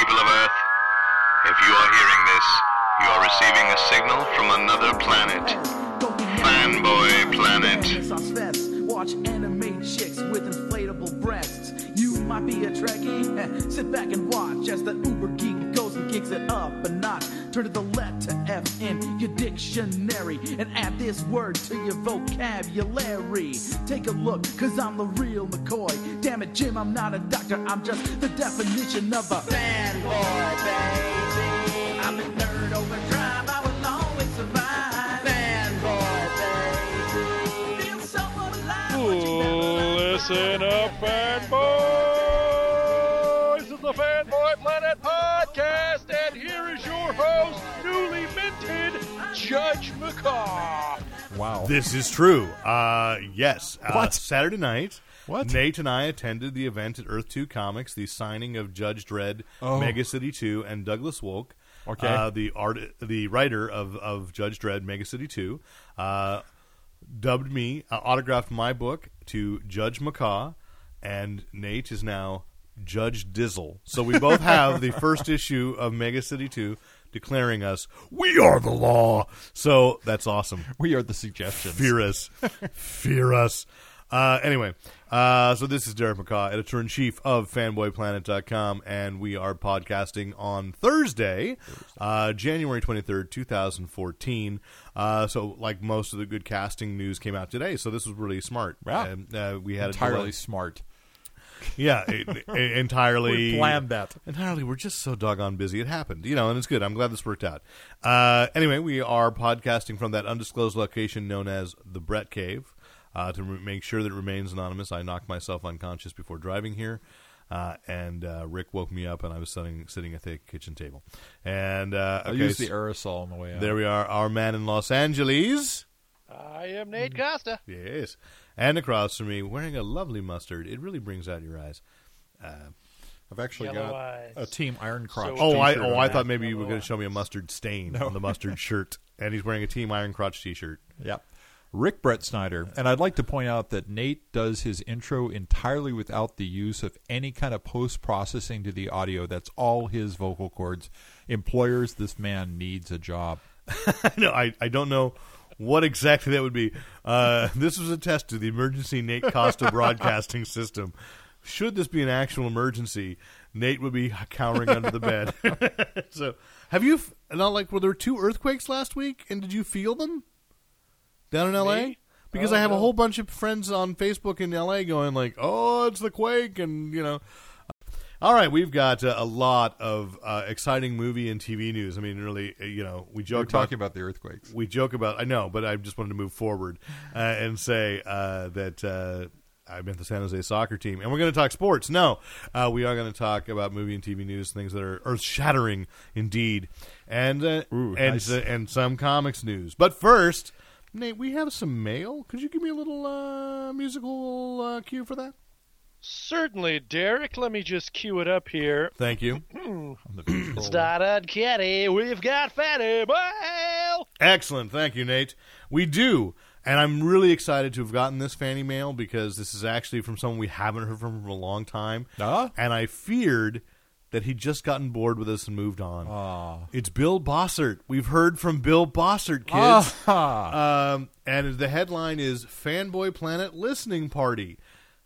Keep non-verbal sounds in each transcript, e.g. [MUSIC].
people of Earth. If you are hearing this, you are receiving a signal from another planet. Fanboy Planet. Watch anime chicks with inflatable breasts. You might be a Trekkie. [LAUGHS] Sit back and watch as the uber geek goes and kicks it up a notch. Turn to the letter F in your dictionary and add this word to your vocabulary. Take a look, cause I'm the real McCoy. Damn it, Jim, I'm not a doctor, I'm just the definition of a fanboy, baby. I'm a nerd overdrive, I will always survive. Fanboy, baby. Feel so alive. when you never Listen up, fanboys! Judge McCaw. Wow. This is true. Uh, yes. Uh, What? Saturday night, What? Nate and I attended the event at Earth 2 Comics, the signing of Judge Dredd, Oh. Mega City 2, and Douglas Wolk, Okay. uh, the art, the writer of, of Judge Dredd, Mega City 2, uh, dubbed me, uh, autographed my book to Judge McCaw, and Nate is now Judge Dizzle. So we both [LAUGHS] have the first issue of Mega City 2 declaring us, we are the law. So that's awesome. we are the suggestions. Fear us. [LAUGHS] Fear us. Uh, anyway, uh, so this is Derek McCaw, editor in chief of fanboyplanet.com, and we are podcasting on Thursday, uh, January 23rd, 2014. Uh, so, like most of the good casting news came out today, so this was really smart. Wow. Uh, we had a Entirely smart. [LAUGHS] yeah, [LAUGHS] it- it- entirely. We planned that. Entirely, we're just so doggone busy. It happened, you know, and it's good. I'm glad this worked out. Uh, anyway, we are podcasting from that undisclosed location known as the Brett Cave. Uh, to re- make sure that it remains anonymous, I knocked myself unconscious before driving here, uh, and uh, Rick woke me up, and I was sitting sitting at the kitchen table. And uh, I okay, used the aerosol on the way out. there we are, our man in Los Angeles. I am Nate Costa. Yes, and across from me, wearing a lovely mustard. It really brings out your eyes. Uh, I've actually Yellow got eyes. a Team Iron Crotch. So- Oh, I t-shirt oh on I thought maybe you were going to show me a mustard stain on the mustard [LAUGHS] shirt, and he's wearing a Team Iron Crotch T-shirt. Yep. Rick Brett Snyder. And I'd like to point out that Nate does his intro entirely without the use of any kind of post processing to the audio. That's all his vocal cords. Employers, this man needs a job. [LAUGHS] no, I I don't know what exactly that would be. Uh, [LAUGHS] this was a test to the emergency Nate Costa broadcasting system. Should this be an actual emergency, Nate would be cowering under the bed. [LAUGHS] so, have you f- not like were there two earthquakes last week, and did you feel them down in L.A.? Me? Because Oh, I have a whole bunch of friends on Facebook in L.A. going like, "Oh, it's the quake," and you know. All right, we've got uh, a lot of uh, exciting movie and TV news. I mean, really, uh, you know, we We're joke talking about about the earthquakes. we joke about. I know, but I just wanted to move forward uh, and say uh, that uh, I meant the San Jose soccer team, and we're going to talk sports. No, uh, we are going to talk about movie and TV news, things that are earth shattering indeed, and Ooh, and nice. uh, and some comics news. But first, Nate, we have some mail. Could you give me a little uh, musical uh, cue for that? Certainly, Derek. Let me just cue it up here. [CLEARS THROAT] Thank you. [CLEARS THROAT] On the. It's not uncanny. We've got Fanny Mail. Excellent. Thank you, Nate. We do. And I'm really excited to have gotten this fanny mail because this is actually from someone we haven't heard from for a long time. Ah? And I feared that he'd just gotten bored with us and moved on. Ah. It's Bill Bossert. We've heard from Bill Bossert, kids. Ah. Um, and the headline is Fanboy Planet Listening Party.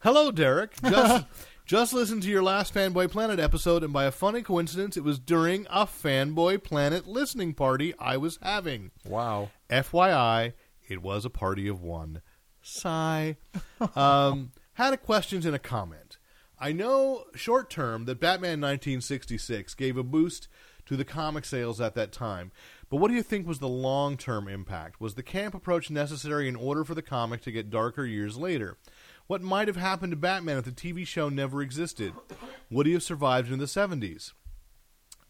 Hello, Derek. Just, [LAUGHS] just listened to your last Fanboy Planet episode, and by a funny coincidence, it was during a Fanboy Planet listening party I was having. Wow. FYI, it was a party of one. Sigh. [LAUGHS] Um, had a questions and a comment. I know short term that Batman 1966 gave a boost to the comic sales at that time, but what do you think was the long term impact? Was the camp approach necessary in order for the comic to get darker years later? What might have happened to Batman if the TV show never existed? Would he have survived in the 70s?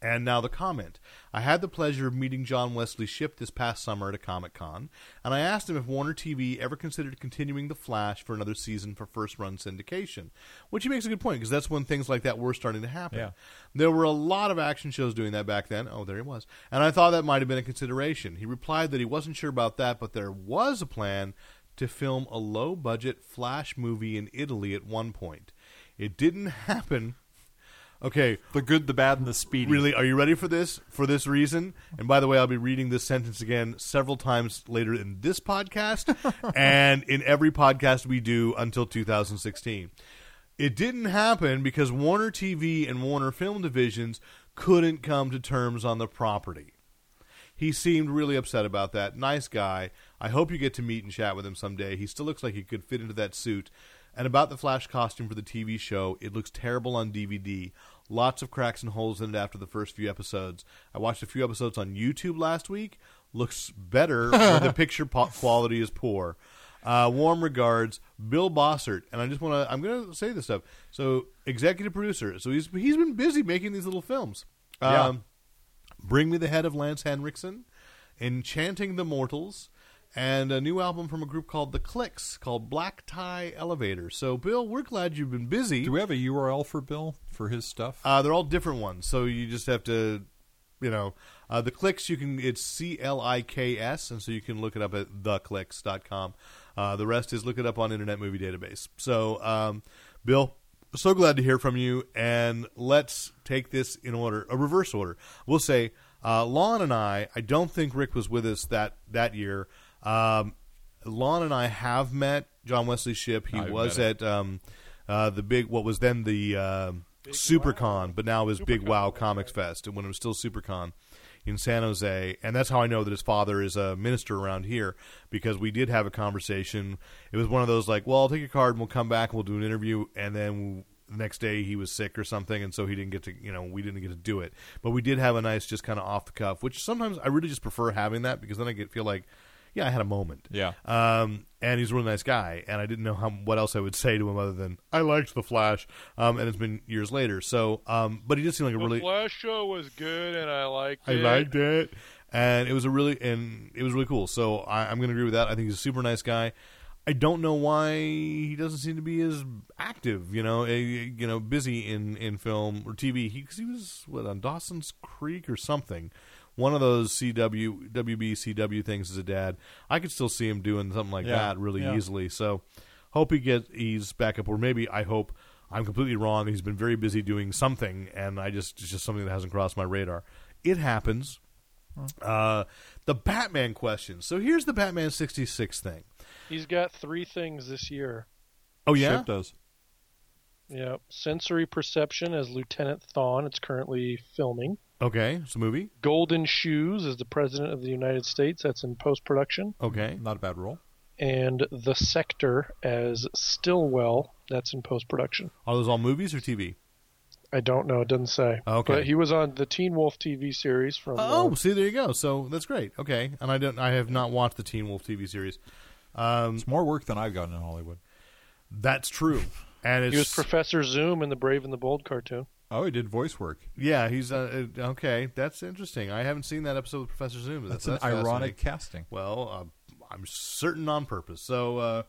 And now the comment. I had the pleasure of meeting John Wesley Shipp this past summer at a Comic Con, and I asked him if Warner TV ever considered continuing The Flash for another season for first run syndication. Which he makes a good point, because that's when things like that were starting to happen. Yeah. There were a lot of action shows doing that back then. Oh, there he was. And I thought that might have been a consideration. He replied that he wasn't sure about that, but there was a plan to film a low budget Flash movie in Italy at one point. It didn't [LAUGHS] happen Okay, The good, the bad, and the speedy. Really, are you ready for this? For this reason, and by the way, I'll be reading this sentence again several times later in this podcast [LAUGHS] and in every podcast we do until 2016. It didn't happen because Warner TV and Warner Film Divisions couldn't come to terms on the property. He seemed really upset about that. Nice guy. I hope you get to meet and chat with him someday. He still looks like he could fit into that suit. And about the Flash costume for the TV show, it looks terrible on DVD. Lots of cracks and holes in it after the first few episodes. I watched a few episodes on YouTube last week. Looks better [LAUGHS] when the picture po- quality is poor. Uh, warm regards, Bill Bossert. And I just want to, I'm going to say this stuff. So, executive producer. So, he's, he's been busy making these little films. Yeah. Um, Bring Me the Head of Lance Henriksen, Enchanting the Mortals, and a new album from a group called The Cliks called Black Tie Elevator. So, Bill, we're glad you've been busy. Do we have a URL for Bill for his stuff? Uh, they're all different ones, so you just have to, you know, uh, the cliks. You can it's C L I K S, and so you can look it up at thecliks.com. Uh, the rest is look it up on Internet Movie Database. So, um, Bill, so glad to hear from you, and let's take this in order, a reverse order. We'll say uh, Lon and I. I don't think Rick was with us that that year. Um, Lon and I have met John Wesley Shipp. He I've was at um, uh, the big, what was then the uh, SuperCon, but now is Big Wow Comics Fest, and when it was still SuperCon in San Jose, and that's how I know that his father is a minister around here because we did have a conversation. It was one of those like, well, I'll take your card and we'll come back and we'll do an interview, and then the next day he was sick or something, and so he didn't get to, you know, we didn't get to do it. But we did have a nice, just kind of off the cuff, which sometimes I really just prefer having that because then I get feel like, yeah, I had a moment. Yeah. Um, and he's a really nice guy, and I didn't know how what else I would say to him other than I liked the Flash. Um, and it's been years later. So, um, but he did seem like a The really Flash show was good, and I liked I it. liked it, and it was a really and it was really cool. So I, I'm going to agree with that. I think he's a super nice guy. I don't know why he doesn't seem to be as active, you know, eh, you know, busy in, in film or TV. He, cause he was what on Dawson's Creek or something, one of those CW WB CW things as a dad. I could still see him doing something like Yeah, that really yeah. easily. So hope he gets he's back up, or maybe I hope I'm completely wrong. He's been very busy doing something, and I just it's just something that hasn't crossed my radar. It happens. Uh, the Batman question. So here's the Batman sixty six thing. He's got three things this year. Oh yeah, Shipp does. Yeah, sensory perception as Lieutenant Thawne. It's currently filming. Okay, it's a movie. Golden Shoes as the President of the United States. That's in post production. Okay, Not a bad role. And The Sector as Stillwell. That's in post production. are those all movies or TV? I don't know. It doesn't say. Okay. But he was on the Teen Wolf TV series from. Oh, uh, see, there you go. So that's great. Okay, and I don't. I have not watched the Teen Wolf TV series. Um, It's more work than I've gotten in Hollywood. that's true, and it's he was Professor Zoom in the Brave and the Bold cartoon. Oh, he did voice work. yeah. He's uh, uh, okay. That's interesting. I haven't seen that episode with Professor Zoom. That's, That's, an ironic casting. Well, uh, I'm certain on purpose. So uh,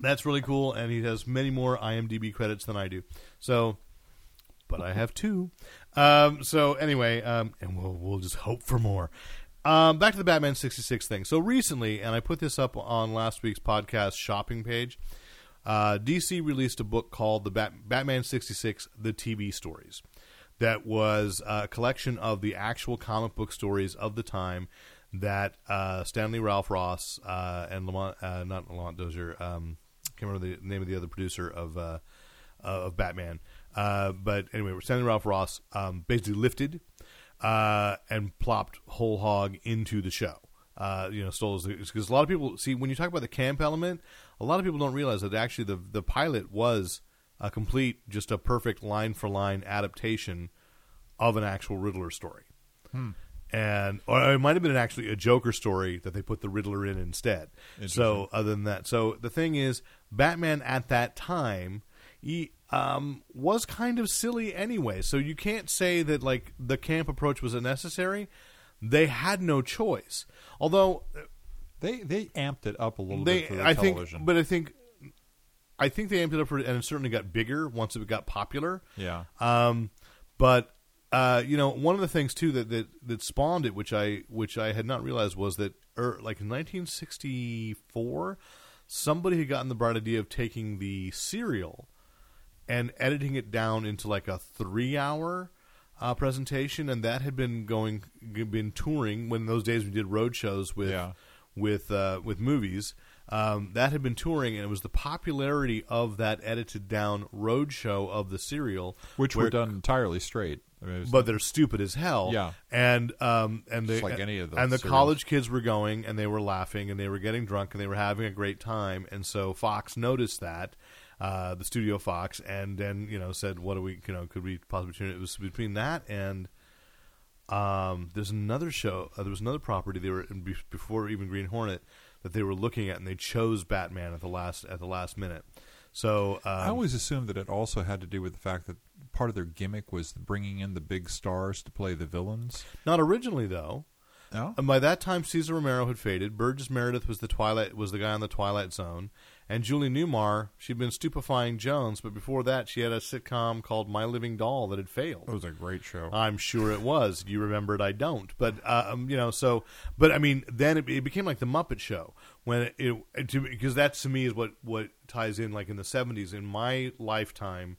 that's really cool, and he has many more IMDb credits than I do. So, but I have two. Um, so anyway, um, and we'll we'll just hope for more. Um, back to the Batman sixty six thing. So recently, and I put this up on last week's podcast shopping page. Uh, DC released a book called the Bat- Batman sixty six: The TV Stories. That was a collection of the actual comic book stories of the time that uh, Stanley Ralph Ross uh, and Lamont, uh, not Lamont Dozier, um, can't remember the name of the other producer of uh, of Batman. Uh, but anyway, Stanley Ralph Ross um, basically lifted and plopped whole hog into the show. Uh, you know, stole because a lot of people see when you talk about the camp element, a lot of people don't realize that actually the the pilot was a complete, just a perfect line for line adaptation of an actual Riddler story and or it might have been actually a Joker story that they put the Riddler in instead. So other than that, so the thing is, Batman at that time he um, was kind of silly anyway. So you can't say that like the camp approach was unnecessary. They had no choice. Although They they amped it up a little they, bit for the I television. think, but I think, I think they amped it up for, and it certainly got bigger once it got popular. yeah, Um, but uh, you know, one of the things too that, that that spawned it, which I which I had not realized, was that er, like in 1964, somebody had gotten the bright idea of taking the serial and editing it down into like a three hour uh, presentation, and that had been going been touring when those days we did road shows with Yeah. With uh, with movies. Um, that had been touring, and it was the popularity of that edited down road show of the serial, which where- were done entirely straight. I mean, but they're stupid as hell. Yeah. and um, and the Just like any of those and the serials. college kids were going, and they were laughing, and they were getting drunk, and they were having a great time, and so Fox noticed that. Uh, the studio Fox, and then you know said, "What do we, you know, could we possibly tune it?" It was between that and um, there's another show. Uh, there was another property they were be- before even Green Hornet that they were looking at, and they chose Batman at the last at the last minute. So um, I always assumed that it also had to do with the fact that part of their gimmick was bringing in the big stars to play the villains. not originally though. No, And by that time, Cesar Romero had faded. Burgess Meredith was the Twilight was the guy on the Twilight Zone, and Julie Newmar she'd been stupefying Jones, but before that, she had a sitcom called My Living Doll that had failed. it was a great show. I'm sure it was. You remember it? I don't. But um, you know, so but I mean, then it, it became like the Muppet Show when it, it to, because that to me is what what ties in like in the 70s in my lifetime.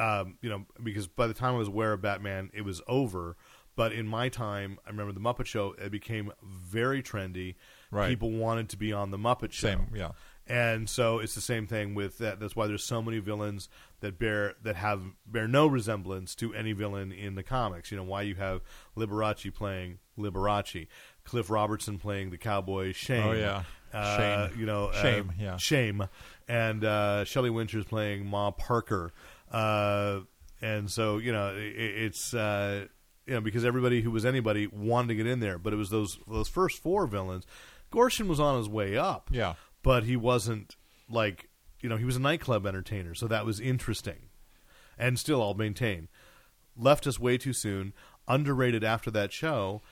Um, you know, because by the time I was aware of Batman, it was over. But in my time, I remember the Muppet Show. It became very trendy. Right. People wanted to be on the Muppet Show. Same, yeah. And so it's the same thing with that. That's why there's so many villains that bear that have bear no resemblance to any villain in the comics. You know why you have Liberace playing Liberace, Cliff Robertson playing the cowboy Shame. Oh, yeah. uh, Shame. You know, uh, Shame, yeah. Shame, and uh, Shelley Winters playing Ma Parker. Uh, and so you know it, it's. You know, because everybody who was anybody wanted to get in there, but it was those those first four villains. Gorshin was on his way up, Yeah. but he wasn't like you know he was a nightclub entertainer, so that was interesting. And still, I'll maintain, left us way too soon, underrated after that show,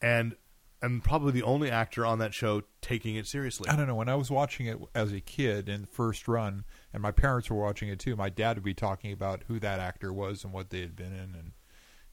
and and probably the only actor on that show taking it seriously. I don't know. When I was watching it as a kid in the first run, and my parents were watching it too, my dad would be talking about who that actor was and what they had been in, and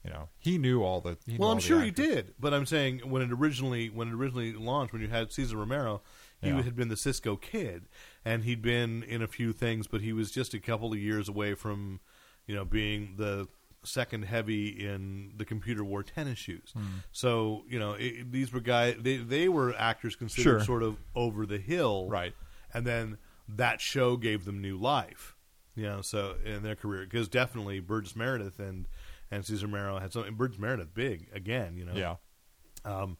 you know, he knew all the. He Well, I'm sure he did, but I'm saying when it originally when it originally launched, when you had Cesar Romero, he Yeah. had been the Cisco kid, and he'd been in a few things, but he was just a couple of years away from, you know, being the second heavy in the computer wore tennis shoes. Hmm. So you know, it, these were guys. They they were actors considered Sure. sort of over the hill, Right. And then that show gave them new life, you know. So in their career, because definitely Burgess Meredith and and Cesar Romero had something. Burgess Meredith big again, you know. Yeah. Um,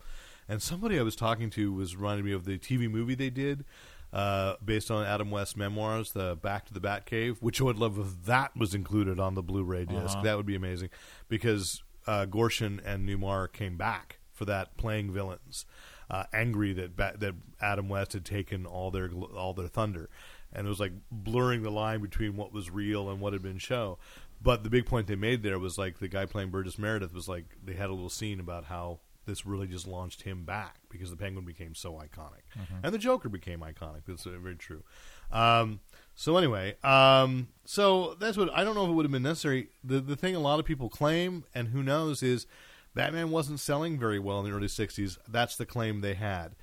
and somebody I was talking to was reminding me of the TV movie they did uh, based on Adam West's memoirs, the Back to the Batcave, which I would love if that was included on the Blu-ray disc. Uh-huh. That would be amazing because uh, Gorshin and Newmar came back for that playing villains, uh, angry that ba- that Adam West had taken all their gl- all their thunder, and it was like blurring the line between what was real and what had been show. But the big point they made there was like the guy playing Burgess Meredith was like they had a little scene about how this really just launched him back because the Penguin became so iconic, and the Joker became iconic. That's uh, very true. Um, so anyway, um, so that's what I don't know if it would have been necessary. The the thing a lot of people claim, and who knows, is Batman wasn't selling very well in the early '60s. That's the claim they had.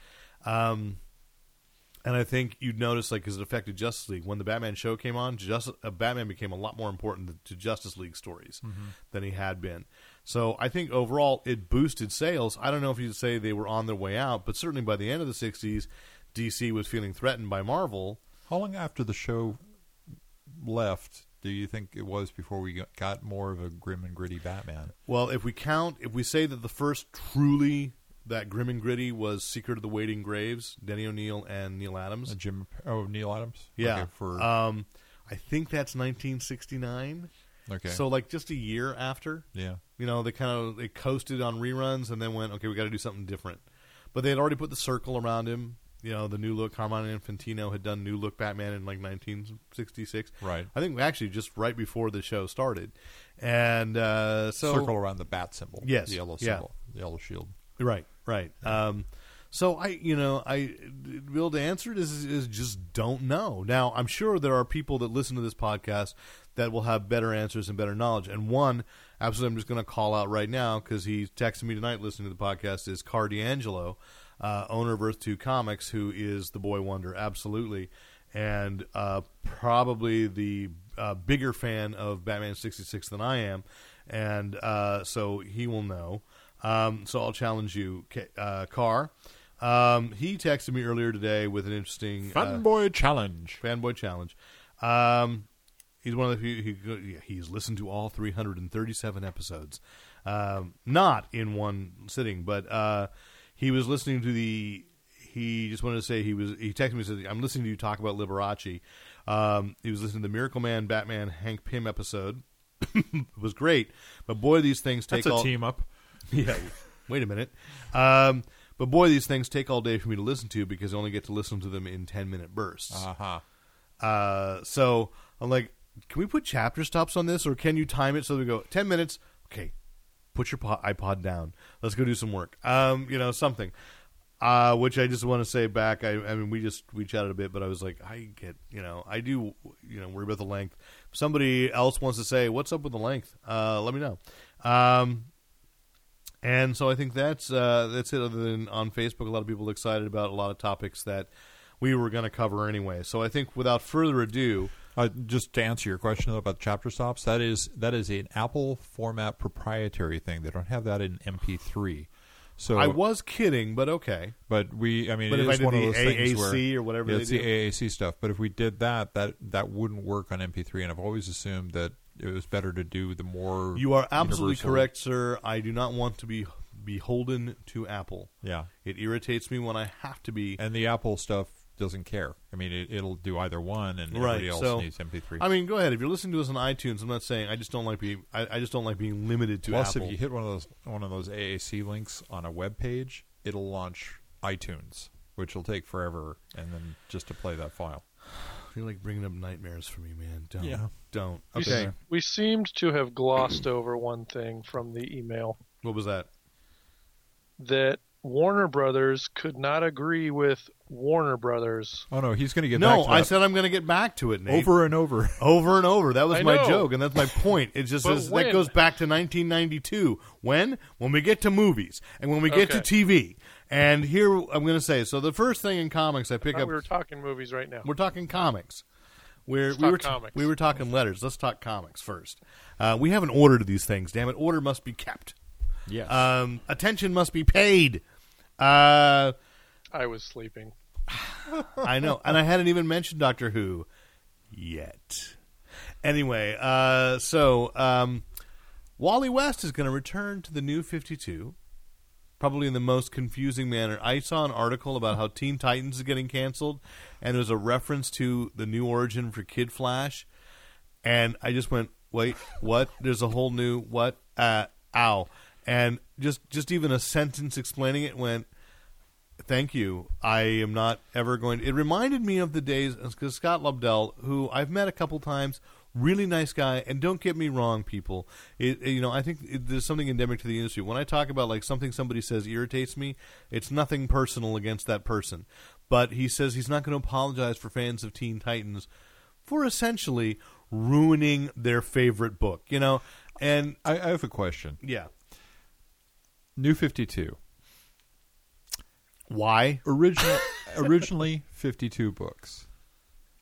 Um, and I think you'd notice, like, because it affected Justice League when the Batman show came on. Just uh, Batman became a lot more important to Justice League stories than he had been. So I think overall it boosted sales. I don't know if you'd say they were on their way out, but certainly by the end of the '60s, DC was feeling threatened by Marvel. How long after the show left do you think it was before we got more of a grim and gritty Batman? Well, if we count, if we say that the first truly that grim and gritty was Secret of the Waiting Graves, Denny O'Neil and Neal Adams. Uh, Jim, oh Neal Adams. yeah, Okay, for um, I think that's 1969. okay, So like just a year after. yeah, You know, they kind of they coasted on reruns and then went, okay, we got to do something different. But they had already put the circle around him. You know, the new look. Carmine Infantino had done new look Batman in like 1966. Right. I think actually just right before the show started, and uh, so circle around the bat symbol. Yes, the yellow yeah. symbol, the yellow shield. Right, right. Um, so I, you know, I will to answer it is, is just don't know. Now I'm sure there are people that listen to this podcast that will have better answers and better knowledge. And one, absolutely, I'm just going to call out right now because he texted me tonight listening to the podcast is Carr D'Angelo, uh, owner of Earth Two Comics, who is the boy wonder, absolutely, and uh, probably the uh, bigger fan of Batman sixty six than I am, and uh, so he will know. Um, so I'll challenge you, uh, Carr. Um, he texted me earlier today with an interesting uh, Fanboy challenge. fanboy challenge. Um, he's one of the few. He, he's listened to all 337 episodes, um, not in one sitting, but uh, he was listening to the. He just wanted to say he was. He texted me and said, "I'm listening to you talk about Liberace." Um, he was listening to the Miracle Man, Batman, Hank Pym episode. [COUGHS] it was great, but boy, these things take That's a all. team up. [LAUGHS] Yeah. Wait a minute. Um, but boy, these things take all day for me to listen to because I only get to listen to them in 10 minute bursts. Uh-huh. Uh, so I'm like, can we put chapter stops on this or can you time it so we go 10 minutes? Okay. Put your iPod down. Let's go do some work. Um, you know, something. Uh, which I just want to say back. I, I mean, we just we chatted a bit, but I was like, I get, you know, I do, you know, worry about the length. If somebody else wants to say, what's up with the length? Uh, let me know. Um, and so I think that's uh, that's it. Other than on Facebook, a lot of people are excited about a lot of topics that we were going to cover anyway. So I think without further ado, Uh, just to answer your question though, about chapter stops, that is that is an Apple format proprietary thing. They don't have that in MP3. So, I was kidding, but okay. but we, I mean, But it if I did one of those things where AAC or whatever yeah, they it's do. the AAC stuff. But if we did that, that that wouldn't work on MP3. And I've always assumed that it was better to do the more. You are absolutely universal- correct, sir. I do not want to be beholden to Apple. Yeah, It irritates me when I have to be. and the Apple stuff doesn't care. I mean, it, it'll do either one, and Right, everybody else so- needs MP3. I mean, go ahead. If you're listening to us on iTunes, I'm not saying I just don't like being. I, I just don't like being limited to Plus, Apple. if you hit one of those one of those AAC links on a web page, it'll launch iTunes, which will take forever, and then just to play that file. You're like bringing up nightmares for me, man. Don't. Yeah. Don't. Okay. s- we seemed to have glossed over one thing from the email What was that? that Warner Brothers could not agree with Warner Brothers. Oh no, he's going to get No, back to I that said I'm going to get back to it, Nate. over and over. over and over. That was I my know. joke, and that's my point. It just But says, that goes back to 1992. When? When we get to movies and when we get to TV. And here I'm going to say. So the first thing in comics I pick I up. we were talking movies right now. We're talking comics. We're, Let's we talk were comics. we were talking letters. Let's talk comics first. Uh, we have an order to these things. Damn it, order must be kept. Yes. Um, attention must be paid. Uh, I was sleeping. [SIGHS] I know, and I hadn't even mentioned Doctor Who yet. Anyway, uh, so um, Wally West is going to return to the New Fifty Two, probably in the most confusing manner. I saw an article about how Teen Titans is getting canceled, and it was a reference to the new origin for Kid Flash, and I just went, "Wait, what? There's a whole new what? Uh, ow!" And just just even a sentence explaining it went. Thank you. I am not ever going. To, it reminded me of the days because Scott Lobdell, who I've met a couple times, really nice guy. And don't get me wrong, people. It, you know, I think it, there's something endemic to the industry. When I talk about like something somebody says irritates me, it's nothing personal against that person. But he says he's not going to apologize for fans of Teen Titans for essentially ruining their favorite book. You know, and I, I have a question. yeah, New Fifty Two. why? Original, [LAUGHS] originally fifty-two books.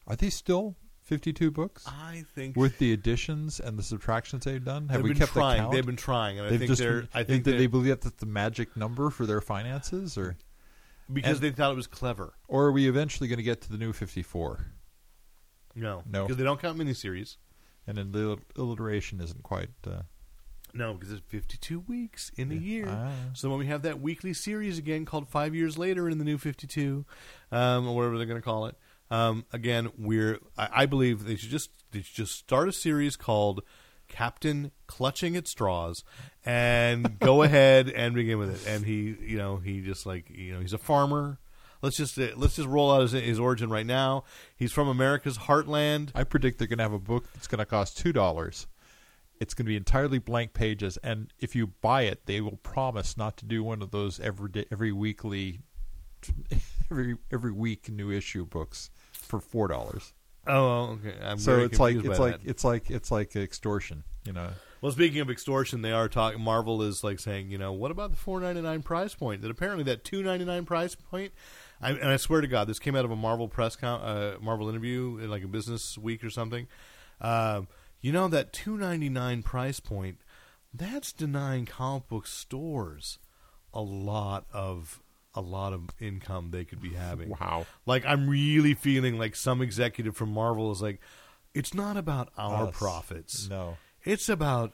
Are they still fifty-two books I think with the additions and the subtractions they've done? Have they've we kept the trying. count? They've been trying, and I They've think just they're. I think they they're- believe that's the magic number for their finances, or because and- they thought it was clever. or are we eventually going to get to the new fifty-four? No, No. because they don't count miniseries. And then the alliteration isn't quite. Uh, No, because it's fifty-two weeks in a year. Ah. So when we have that weekly series again called Five Years Later in the New Fifty Two, um, or whatever they're going to call it, um, again we're I, I believe they should just they should just start a series called Captain Clutching at Straws and go [LAUGHS] ahead and begin with it. And he, you know, he just like you know he's a farmer. Let's just uh, let's just roll out his, his origin right now. He's from America's heartland. I predict they're going to have a book that's going to cost two dollars. It's going to be entirely blank pages, and if you buy it, they will promise not to do one of those every day, every weekly, [LAUGHS] every every week new issue books for four dollars. Oh, okay. I'm So it's like it's like that. it's like it's like extortion, you know. Well, speaking of extortion, they are talking. Marvel is like saying, you know, what about the four ninety nine price point? That apparently that two ninety nine price point. I, and I swear to God, this came out of a Marvel press con, uh, Marvel interview in like a Business Week or something. Um, you know that two ninety nine price point. That's denying comic book stores a lot of a lot of income they could be having. Wow. Like I'm really feeling like some executive from Marvel is like, it's not about our Us. profits. No. It's about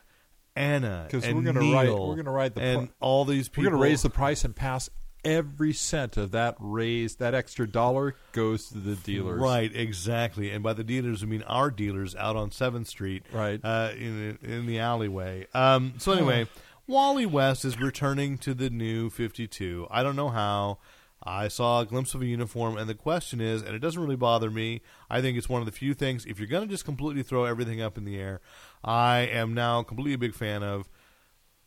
Anna 'Cause and we're gonna Neil write- we're gonna write the and pro- all these people. We're going to raise the price and pass every cent of that raise. That extra dollar goes to the dealers. Right, exactly. And by the dealers, I mean our dealers out on Seventh Street, Right. uh, in in the alleyway. Um, so anyway, [SIGHS] [SIGHS] Wally West is returning to the new Fifty Two. I don't know how. I saw a glimpse of a uniform, and the question is, and it doesn't really bother me. I think it's one of the few things. If you're going to just completely throw everything up in the air, I am now completely a big fan of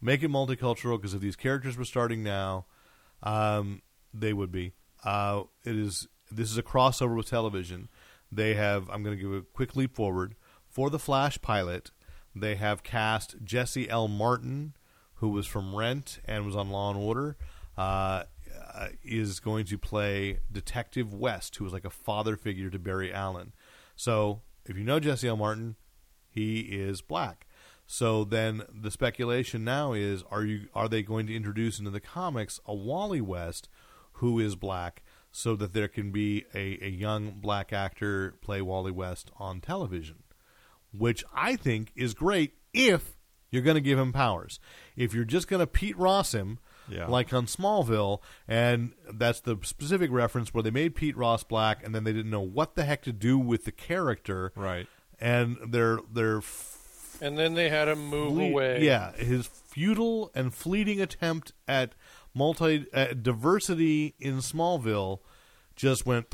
make it multicultural because if these characters were starting now, um, they would be. Uh, it is. This is a crossover with television. They have. I'm going to give a quick leap forward for the Flash pilot. They have cast Jesse L. Martin, who was from Rent and was on Law and Order. Uh, uh, is going to play Detective West, who is like a father figure to Barry Allen. So, if you know Jesse L. Martin, he is black. So then the speculation now is are you are they going to introduce into the comics a Wally West who is black so that there can be a, a young black actor play Wally West on television? Which I think is great if you're going to give him powers. If you're just going to Pete Ross him, Yeah. like on Smallville, and that's the specific reference where they made Pete Ross black, and then they didn't know what the heck to do with the character, Right. and they're they're And then they had him move fle- away. Yeah, his futile and fleeting attempt at multi uh, diversity in Smallville just went.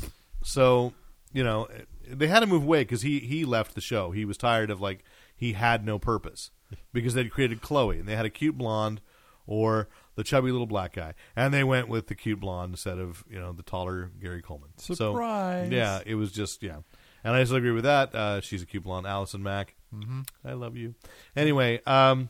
So you know they had to move away because he he left the show. He was tired of like he had no purpose because they'd created Chloe and they had a cute blonde or the chubby little black guy, and they went with the cute blonde instead of you know the taller Gary Coleman. Surprise. So yeah, it was just yeah. And I still agree with that. Uh, she's a cute blonde, Allison Mack. Mm-hmm. I love you. Anyway, um,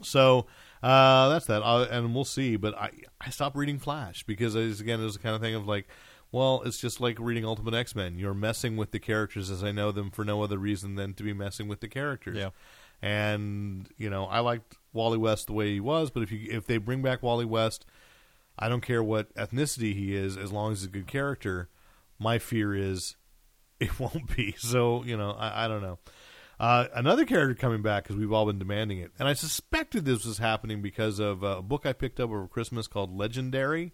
so uh, that's that, uh, and we'll see. But I I stopped reading Flash because again it was the kind of thing of like, well, it's just like reading Ultimate X Men. You're messing with the characters as I know them for no other reason than to be messing with the characters. Yeah. And you know, I liked Wally West the way he was, but if you if they bring back Wally West, I don't care what ethnicity he is, as long as he's a good character. My fear is [LAUGHS] it won't be. So you know, I, I don't know. Uh, another character coming back because we've all been demanding it, and I suspected this was happening because of uh, a book I picked up over Christmas called Legendary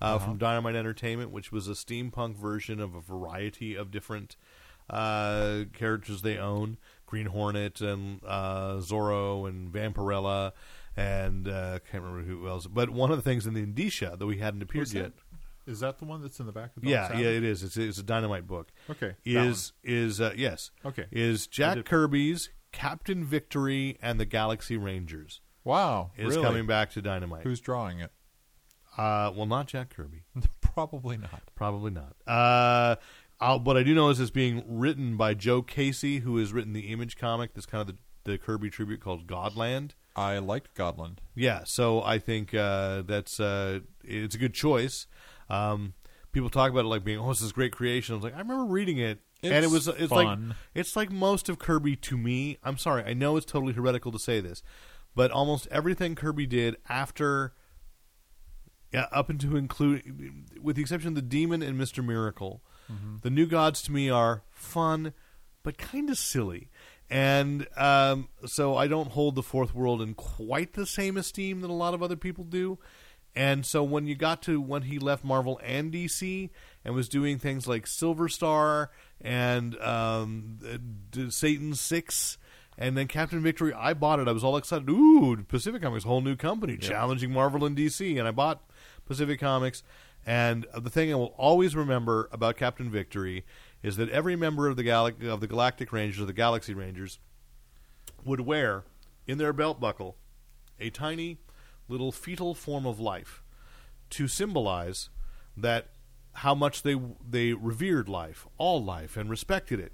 uh, from Dynamite Entertainment, which was a steampunk version of a variety of different uh, characters they own: Green Hornet and uh, Zorro and Vampirella, and uh, can't remember who else. But one of the things in the indicia that we hadn't appeared What's yet. that? Is that the one that's in the back of Yeah, Dog yeah, it is. It's it's a dynamite book. Okay, Is is uh, yes. Okay. Is Jack Kirby's Captain Victory and the Galaxy Rangers Wow. is really? coming back to Dynamite. Who's drawing it? uh well not Jack Kirby. [LAUGHS] Probably not. Probably not. Uh I'll, what I do know is it's being written by Joe Casey, who has written the Image comic. That's kind of the, the Kirby tribute called Godland. I liked Godland. Yeah, so I think uh, that's uh, it's a good choice. Um, people talk about it like being, oh, this is great creation. I was like, I remember reading it, and it was it's like it's like most of Kirby to me. I'm sorry, I know it's totally heretical to say this, but almost everything Kirby did after, yeah, up into include, with the exception of the Demon and Mister Miracle, the new gods to me are fun, but kind of silly. And um, so I don't hold the fourth world in quite the same esteem that a lot of other people do. And so when you got to when he left Marvel and DC and was doing things like Silver Star and um, uh, Satan Six and then Captain Victory, I bought it. I was all excited. Ooh, Pacific Comics, whole new company, challenging Marvel and DC. And I bought Pacific Comics. And the thing I will always remember about Captain Victory is that every member of the Gal- of the Galactic Rangers, or the Galaxy Rangers, would wear in their belt buckle a tiny little fetal form of life to symbolize that how much they they revered life, all life, and respected it.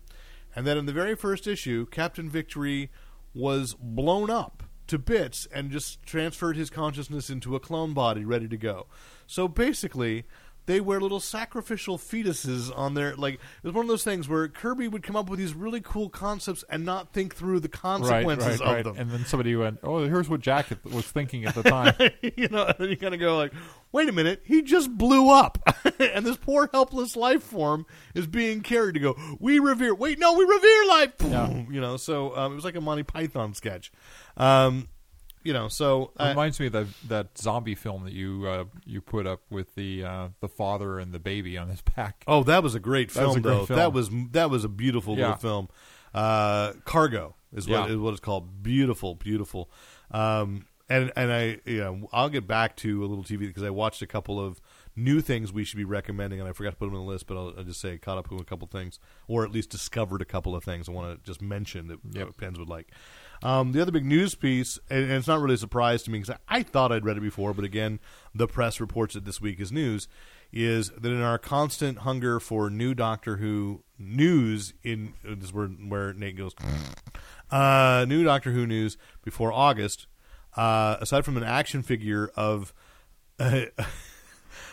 And then in the very first issue, Captain Victory was blown up to bits and just transferred his consciousness into a clone body ready to go. So basically, they wear little sacrificial fetuses on their like. It was one of those things where Kirby would come up with these really cool concepts and not think through the consequences right, right. of them. And then somebody went, "Oh, here's what Jack was thinking at the [LAUGHS] time." you know, and then you kind of go like, "Wait a minute, he just blew up, [LAUGHS] and this poor helpless life form is being carried to go. We revere. Wait, no, we revere life. Yeah. [LAUGHS] You know, so um, it was like a Monty Python sketch. Um, you know, so It uh, reminds me of that that zombie film that you uh, you put up with the uh, the father and the baby on his back. oh, that was a great That film, a great though. film. That was that was a beautiful Yeah. little film. Uh, Cargo is what Yeah. is what it's called. Beautiful, beautiful. Um, and and I you know I'll get back to a little TV because I watched a couple of new things we should be recommending, and I forgot to put them on the list, but I'll, I'll just say I caught up with a couple things, or at least discovered a couple of things I want to just mention that Yep. Pens would like. Um, the other big news piece, and, and it's not really a surprise to me because I, I thought I'd read it before, but again, the press reports it this week as news, is that in our constant hunger for new Doctor Who news, in uh, this is where, where Nate goes, uh, new Doctor Who news before August, uh, aside from an action figure of [LAUGHS]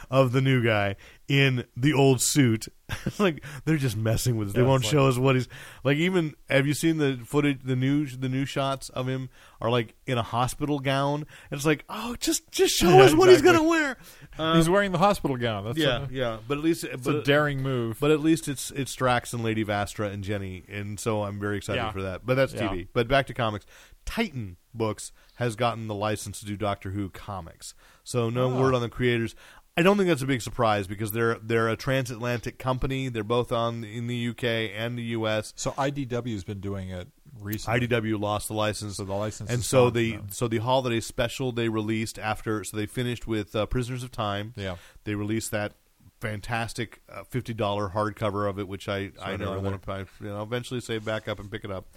of the new guy in the old suit. [LAUGHS] like they're just messing with us. They won't it's show us what he's like. Even have you seen the footage? The new the new shots of him are like in a hospital gown. And it's like, oh, just just show [LAUGHS] Yeah, us what he's gonna wear. Um, He's wearing the hospital gown. That's yeah, a, yeah. But at least it's but, a daring move. but at least it's it's Strax and Lady Vastra and Jenny, and so I'm very excited Yeah. for that. But that's Yeah. TV. But back to comics. Titan Books has gotten the license to do Doctor Who comics. So no Ah. word on the creators. I don't think that's a big surprise because they're they're a transatlantic company. They're both on in the UK and the US. so IDW has been doing it recently. IDW lost the license, So the license and so gone the so the holiday special they released after. So they finished with uh, Prisoners of Time. Yeah. they released that fantastic uh, fifty dollar hardcover of it, which I I right know I want to you know eventually save back up and pick it up.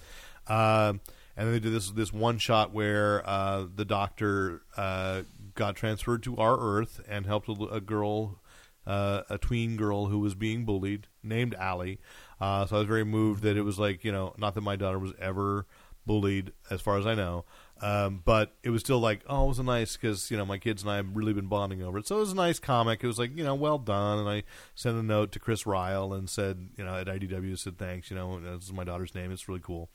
Um, and then they did this this one shot where uh, the doctor uh, got transferred to our Earth and helped a girl, uh, a tween girl who was being bullied, named Allie. Uh, so I was very moved that it was like you know not that my daughter was ever bullied as far as I know. Um, but it was still like, oh, it was a nice because you know my kids and I have really been bonding over it. So it was a nice comic. It was like you know well done, and I sent a note to Chris Ryall and said you know at IDW said thanks. You know this is my daughter's name. It's really cool.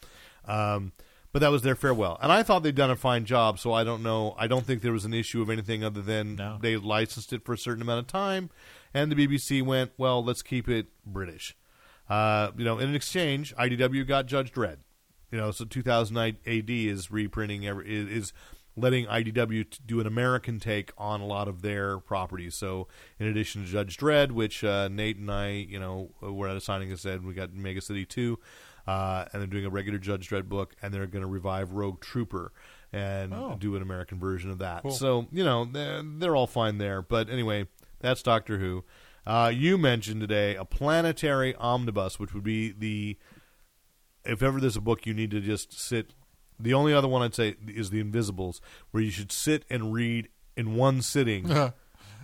Um, but that was their farewell, and I thought they'd done a fine job. So I don't know. I don't think there was an issue of anything other than No. they licensed it for a certain amount of time, and the BBC went, well, let's keep it British. Uh, you know, in exchange, IDW got Judge Dredd. You know, so 2009 AD is reprinting every is, is letting IDW t- do an American take on a lot of their properties. So, in addition to Judge Dredd, which uh, Nate and I, you know, were at a signing and said we got Mega City Two, uh, and they're doing a regular Judge Dredd book, and they're going to revive Rogue Trooper and Oh. do an American version of that. Cool. So, you know, they're, they're all fine there. But anyway, that's Doctor Who. Uh, you mentioned today a planetary omnibus, which would be the if ever there's a book you need to just sit. The only other one I'd say is The Invisibles, where you should sit and read in one sitting, [LAUGHS]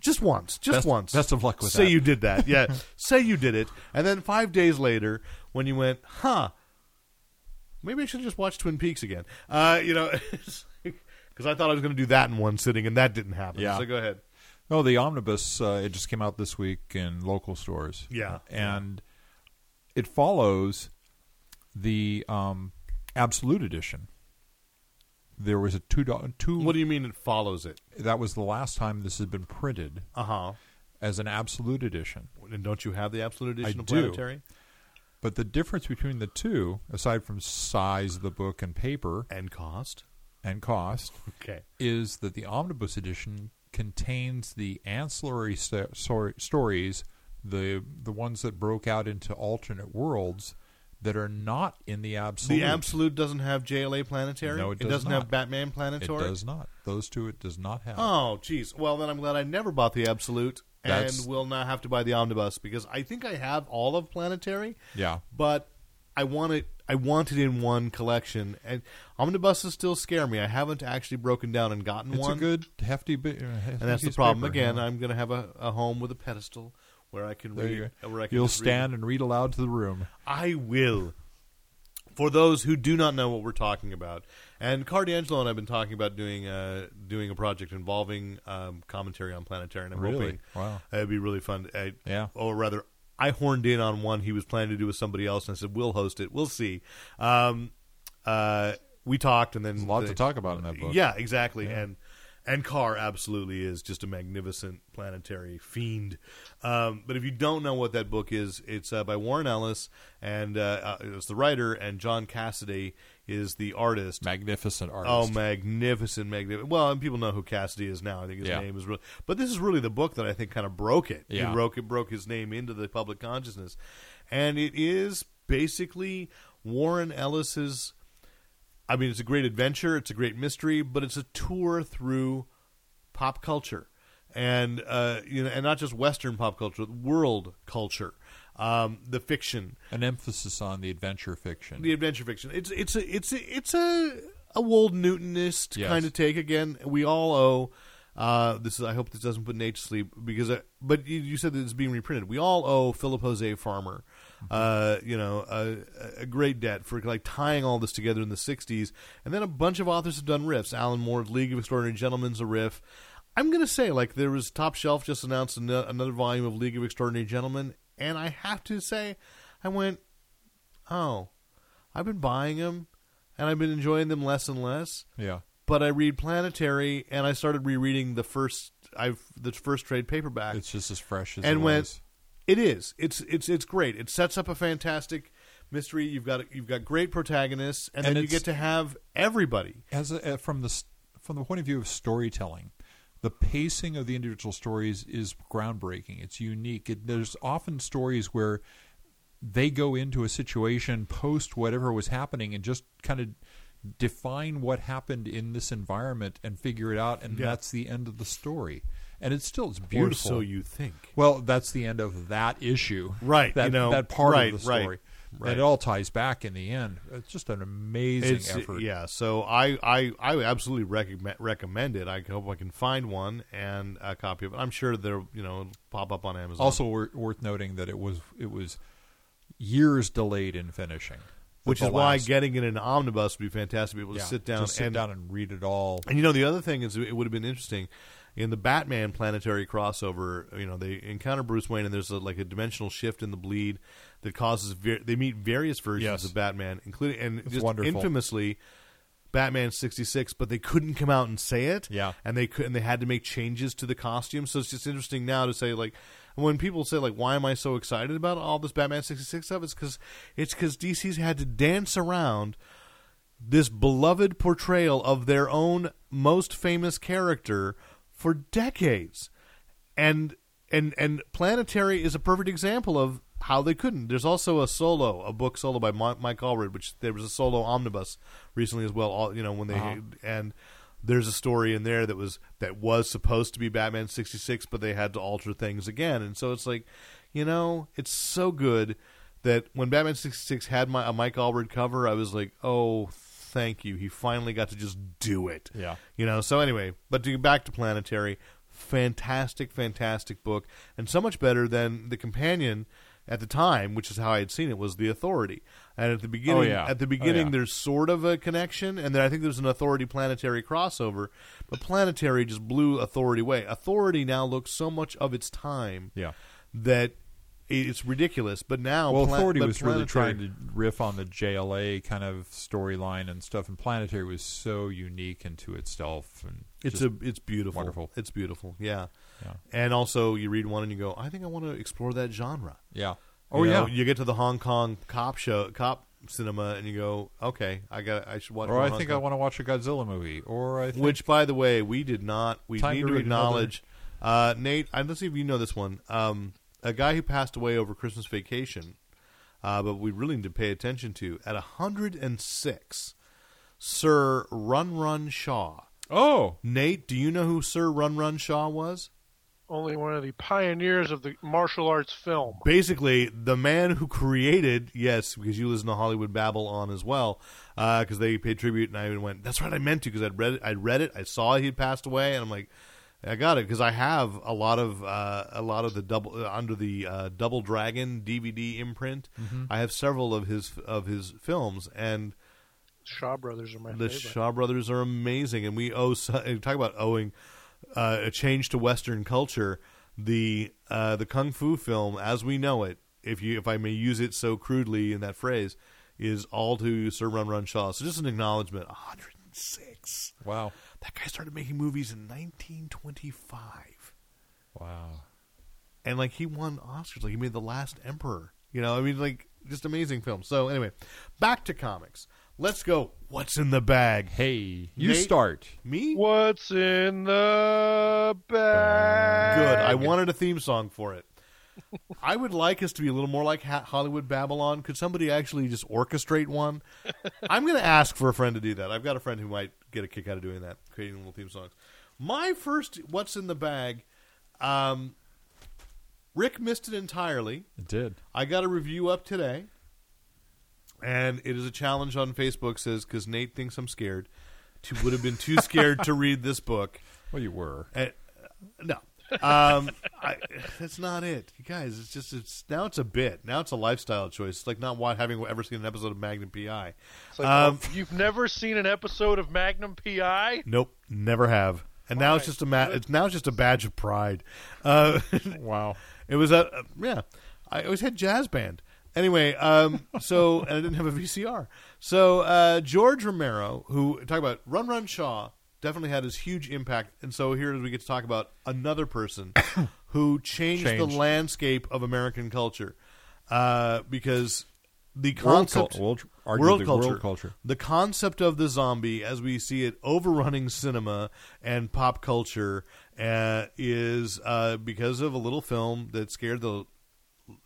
just once, just Best- once. best of luck with say that. you did that, [LAUGHS] yeah. say you did it, and then five days later, when you went, huh? Maybe I should just watch Twin Peaks again. Uh, you know, [LAUGHS] because I thought I was going to do that in one sitting, and that didn't happen. Yeah. So go ahead. No, the omnibus. Uh, it just came out this week in local stores. Yeah. and it follows the um, absolute edition. There was a two do- two. What do you mean it follows it? that was the last time this has been printed Uh huh. as an absolute edition. And don't you have the absolute edition I of do. But the difference between the two, aside from size of the book and paper and cost? and cost, Okay. is that the omnibus edition contains the ancillary sor- stories, the the ones that broke out into alternate worlds that are not in the absolute. The Absolute doesn't have JLA Planetary. No, it does doesn't not. have Batman Planetary. it does not. Those two it does not have. Oh, jeez. Well, then I'm glad I never bought the Absolute, That's- and will not have to buy the Omnibus because I think I have all of Planetary, Yeah. but I want it. I want it in one collection, and omnibuses still scare me. I haven't actually broken down and gotten one. It's one, a good hefty bit. Uh, and that's the problem. Again, I'm going to have a, a home with a pedestal where I can There read. go. Where I can You'll just read. stand and read aloud to the room. I will. For those who do not know what we're talking about, And Carr D'Angelo and I've been talking about doing uh, doing a project involving um, commentary on Planetary, and I'm Really? hoping Wow. it'd be really fun. I, Yeah. or rather, I horned in on one he was planning to do with somebody else, and I said we'll host it. We'll see. Um, uh, we talked, and then There's a lot the- to talk about in that book. Yeah, exactly. And and Carr absolutely is just a magnificent planetary fiend. Um, but if you don't know what that book is, it's uh, by Warren Ellis, and uh, uh, it's the writer, and John Cassaday is the artist. Magnificent artist. Oh, magnificent, magnificent. Well, and people know who Cassaday is now. I think his Yeah. name is really. But this is really the book that I think kind of broke it. Yeah. Broke it, broke his name into the public consciousness, and it is basically Warren Ellis's. I mean, it's a great adventure. It's a great mystery, but it's a tour through pop culture, and uh, you know, and not just Western pop culture, world culture, um, the fiction, An emphasis on the adventure fiction. the adventure fiction. It's it's a it's a, it's a a Wold Newtonist Yes. kind of take. Again, we all owe. Uh, this is. I hope this doesn't put Nate to sleep because. I, but you, you said that it's being reprinted. We all owe Philip Jose Farmer, uh, you know, a, a great debt for like tying all this together in the '60s. And then a bunch of authors have done riffs. Alan Moore's League of Extraordinary Gentlemen's a riff. I'm gonna say like there was Top Shelf just announced ano- another volume of League of Extraordinary Gentlemen, and I have to say, I went, oh, I've been buying them, and I've been enjoying them less and less. yeah. But I read Planetary, and I started rereading the first I've the first trade paperback. It's just as fresh as and it when was. it is, it's it's it's great. It sets up a fantastic mystery. You've got you've got great protagonists, and, And then you get to have everybody. as a, from the from the point of view of storytelling, the pacing of the individual stories is groundbreaking. It's unique. It, there's often stories where they go into a situation post whatever was happening and just kind of define what happened in this environment and figure it out, and Yeah. that's the end of the story. And it's still it's Or beautiful. so you think. Well, that's the end of that issue, Right, That you know, that part right, of the story, right. And it all ties back in the end. It's just an amazing It's effort. yeah. So I I I absolutely recommend recommend it. I hope I can find one and a copy of it. I'm sure they'll you know pop up on Amazon. Also wor- worth noting that it was it was years delayed in finishing, which is why getting it in an omnibus would be fantastic. To be able to yeah, sit down sit and down and read it all. And you know the other thing is it would have been interesting in the Batman planetary crossover. You know they encounter Bruce Wayne and there's a, like a dimensional shift in the bleed that causes ver- they meet various versions Yes. of Batman, including and It's just wonderful. infamously. Batman sixty six, but they couldn't come out and say it. Yeah. and they could, and they had to make changes to the costume. So it's just interesting now to say like when people say like, "Why am I so excited about all this Batman sixty six stuff?" It's because it's because DC's had to dance around this beloved portrayal of their own most famous character for decades. And and and Planetary is a perfect example of how they couldn't. There's also a solo, a book solo by Mike Allred, which there was a solo omnibus recently as well. All you know when they Uh-huh. and there's a story in there that was that was supposed to be Batman 66, but they had to alter things again. And so it's like, you know, it's so good that when Batman 66 had my a Mike Allred cover, I was like, oh, thank you. He finally got to just do it. Yeah. You know, so anyway, but to get back to Planetary, fantastic, fantastic book, and so much better than the companion at the time, which is how I had seen it, was the Authority. And at the oh, beginning, Oh, yeah. at the Oh, beginning, yeah. there's sort of a connection, and then I think there's an Authority Planetary crossover, but Planetary just blew Authority away. Authority now looks so much of its time Yeah. that it's ridiculous. But now, Well, Pla- Authority was really trying to riff on the JLA kind of storyline and stuff, and Planetary was so unique into itself. And It's a it's beautiful. wonderful. It's beautiful. Yeah. Yeah. And also, you read one and you go, I think I want to explore that genre. yeah. You Oh know, yeah. You get to the Hong Kong cop show, cop cinema, and you go, okay, I got, I should watch. Or I Hong think I want to watch a Godzilla movie. Or I think Which, by the way, we did not. We Time need to to acknowledge, uh, Nate. I let's see if you know this one. Um, a guy who passed away over Christmas vacation, uh, but we really need to pay attention to at 106, Sir Run Run Shaw. oh Nate, do you know who Sir Run Run Shaw was? Only one of the pioneers of the martial arts film. basically the man who created yes because you listen to Hollywood Babble-On as well because they paid tribute and i even went that's right i meant to because i'd read it i'd read it i saw he'd passed away and i'm like i got it because i have a lot of uh, a lot of the double uh, under the uh, double dragon dvd imprint i have several of his of his films and Shaw Brothers are my the favorite. Shaw Brothers are amazing, and we owe [LAUGHS] talk about owing uh, a change to Western culture. The uh, the kung fu film, as we know it, if you if I may use it so crudely in that phrase, is all to Sir Run Run Shaw. So just an acknowledgement. 106. Wow. That guy started making movies in 1925, Wow. and like he won Oscars. Like he made The Last Emperor. You know, I mean, like just amazing film. So anyway, back to comics. Let's go. What's in the bag? Hey, you Nate? start. Me? What's in the bag? Good. I wanted a theme song for it. [LAUGHS] I would like us to be a little more like Hollywood Babble-On. Could somebody actually just orchestrate one? [LAUGHS] I'm going to ask for a friend to do that. I've got a friend who might get a kick out of doing that, creating little theme songs. My first, what's in the bag? Um, Rick missed it entirely. It did. I got a review up today, and it is a challenge on Facebook. Says because Nate thinks I'm scared. To would have been too scared to read this book. [LAUGHS] Well, you were. Uh, no, um, I, that's not it, you guys. It's just it's now it's a bit. Now it's a lifestyle choice. It's like not what having ever seen an episode of Magnum PI. Like, Um, oh, you've never seen an episode of Magnum PI? Nope, never have. And now it's just a ma- it's now it's just a badge of pride. Uh, [LAUGHS] Wow. It was a uh, yeah. I always had jazz band. Anyway, um, so and I didn't have a VCR. So uh, George Romero, who talk about Run Run Shaw, definitely had his huge impact. And so here we get to talk about another person [COUGHS] who changed, the landscape of American culture uh, because the World concept cul- world- world culture, world culture. the concept of the zombie as we see it overrunning cinema and pop culture uh, is uh, because of a little film that scared the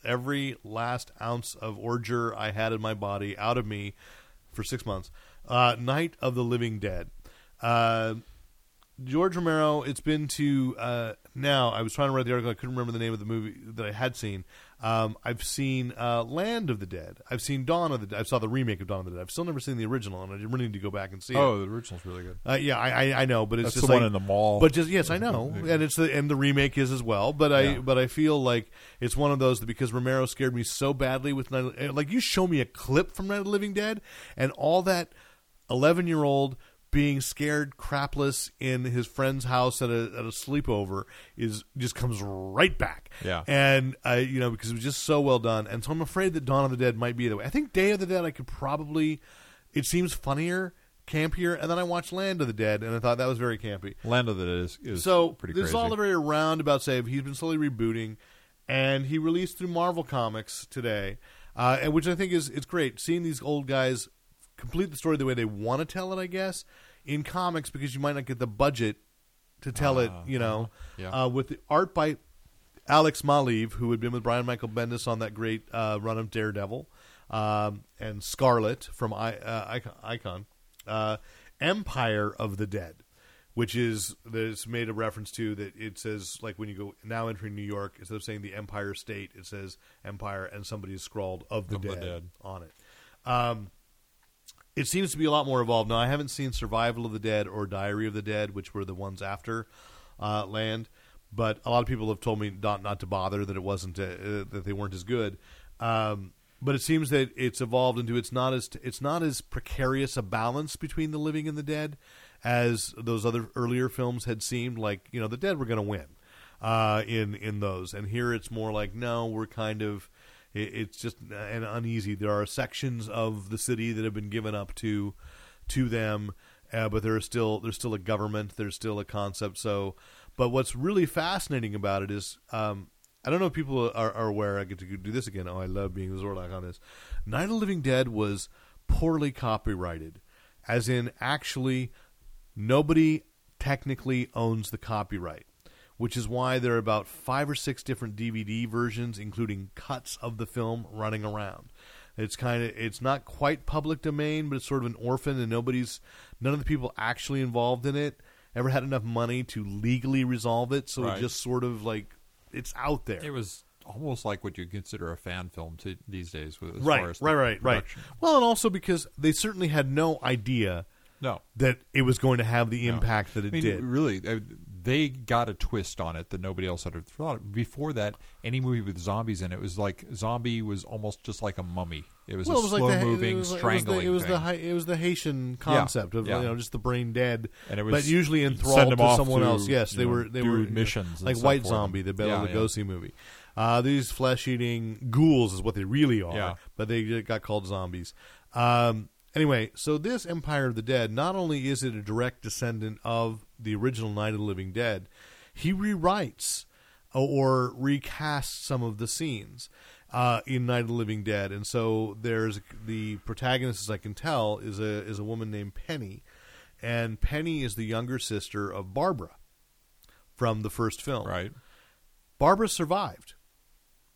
every last ounce of ordure I had in my body out of me for six months. Uh, Night of the Living Dead. Uh, George Romero. It's been to uh, now. I was trying to write the article. I couldn't remember the name of the movie that I had seen. Um, I've seen uh, Land of the Dead. I've seen Dawn of the Dead. I saw the remake of Dawn of the Dead. I've still never seen the original, and I really need to go back and see it. Oh, the original's really good. Uh, yeah, I, I I know, but it's That's just the one like- in the mall. But just yes, I know, and it's the and the remake is as well. But I Yeah. but I feel like it's one of those that because Romero scared me so badly with Night, like you show me a clip from Night of the Living Dead, and all that eleven year old being scared crapless in his friend's house at a at a sleepover is just comes right back. Yeah. and I you know because it was just so well done, and so I'm afraid that Dawn of the Dead might be the way. I think Day of the Dead I could probably. It seems funnier. Campier, and then I watched Land of the Dead, and I thought that was very campy Land of the Dead is, is so pretty this is all a very roundabout save. He's been slowly rebooting, and he released through Marvel Comics today, uh, and which I think is it's great seeing these old guys complete the story the way they want to tell it. I guess in comics because you might not get the budget to tell it. Ah, You know, yeah. uh, with the art by Alex Maleev, who had been with Brian Michael Bendis on that great uh, run of Daredevil, um, and Scarlet from I, uh, Icon, uh, Empire of the Dead, which is there's made a reference to that it says like when you go now entering New York instead of saying the Empire State, it says Empire, and somebody has scrawled of the, Of the dead, Dead. on it. Um, it seems to be a lot more evolved now. I haven't seen Survival of the Dead or Diary of the Dead, which were the ones after uh, Land, but a lot of people have told me not not to bother that it wasn't uh, that they weren't as good. Um, but it seems that it's evolved into it's not as it's not as precarious a balance between the living and the dead as those other earlier films had seemed. Like you know, the dead were going to win uh, in in those, and here it's more like no, we're kind of it, it's just an uneasy. There are sections of the city that have been given up to to them, uh, but there is still there's still a government. There's still a concept. So, but what's really fascinating about it is. Um, I don't know if people are, are aware. I get to do this again. Oh, I love being Zorlak on this. Night of the Living Dead was poorly copyrighted, as in actually nobody technically owns the copyright, which is why there are about five or six different DVD versions, including cuts of the film, running around. It's kind of it's not quite public domain, but it's sort of an orphan, and nobody's none of the people actually involved in it ever had enough money to legally resolve it. So Right. it just sort of like it's out there. It was almost like what you consider a fan film to, these days. With, as right, far as right, the right, right. Well, and also because they certainly had no idea No, that it was going to have the no. impact that it I mean, did. Really, they got a twist on it that nobody else had thought. Of. Before that, any movie with zombies in it was like zombie was almost just like a mummy. It was well, a it was slow like the, moving, it was, strangling. It was the, it was the, it was the Haitian concept of yeah. you know just the brain dead, And it was- but usually enthralled to someone to, else. Yes, they know, were they were missions and like White. Zombie, the Bela Yeah, yeah. Movie. Uh, these flesh eating ghouls is what they really are, Yeah. but they got called zombies. Um, anyway, so this Empire of the Dead, not only is it a direct descendant of the original Night of the Living Dead, he rewrites or recasts some of the scenes uh, in Night of the Living Dead, and so there's the protagonist, as I can tell, is a is a woman named Penny, and Penny is the younger sister of Barbara from the first film. right. Barbara survived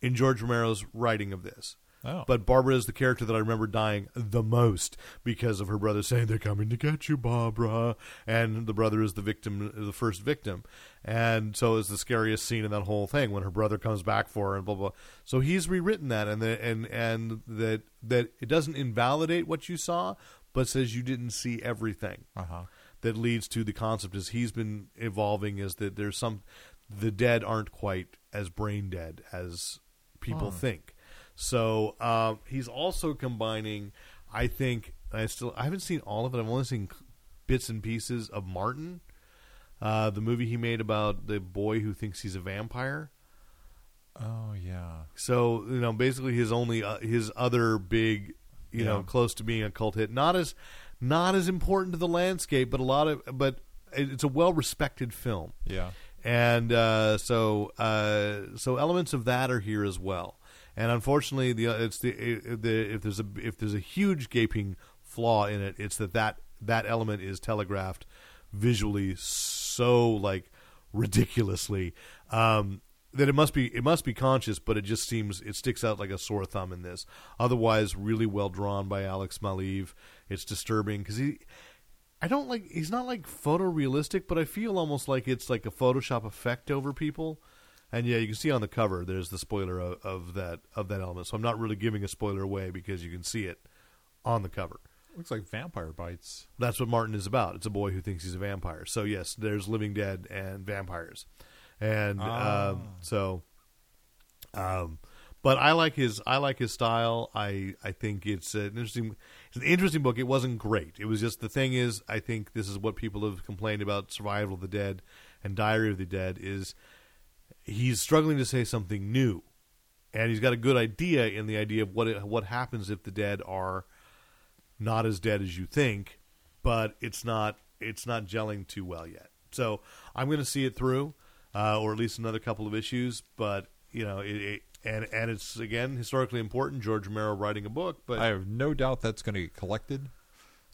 in George Romero's writing of this. Oh. But Barbara is the character that I remember dying the most because of her brother saying they're coming to get you, Barbara, and the brother is the victim, the first victim, and so it's the scariest scene in that whole thing when her brother comes back for her and blah blah. So he's rewritten that and the, and and that that it doesn't invalidate what you saw, but says you didn't see everything Uh huh. that leads to the concept as he's been evolving is that there's some the dead aren't quite as brain dead as people think. So uh, he's also combining. I think I still I haven't seen all of it. I've only seen bits and pieces of Martin, uh, the movie he made about the boy who thinks he's a vampire. Oh yeah. So you know, basically his only uh, his other big, you know, close to being a cult hit. Not as not as important to the landscape, but a lot of but it's a well respected film, Yeah. and uh, so uh, so elements of that are here as well. And unfortunately, the it's the, the if there's a if there's a huge gaping flaw in it, it's that that that element is telegraphed visually so like ridiculously um, that it must be it must be conscious, but it just seems it sticks out like a sore thumb in this. Otherwise, really well drawn by Alex Maleev. It's disturbing because he. I don't like. He's not like photorealistic, but I feel almost like it's like a Photoshop effect over people. And yeah, you can see on the cover there's the spoiler of, of that of that element. So I'm not really giving a spoiler away because you can see it on the cover. Looks like vampire bites. That's what Martin is about. It's a boy who thinks he's a vampire. So yes, there's living dead and vampires, and Ah. um, so, um, but I like his I like his style. I I think it's an interesting it's an interesting book. It wasn't great. It was just the thing is I think this is what people have complained about Survival of the Dead and Diary of the Dead is he's struggling to say something new, and he's got a good idea in the idea of what what happens if the dead are not as dead as you think, but it's not it's not gelling too well yet. So I'm going to see it through, uh, or at least another couple of issues. But you know, it, it, and and it's again historically important. George Romero writing a book, but I have no doubt that's going to get collected.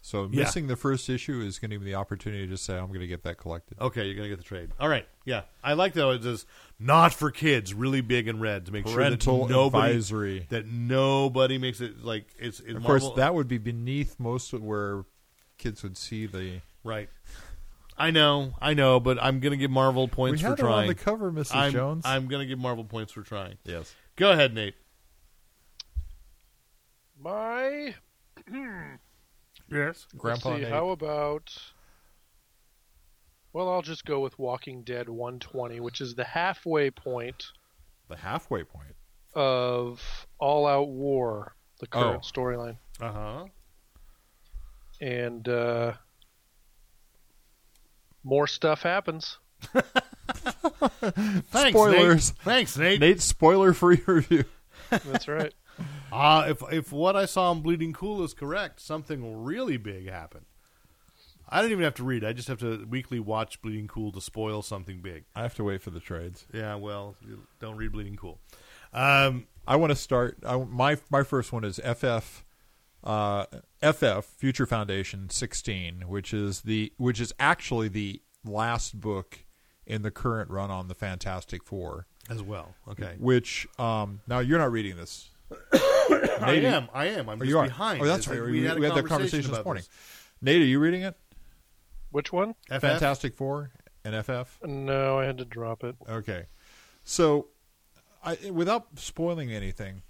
So Yeah. missing the first issue is going to be the opportunity to just say I'm going to get that collected. okay, you're going to get the trade. All right, yeah, I like that. It says not for kids, really big and red to make Parental sure that nobody advisory. that nobody makes it like it's. It, Of course, that would be beneath most of where kids would see the. right. I know, I know, but I'm going to give Marvel points we for had on trying. the cover, Mrs. I'm, Jones. I'm going to give Marvel points for trying. yes. Go ahead, Nate. My [CLEARS THROAT] Yes. Grandpa let's see, Nate. how about well, I'll just go with Walking Dead 120, which is the halfway point the halfway point. of All Out War, the current Oh. storyline. Uh huh. And uh, more stuff happens. Thanks, Spoilers. Nate. Thanks, Nate. Nate's spoiler-free [LAUGHS] review. That's right. Uh, if if what I saw in Bleeding Cool is correct, something really big happened. I don't even have to read. I just have to weekly watch Bleeding Cool to spoil something big. I have to wait for the trades. Yeah, well, don't read Bleeding Cool. Um, I want to start. I, my my first one is FF, uh, FF Future Foundation 16, which is the which is actually the last book in the current run on the Fantastic Four. as well. Okay. Which um, now you're not reading this. [COUGHS] I am. I am. I'm Oh, just you are. behind. Oh, that's It's right. like We, we had, a that conversation conversation this about morning. this. Nate, are you reading it? Which one? FF? Fantastic Four and FF. No, I had to drop it. Okay, so I, without spoiling anything,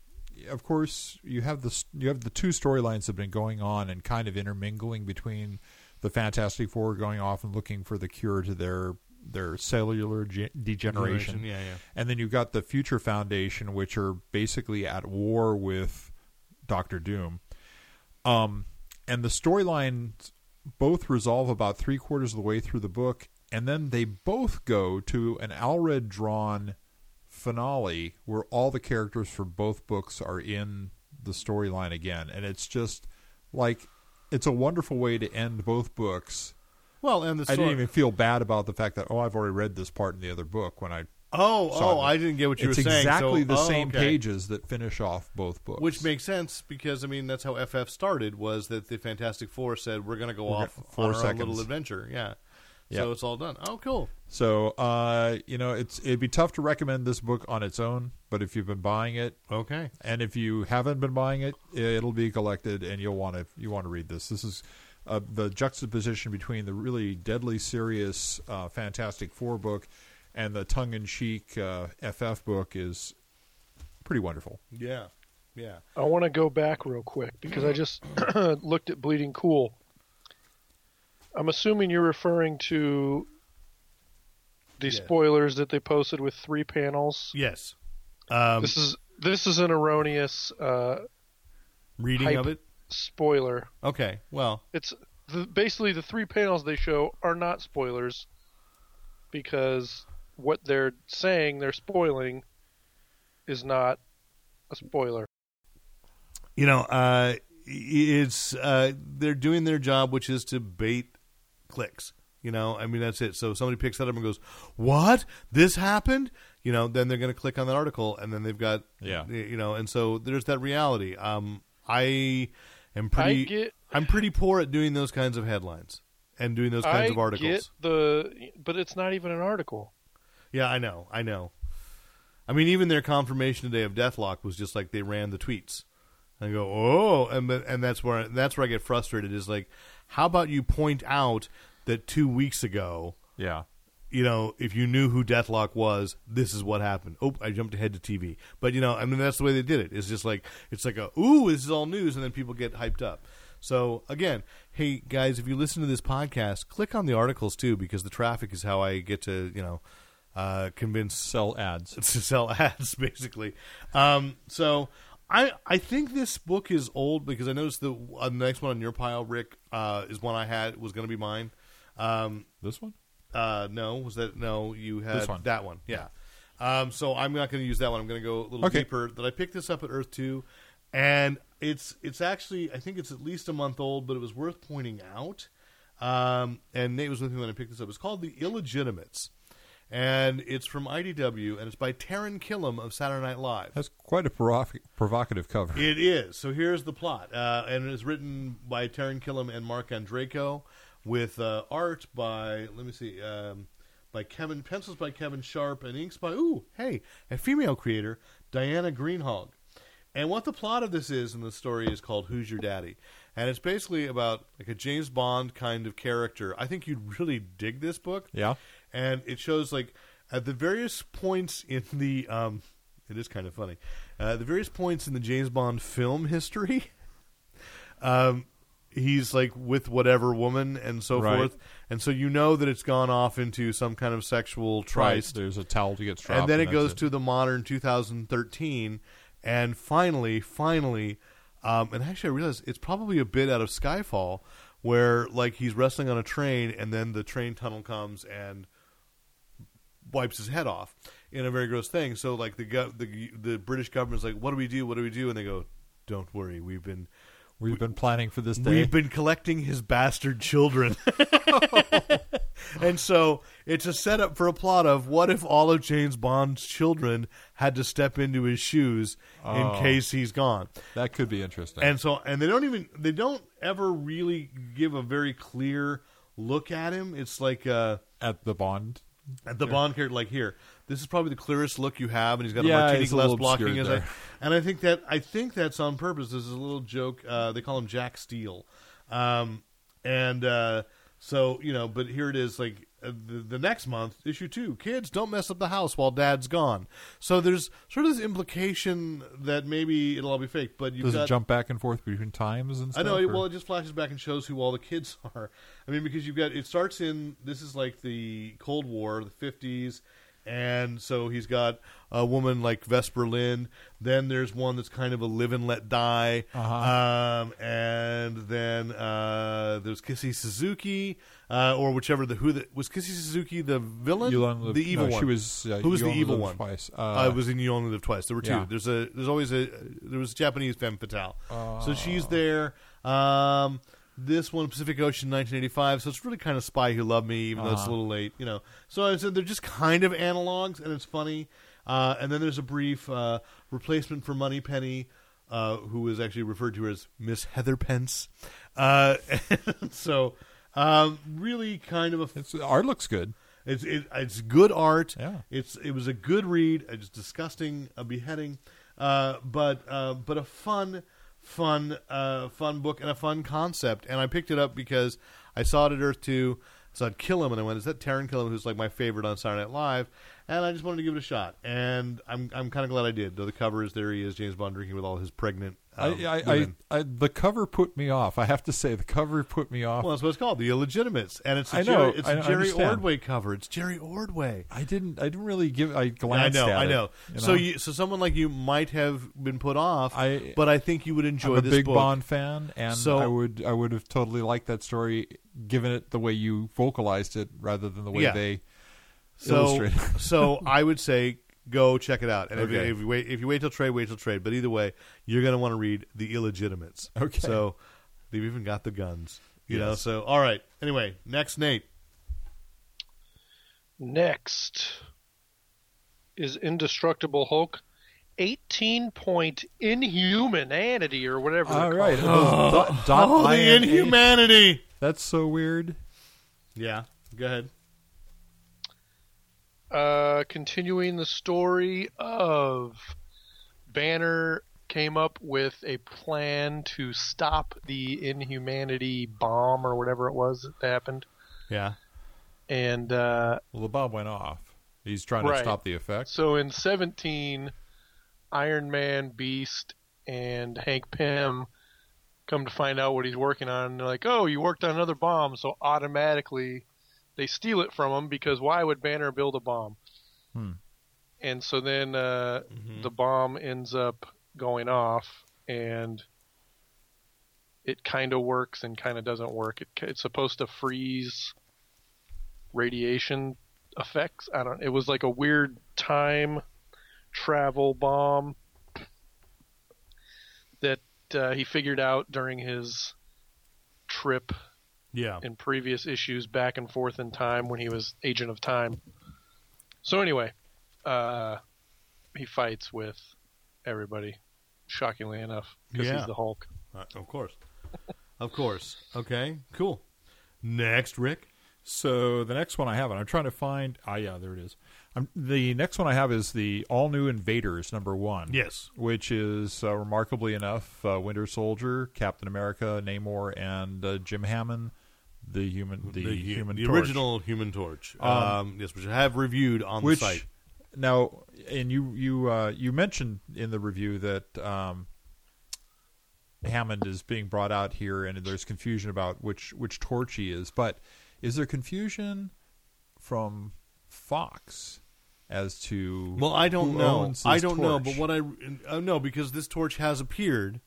of course you have the you have the two storylines that have been going on and kind of intermingling between the Fantastic Four going off and looking for the cure to their their cellular ge- degeneration. Generation, yeah, yeah. And then you've got the Future Foundation, which are basically at war with Doctor Doom. Um, and the storylines both resolve about three quarters of the way through the book, and then they both go to an Allred drawn finale where all the characters for both books are in the storyline again, and it's just like it's a wonderful way to end both books. Well, and the I story- didn't even feel bad about the fact that oh, I've already read this part in the other book when I Oh, oh, it. I didn't get what you it's were saying. It's exactly So- the oh, same okay. pages that finish off both books. Which makes sense because I mean that's how FF started was that the Fantastic Four said we're going to go We're off four on our own little adventure. Yeah. Yeah. So it's all done. Oh, cool. so. Uh, you know, it's it'd be tough to recommend this book on its own, but if you've been buying it, Okay. and if you haven't been buying it, it'll be collected, and you'll want to you want to read this. This is uh, the juxtaposition between the really deadly serious uh, Fantastic Four book and the tongue-in-cheek uh, FF book is pretty wonderful. Yeah. Yeah. I want to go back real quick because I just [CLEARS THROAT] looked at Bleeding Cool. I'm assuming you're referring to the Yeah. spoilers that they posted with three panels. Yes. Um, This is this is an erroneous uh, reading hype. of it. Spoiler. Okay. Well, It's the, basically the three panels they show are not spoilers because what they're saying they're spoiling is not a spoiler. you know, uh, it's uh, they're doing their job, which is to bait clicks. You know, I mean that's it. So if somebody picks that up and goes, "What? This happened?" You know, then they're going to click on that article, and then they've got, Yeah. you know, and so there's that reality. Um, I am pretty, I get I'm pretty poor at doing those kinds of headlines and doing those kinds I of articles. get the but it's not even an article. Yeah, I know, I know. I mean, even their confirmation today of Deathlok was just like they ran the tweets. I go, oh, and and that's where that's where I get frustrated. Is like, how about you point out that two weeks ago, Yeah. You know, if you knew who Deathlok was, this is what happened. Oh, I jumped ahead to TV, but you know, I mean, that's the way they did it. It's just like it's like a ooh, this is all news, and then people get hyped up. So again, hey guys, if you listen to this podcast, click on the articles too, because the traffic is how I get to you know uh, convince Sell ads. [LAUGHS] to sell ads, [LAUGHS] basically. Um, so I I think this book is old because I noticed the, uh, the next one on your pile, Rick, uh, is one I had was going to be mine. Um, This one? Uh, no, was that no? You had This one. that one, yeah. Um, so I'm not going to use that one. I'm going to go a little Okay. deeper. That I picked this up at Earth Two, and it's it's actually I think it's at least a month old, but it was worth pointing out. Um, and Nate was with me when I picked this up. It's called The Illegitimates, and it's from IDW, and it's by Taran Killam of Saturday Night Live. That's quite a provoc- provocative cover. It is. So here's the plot, uh, and it is written by Taran Killam and Marc Andreyko, with uh, art by let me see, um, by Kevin pencils by Kevin Sharpe and inks by ooh hey a female creator Diana Greenhalgh. And what the plot of this is in the story is called Who's Your Daddy, and it's basically about like a James Bond kind of character. I think you'd really dig this book Yeah. and it shows like at the various points in the um it is kind of funny uh, the various points in the james bond film history [LAUGHS] um he's like with whatever woman and so Right. forth. And so you know that it's gone off into some kind of sexual Right. tryst There's a towel to get strapped. and then it that's goes to the modern 2013 and finally finally um, and actually i realize it's probably a bit out of skyfall where like he's wrestling on a train and then the train tunnel comes and wipes his head off in a very gross thing. So like the the the british government's like what do we do? What do we do? And they go don't worry. We've been We've been planning for this day. We've been collecting his bastard children. [LAUGHS] and so it's a setup for a plot of what if all of James Bond's children had to step into his shoes Oh. in case he's gone. that could be interesting. And so and they don't even they don't ever really give a very clear look at him. It's like uh at the Bond. at the Bond character, like here, this is probably the clearest look you have, and he's got a Yeah, martini it's a glass blocking his eye. [LAUGHS] And I think that I think that's on purpose. This is a little joke. Uh, they call him Jack Steele, um, and uh, So you know, but here it is. Like uh, the, the next month, issue two, kids don't mess up the house while dad's gone. So there's sort of this implication that maybe it'll all be fake. But you've Does got, it jump back and forth between times and I know. or- Well, it just flashes back and shows who all the kids [LAUGHS] are. I mean, because you've got it starts in this is like the Cold War, the fifties, and so he's got a woman like Vesper Lynd. Then there's one that's kind of a live and let die, Uh-huh. um, and then uh, there's Kissy Suzuki, uh, or whichever the who the, was Kissy Suzuki the villain, You Only Live- the evil no, one. She was. Uh, who was the evil one? Twice. Uh, Uh, it was in You Only Live Twice. There were two. yeah. There's a there's always a there was a Japanese femme fatale. so she's there. Um, this one Pacific Ocean 1985. So it's really kind of Spy Who Loved Me, even though it's a Uh-huh. little late. You know. So I said they're just kind of analogs, and it's funny. Uh, and then there's a brief uh, replacement for Moneypenny. Uh, who is actually referred to as Miss Heather Pence? Uh, and [LAUGHS] so, um, really kind of a it's, art looks good. it's it, it's good art. Yeah. It's it was a good read. It's disgusting a beheading, uh, but uh, but a fun, fun, uh, fun book and a fun concept. And I picked it up because I saw it at Earth Two. So I'd kill him, and I went, "Is that Taran Killam, who's like my favorite on Saturday Night Live?" And I just wanted to give it a shot, and I'm I'm kind of glad I did. Though the cover is there, he is James Bond drinking with all his pregnant. Um, I, I, I. I, the cover put me off. I have to say, the cover put me off. well, that's what it's called, the illegitimates, and it's a I know, Jerry, it's a I- I Jerry. Ordway cover. It's Jerry Ordway. I didn't. I didn't really give. I glanced. I know, I it, know. you So you, so someone like you might have been put off, I- but I think you would enjoy I'm a this big book. Bond fan, and So- I would I would have totally liked that story, given it the way you vocalized it, rather than the way Yeah. they So, [LAUGHS] so I would say go check it out. And if, you, Okay. if you wait, if you wait till trade, wait till trade. But either way, you're going to want to read the Illegitimates. Okay. So they've even got the guns. You know. Yes. So all right. Anyway, next Nate. Next is Indestructible Hulk. 18 point inhumanity or whatever. they All call right, it. Oh, [LAUGHS] dot, dot oh, the INH. inhumanity. That's so weird. Yeah. Go ahead. Uh, continuing the story of Banner came up with a plan to stop the inhumanity bomb or whatever it was that happened. Yeah. And uh, Well, the bomb went off. He's trying Right. to stop the effect. so in 17, Iron Man, Beast, and Hank Pym come to find out what he's working on. And they're like, oh, you worked on another bomb. So automatically they steal it from him because why would Banner build a bomb? Hmm. And so then uh, the bomb ends up going off and it kind of works and kind of doesn't work. It, it's supposed to freeze radiation effects. I don't. It was like a weird time travel bomb that uh, he figured out during his trip Yeah. in previous issues back and forth in time when he was Agent of Time. So anyway, uh, he fights with everybody. Shockingly enough, because Yeah. he's the Hulk. Uh, of course. of course. Okay. Cool. Next, Rick. So the next one I have, and I'm trying to find. Ah, yeah, there it is. I'm, the next one I have is the All New Invaders number one. Yes. which is uh, remarkably enough uh, Winter Soldier, Captain America, Namor, and uh, Jim Hammond, the human, the, hu- human, the Torch. original Human Torch. Um, Um, yes, which I have reviewed on Which the site. now, and you you uh, you mentioned in the review that um, Hammond is being brought out here, and there's confusion about which which Torch he is. But is there confusion from Fox as to Well, I don't know. I don't know, but what I uh, know because this torch has appeared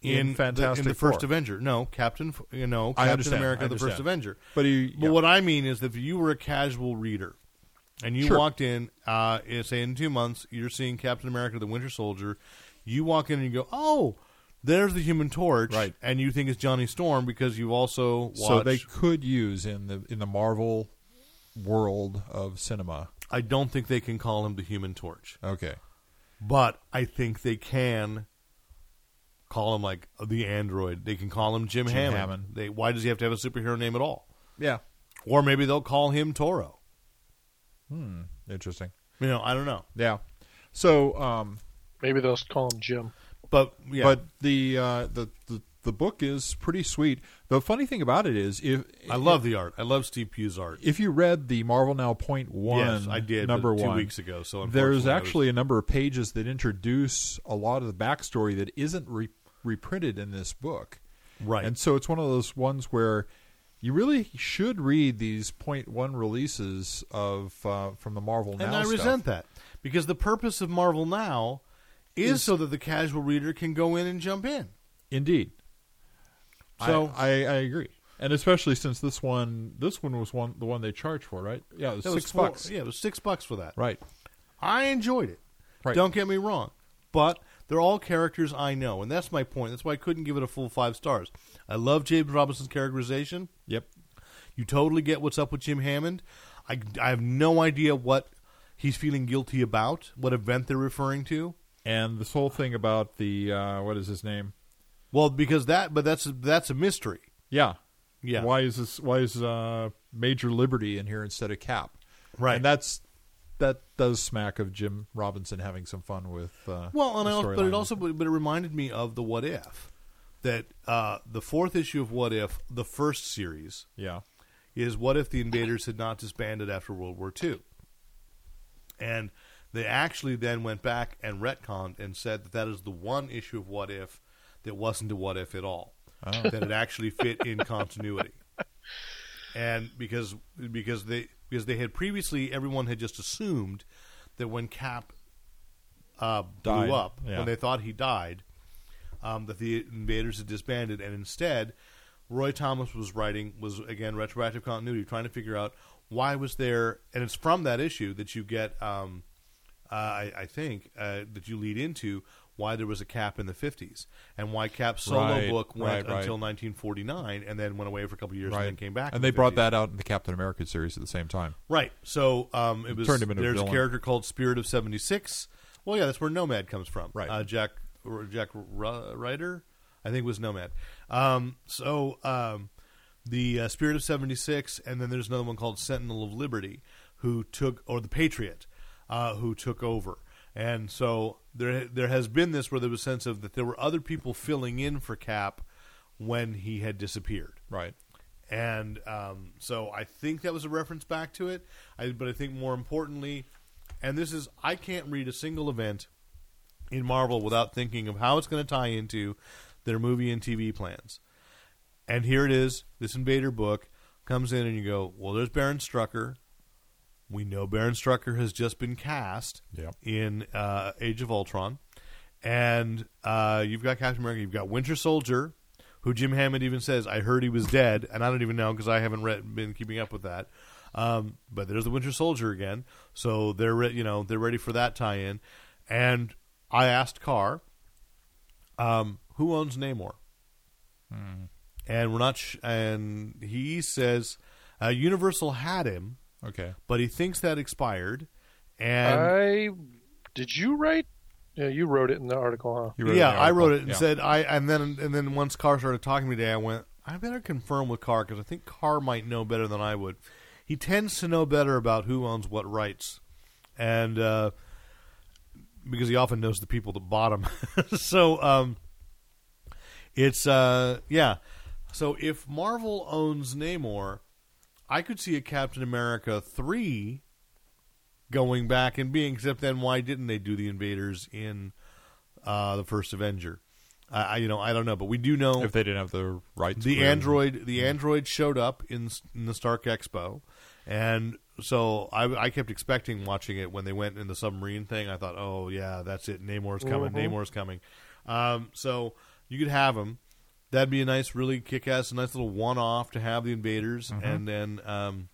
In in, Fantastic the, in the first Four. Avenger. No, Captain. You know, I Captain understand, America, I the first understand. Avenger. But he, But what I mean is if you were a casual reader and you Sure. walked in, uh, say in two months, you're seeing Captain America, the Winter Soldier. You walk in and you go, "Oh, there's the Human Torch," Right. And you think it's Johnny Storm because you've also watched. so they could use in the in the Marvel world of cinema. I don't think they can call him the Human Torch, Okay. but I think they can call him like the android. They can call him Jim, Jim Hammond. Hammond. They, why does he have to have a superhero name at all? Yeah. Or maybe they'll call him Toro. Hmm. Interesting. You know, I don't know. Yeah. So, um, Maybe they'll call him Jim. But yeah, but the, uh, the the the book is pretty sweet. The funny thing about it is, if I love the art. I love Steve Pugh's art. if you read the Marvel Now Point One, Yes, I did, number two one weeks ago, so there's actually a number of pages that introduce a lot of the backstory that isn't re- reprinted in this book. Right. and so it's one of those ones where you really should read these Point One releases of uh, from the Marvel Now. and I stuff. resent that because the purpose of Marvel Now is, so that the casual reader can go in and jump in. Indeed. So- I, I, I agree, and especially since this one this one was one the one they charged for, right? Yeah, it was That was six four- bucks. Yeah, it was six bucks for that. Right. I enjoyed it. Right. Don't get me wrong, but they're all characters I know, and that's my point. That's why I couldn't give it a full five stars. I love James Robinson's characterization. Yep. You totally get what's up with Jim Hammond. I, I have no idea what he's feeling guilty about, what event they're referring to. And this whole thing about the uh, what is his name? Well, because that, but that's that's a mystery. Yeah. Yeah. Why is this? Why is uh, Major Liberty in here instead of Cap? Right. And that's that does smack of Jim Robinson having some fun with. Uh, Well, and I also, but it also, but it reminded me of the What If. That uh, the fourth issue of What If, the first series, yeah. is what if the invaders had not disbanded after World War II? And they actually then went back and retconned and said that that is the one issue of What If that wasn't a What If at all. That it actually fit in continuity. And because because they because they had previously everyone had just assumed that when Cap uh, blew Died, up yeah. when they thought he died, um, that the invaders had disbanded, and instead, Roy Thomas was writing was again retroactive continuity, trying to figure out why was there, and it's from that issue that you get, um, uh, I, I think, uh, that you lead into why there was a Cap in the fifties and why Cap's solo Right, book went right, right. until 1949 and then went away for a couple of years and then came back. in And the they brought 50s. that out in the Captain America series at the same time. Right. So um, it was Turned him into a there's a villain. character called Spirit of seventy six. Well, yeah, that's where Nomad comes from. Right. Uh, Jack Jack Ru- Ryder, I think was Nomad. Um, so um, the uh, Spirit of seventy six, and then there's another one called Sentinel of Liberty, who took or the Patriot, uh, who took over. And so there there has been this where there was a sense of that there were other people filling in for Cap when he had disappeared Right. and um, so I think that was a reference back to it. I, but I think more importantly, and this is I can't read a single event in Marvel without thinking of how it's going to tie into their movie and TV plans. And here it is. This Invader book comes in, and you go, "Well, there's Baron Strucker. We know Baron Strucker has just been cast Yep. in uh, Age of Ultron, and uh, you've got Captain America. You've got Winter Soldier, who Jim Hammond even says, "I heard he was dead," and I don't even know because I haven't read, been keeping up with that. Um, but there's the Winter Soldier again, so they're re- you know they're ready for that tie-in. And I asked Carr, um, who owns Namor, and we're not. Sh- and he says uh, Universal had him, Okay. but he thinks that expired. And I did you write? Yeah, you wrote it in the article, huh? Yeah, in I wrote it and Yeah. said I, and then and then once Carr started talking to me today, I went, I better confirm with Carr because I think Carr might know better than I would. He tends to know better about who owns what rights, and uh, because he often knows the people that bought them. so um, it's uh, yeah. So if Marvel owns Namor, I could see a Captain America three going back and being. Except then, why didn't they do the Invaders in uh, the first Avenger? I, I you know I don't know, but we do know If they didn't have the rights. the android the android showed up in in the Stark Expo, and so I, I kept expecting watching it when they went in the submarine thing. I thought, oh yeah, that's it. Namor's coming. Namor's coming. Um, so you could have him. That'd be a nice, really kick-ass, a nice little one-off to have the invaders, and then. Um,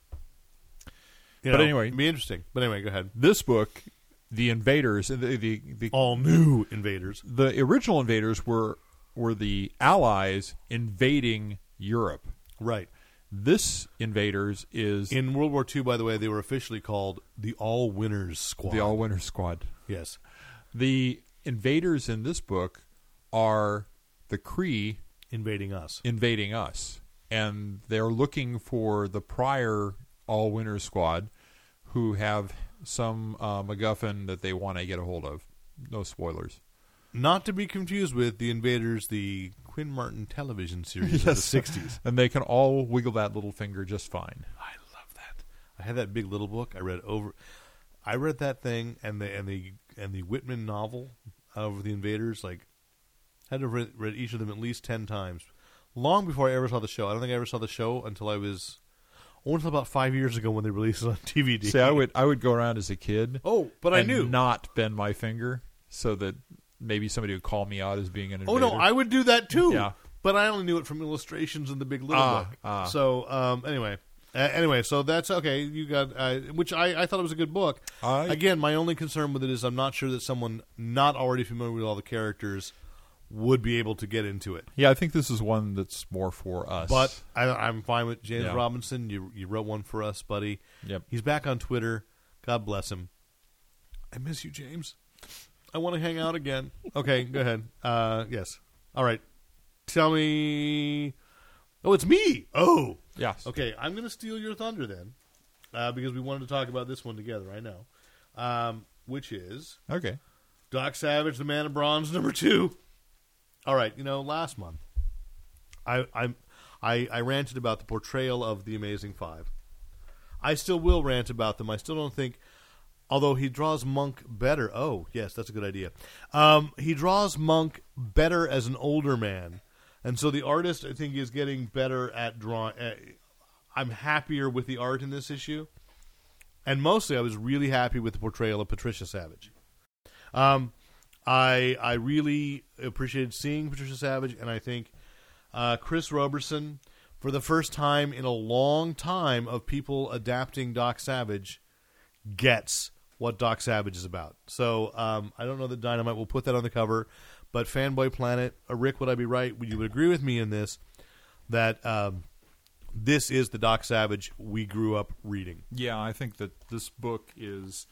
you But anyway- it'd be interesting. But anyway, go ahead. This book, the invaders, the the the, All new invaders. the original invaders were were the Allies invading Europe. Right. This invaders is In World War II, by the way, they were officially called the All Winners Squad. the All Winners Squad. yes. The invaders in this book are the Kree Invading us. invading us, and they're looking for the prior All Winter Squad, who have some uh, MacGuffin that they want to get a hold of. No spoilers. Not to be confused with the Invaders, the Quinn Martin television series Yes. of the '60s. and they can all wiggle that little finger just fine. I love that. I had that big little book. I read over. I read that thing and the and the and the Whitman novel of the Invaders. Like, had to read, read each of them at least ten times. Long before I ever saw the show. I don't think I ever saw the show until I was only until about five years ago when they released it on [LAUGHS] DVD. See, I would I would go around as a kid. Oh, but I knew. not bend my finger so that maybe somebody would call me out as being an Oh no, I would do that too. Yeah. but I only knew it from illustrations in the Big Little Ah, book. ah. So um, anyway, uh, anyway, so that's okay. You got uh, which I, I thought it was a good book. I- Again, my only concern with it is I'm not sure that someone not already familiar with all the characters would be able to get into it. Yeah, I think this is one that's more for us. But I, I'm fine with James Yeah. Robinson. You you wrote one for us, buddy. Yep. He's back on Twitter. God bless him. I miss you, James. I want to hang out again. Okay, go ahead. Uh, yes. All right. Tell me. Oh, it's me. Oh, yes, okay. I'm going to steal your thunder then, uh, because we wanted to talk about this one together. I know, um, which is okay. Doc Savage, the Man of Bronze, number two. All right, you know, last month, I I I, I ranted about the portrayal of the Amazing Five. I still will rant about them. I still don't think, although he draws Monk better. Oh, yes, that's a good idea. Um, he draws Monk better as an older man, and so the artist I think is getting better at drawing. Uh, I'm happier with the art in this issue, and mostly I was really happy with the portrayal of Patricia Savage. Um, I I really appreciated seeing Patricia Savage, and I think uh, Chris Roberson, for the first time in a long time of people adapting Doc Savage, gets what Doc Savage is about. So um, I don't know that Dynamite will put that on the cover, but Fanboy Planet, uh, Rick, would I be right? Would you agree with me in this that um, this is the Doc Savage we grew up reading? Yeah, I think that this book is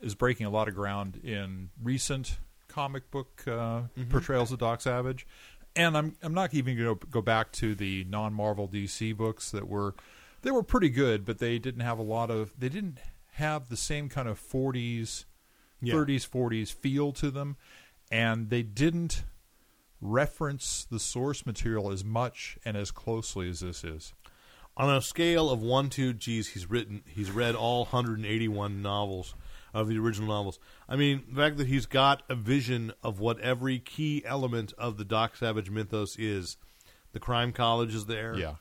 is breaking a lot of ground in recent comic book uh, portrayals of Doc Savage, and I'm I'm not even going to go back to the non Marvel DC books that were they were pretty good, but they didn't have a lot of they didn't have the same kind of 40s, Yeah. 30s, 40s feel to them, and they didn't reference the source material as much and as closely as this is. on a scale of one to geez, he's written, he's read all 181 novels of the original novels. I mean, the fact that he's got a vision of what every key element of the Doc Savage mythos is. The crime college is there. Yeah,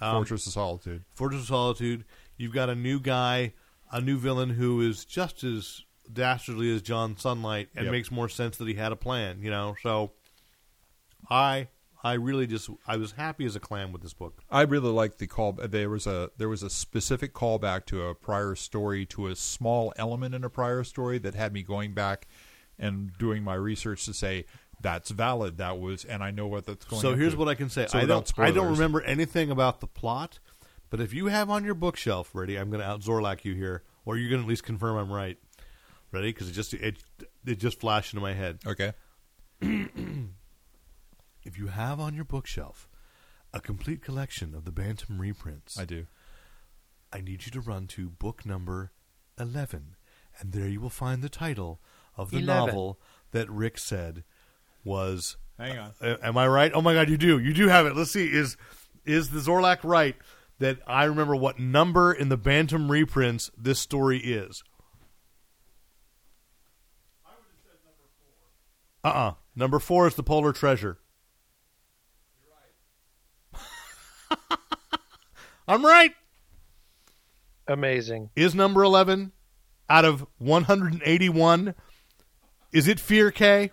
Um, Fortress of Solitude. Fortress of Solitude. You've got a new guy, a new villain who is just as dastardly as John Sunlight, and Yep. makes more sense that he had a plan. You know, so I, I really just, I was happy as a clam with this book. I really like the call. There was a there was a specific callback to a prior story, to a small element in a prior story that had me going back and doing my research to say that's valid. That was, and I know what that's going. So here's to. what I can say. So I don't. I don't remember anything about the plot, but if you have on your bookshelf, ready, I'm going to out Zorlak you here, or you're going to at least confirm I'm right. Ready? Because it just it it just flashed into my head. Okay. [CLEARS THROAT] If you have on your bookshelf a complete collection of the Bantam reprints, I do. I need you to run to book number 11, and there you will find the title of the 11. novel that Rick said was. Hang on. Uh, am I right? Oh my God, you do. You do have it. Let's see. Is is the Zorlak right that I remember what number in the Bantam reprints this story is? Uh uh Number four is the Polar Treasure. [LAUGHS] I'm right. Amazing. Is number 11 out of 181? Is it Fear Cay?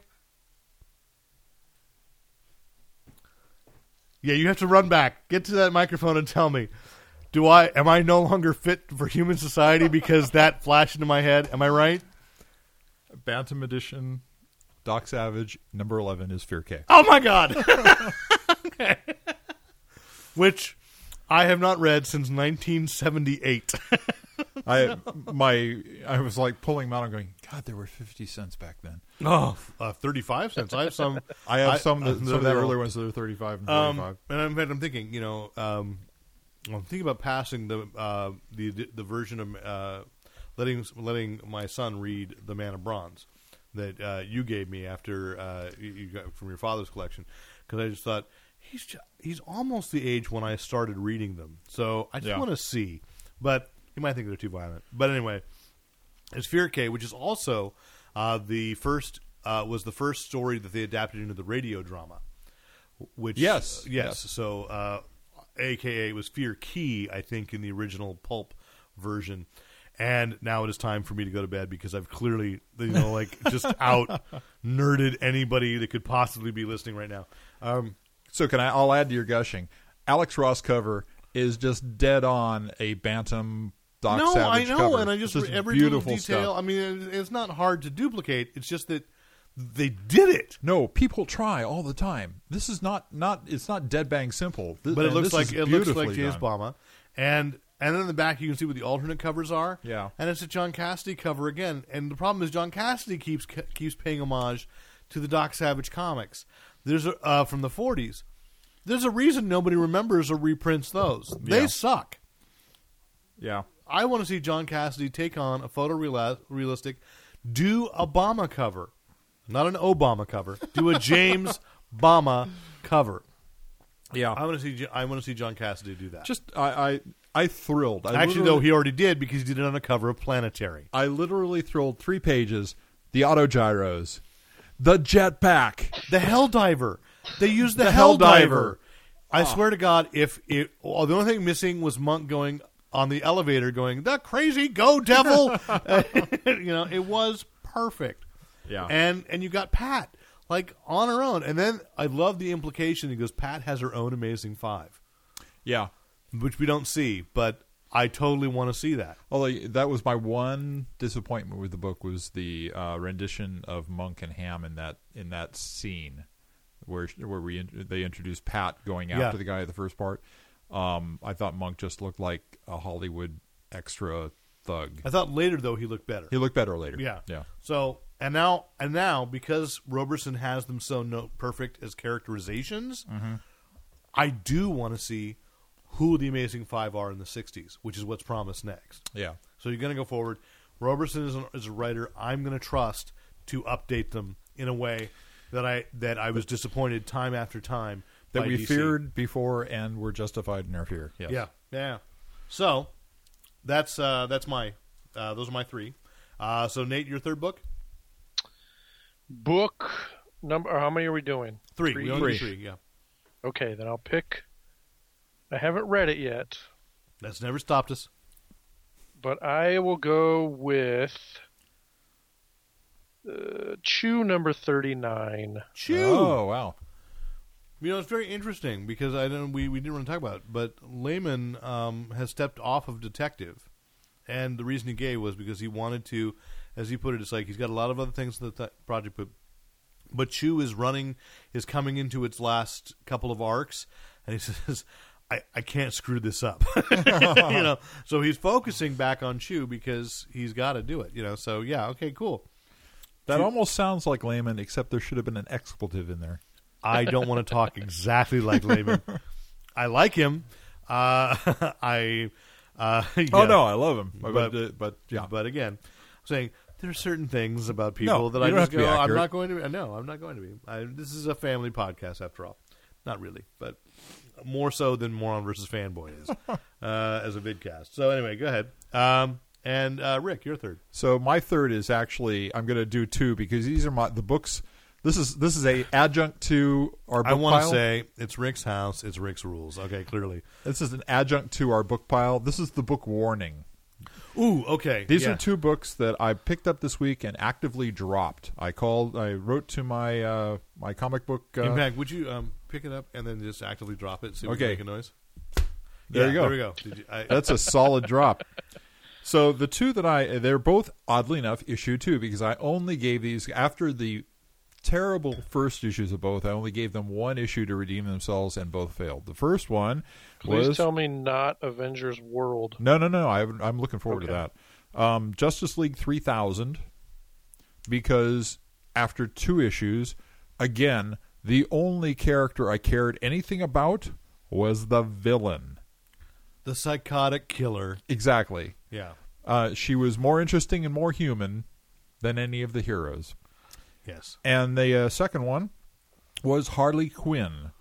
Yeah, you have to run back. Get to that microphone and tell me. Do I am I no longer fit for human society because that [LAUGHS] flashed into my head? Am I right? Bantam edition. Doc Savage number eleven is Fear Cay. Oh my god. [LAUGHS] okay. Which I have not read since 1978. [LAUGHS] I my I was like pulling them out and going, God, there were fifty cents back then. oh, uh, 35 cents. I have some [LAUGHS] I have some uh, that, some of the earlier ones that are thirty five and Um, and I'm, I'm thinking, you know, um, I'm thinking about passing the uh, the the version of uh, letting letting my son read The Man of Bronze, that uh, you gave me after uh, you, you got from your father's collection because I just thought he's ju- he's almost the age when I started reading them. So I just Yeah. want to see, but you might think they're too violent. But anyway, it's Fear Cay, which is also uh, the first uh, was the first story that they adapted into the radio drama. Which Yes, yes. yes. So, uh, AKA was Fear Key, I think, in the original pulp version. And now it is time for me to go to bed because I've clearly, you know, like just [LAUGHS] out nerded anybody that could possibly be listening right now. Um, So can I? I'll add to your gushing. Alex Ross cover is just dead on a Bantam Doc no, Savage I know, cover. and I just It's every beautiful detail. stuff. I mean, it's not hard to duplicate. It's just that they did it. No, people try all the time. This is not not. It's not dead bang simple. Th- but it looks like it looks like James. Bama, and and then in the back you can see what the alternate covers are. Yeah. and it's a John Cassaday cover again. And the problem is John Cassaday keeps keeps paying homage to the Doc Savage comics. There's a, uh, from the '40s. There's a reason nobody remembers or reprints those. They Yeah. suck. Yeah, I want to see John Cassaday take on a photorealistic, do Obama cover, not an Obama cover. Do a James [LAUGHS] Bama cover. yeah. I want to see. I want to see John Cassaday do that. just I I, I thrilled. I Actually, literally- though, he already did because he did it on the cover of Planetary. I literally thrilled three pages. The auto gyros, the jetpack. The Hell Diver. They used the, The Hell Diver. I ah. swear to God, if it, well, the only thing missing was Monk going on the elevator, going the crazy go devil. [LAUGHS] [LAUGHS] you know, it was perfect. Yeah. and and you got Pat like on her own, and then I love the implication. He goes, Pat has her own Amazing Five, Yeah. which we don't see, but I totally want to see that. Although that was my one disappointment with the book was the uh, rendition of Monk and Ham in that in that scene where where we they introduced Pat going after Yeah. the guy at the first part. Um, I thought Monk just looked like a Hollywood extra thug. I thought later though he looked better. He looked better later. Yeah. yeah. So and now and now because Roberson has them so no, perfect as characterizations, Mm-hmm. I do want to see who the Amazing Five are in the '60s, which is what's promised next. Yeah. So you're going to go forward. Roberson is, an, is a writer I'm going to trust to update them in a way that I that I was disappointed time after time That by we DC. feared before and were justified in our fear. Yes. Yeah, yeah. So that's uh, that's my uh, those are my three. Uh, so Nate, your third book, Book number. How many are we doing? three. Three We only do three. Yeah, Okay, then I'll pick. I haven't read it yet, that's never stopped us. but I will go with uh, Chew number thirty-nine. Chew. Oh wow. You know, it's very interesting because I don't. We, we didn't want to talk about it, but Layman um, has stepped off of detective, and the reason he gave was because he wanted to, as he put it, it's like he's got a lot of other things in the th- project, but but Chew is running, is coming into its last couple of arcs, and he [LAUGHS] says, "I, I can't screw this up," [LAUGHS] you know. So he's focusing back on Chew because he's got to do it, you know. So yeah, okay, cool. That almost sounds like Layman, except there should have been an expletive in there. I don't want to talk [LAUGHS] exactly like Layman. I like him. Uh, [LAUGHS] I. Uh, Oh no, I love him, but But- but, uh, but yeah, But again, I'm saying there are certain things about people No, that I just go, I'm not going to. Be, no, I'm not going to be. I, this is a family podcast after all. Not really, but more so than Moron versus Fanboy is [LAUGHS] uh, as a vidcast. So anyway, go ahead. Um, and uh, Rick, your third. So my third is actually I'm going to do two because these are my the books. This is this is a adjunct to our book I want to say it's Rick's house. It's Rick's rules. Okay, clearly. this is an adjunct to our book pile. This is the book Warning. Ooh, okay. These yeah. are two books that I picked up this week and actively dropped. I called. I wrote to my uh, my comic book. Uh, In fact, would you um, pick it up and then just actively drop it? See if we Okay. can make a noise. There Yeah, you go. There we go. Did you, I, [LAUGHS] That's a solid drop. So the two that I they're both oddly enough issue two because I only gave these after the terrible first issues of both. I only gave them one issue to redeem themselves, and both failed. The first one Please was tell me not Avengers World. no, no, no. I, I'm looking forward to that. Um, Justice League 3000 because after two issues, again, the only character I cared anything about was the villain. the psychotic killer. Exactly. Yeah. Uh, she was more interesting and more human than any of the heroes. Yes. And the uh, second one was Harley Quinn,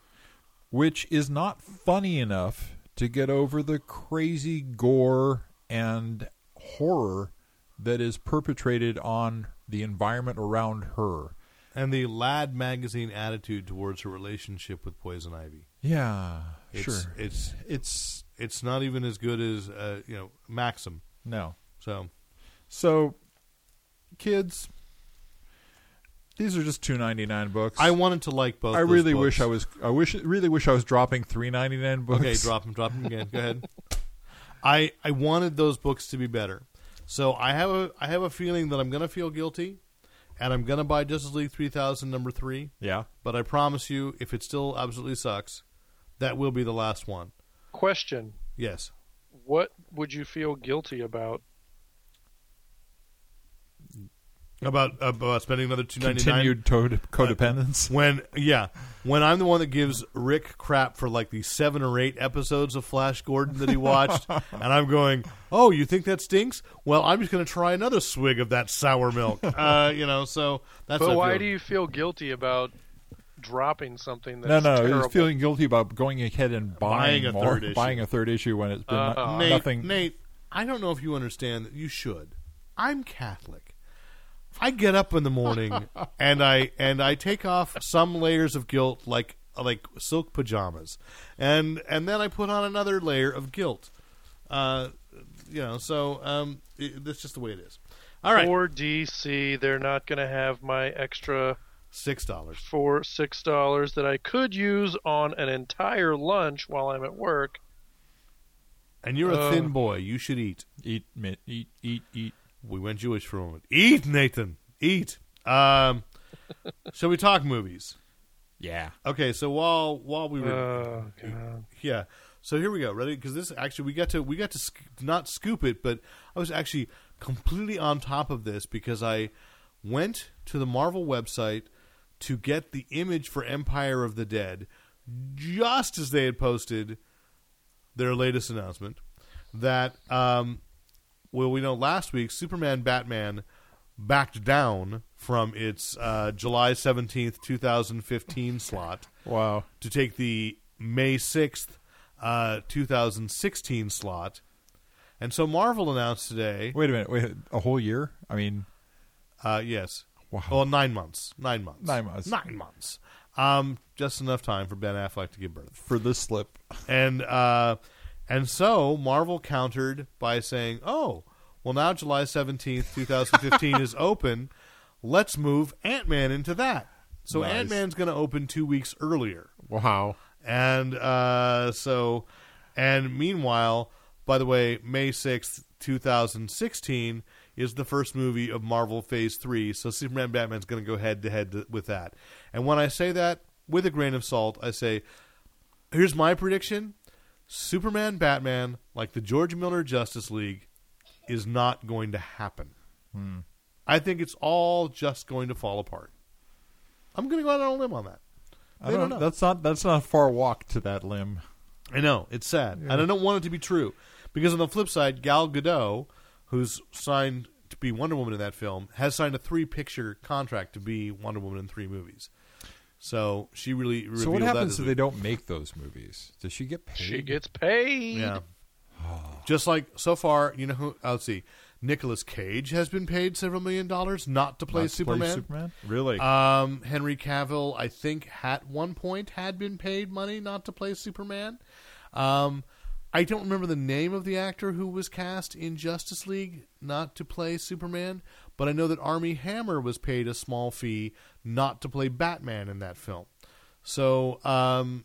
which is not funny enough to get over the crazy gore and horror that is perpetrated on the environment around her. And the Lad magazine attitude towards her relationship with Poison Ivy. Yeah, It's, sure. It's It's it's not even as good as uh, you know Maxim. no. So So, kids, these are just two ninety nine books. I wanted to like both. I those really books. wish I was. I wish. Really wish I was dropping three ninety nine books. Okay, drop them, drop them again. Go ahead. [LAUGHS] I I wanted those books to be better, so I have a I have a feeling that I'm going to feel guilty, and I'm going to buy Justice League three thousand number three. Yeah. But I promise you, if it still absolutely sucks, that will be the last one. Question: Yes. What would you feel guilty about? About about spending another two ninety nine. Continued to- codependence. When yeah, when I'm the one that gives Rick crap for like the seven or eight episodes of Flash Gordon that he watched, [LAUGHS] and I'm going, "Oh, you think that stinks? Well, I'm just going to try another swig of that sour milk." [LAUGHS] Uh, you know, so that's. But why do you feel guilty about dropping something no, that's no, terrible? he's feeling guilty about going ahead and buying, Buying a more, third issue. buying a third issue when it's been Uh, no- Nate, nothing. Nate, I don't know if you understand that you should. I'm Catholic. If I get up in the morning and I and I take off some layers of guilt like like silk pajamas, and and then I put on another layer of guilt. Uh, you know, so um, it, that's just the way it is. All right, For DC, they're not going to have my extra six dollars. for six dollars that I could use on an entire lunch while I'm at work. And you're a Uh. thin boy. You should eat. Eat, mi- eat, eat, eat. We went Jewish for a moment. Eat, Nathan. Eat. Um, [LAUGHS] shall we talk movies? Yeah. Okay, so while while we were Oh, God. yeah, so here we go. Ready? Because this actually we got to we got to sc- not scoop it, but I was actually completely on top of this because I went to the Marvel website to get the image for Empire of the Dead just as they had posted their latest announcement that um, well we know last week Superman Batman backed down from its uh, July 17th 2015 slot Wow. to take the May 6th, uh, 2016 slot. And so Marvel announced today, Wait a minute. Wait a whole year. I mean, uh, yes, wow. well, nine months, nine months, Nine months. nine months, um, just enough time for Ben Affleck to give birth. for this slip. And uh, and so Marvel countered by saying, "Oh, well, now July 17th, 2015 is [LAUGHS] open. Let's move Ant Man into that." So Nice. Ant Man's going to open two weeks earlier. Wow. And uh, so, and meanwhile, by the way, May 6th, 2016 is the first movie of Marvel Phase 3. So Superman Batman's going to go head to head with that. And when I say that with a grain of salt, I say, here's my prediction Superman Batman, like the George Miller Justice League, is not going to happen. Hmm. I think it's all just going to fall apart. I'm going to go out on a limb on that. I They don't, don't know. That's not. That's not a far walk to that limb. I know it's sad, and I don't want it to be true because on the flip side, Gal Gadot, who's signed to be Wonder Woman in that film, has signed a three-picture contract to be Wonder Woman in three movies. So she really revealed So what happens this if week. they don't make those movies? Does she get paid? She gets paid. Yeah. Just like so far, you know who? uh, Let's see. Nicolas Cage has been paid several million dollars not to play Not to Superman. Superman? Really? Um, Henry Cavill, I think, at one point had been paid money not to play Superman. Um, I don't remember the name of the actor who was cast in Justice League not to play Superman, but I know that Armie Hammer was paid a small fee not to play Batman in that film. So, um,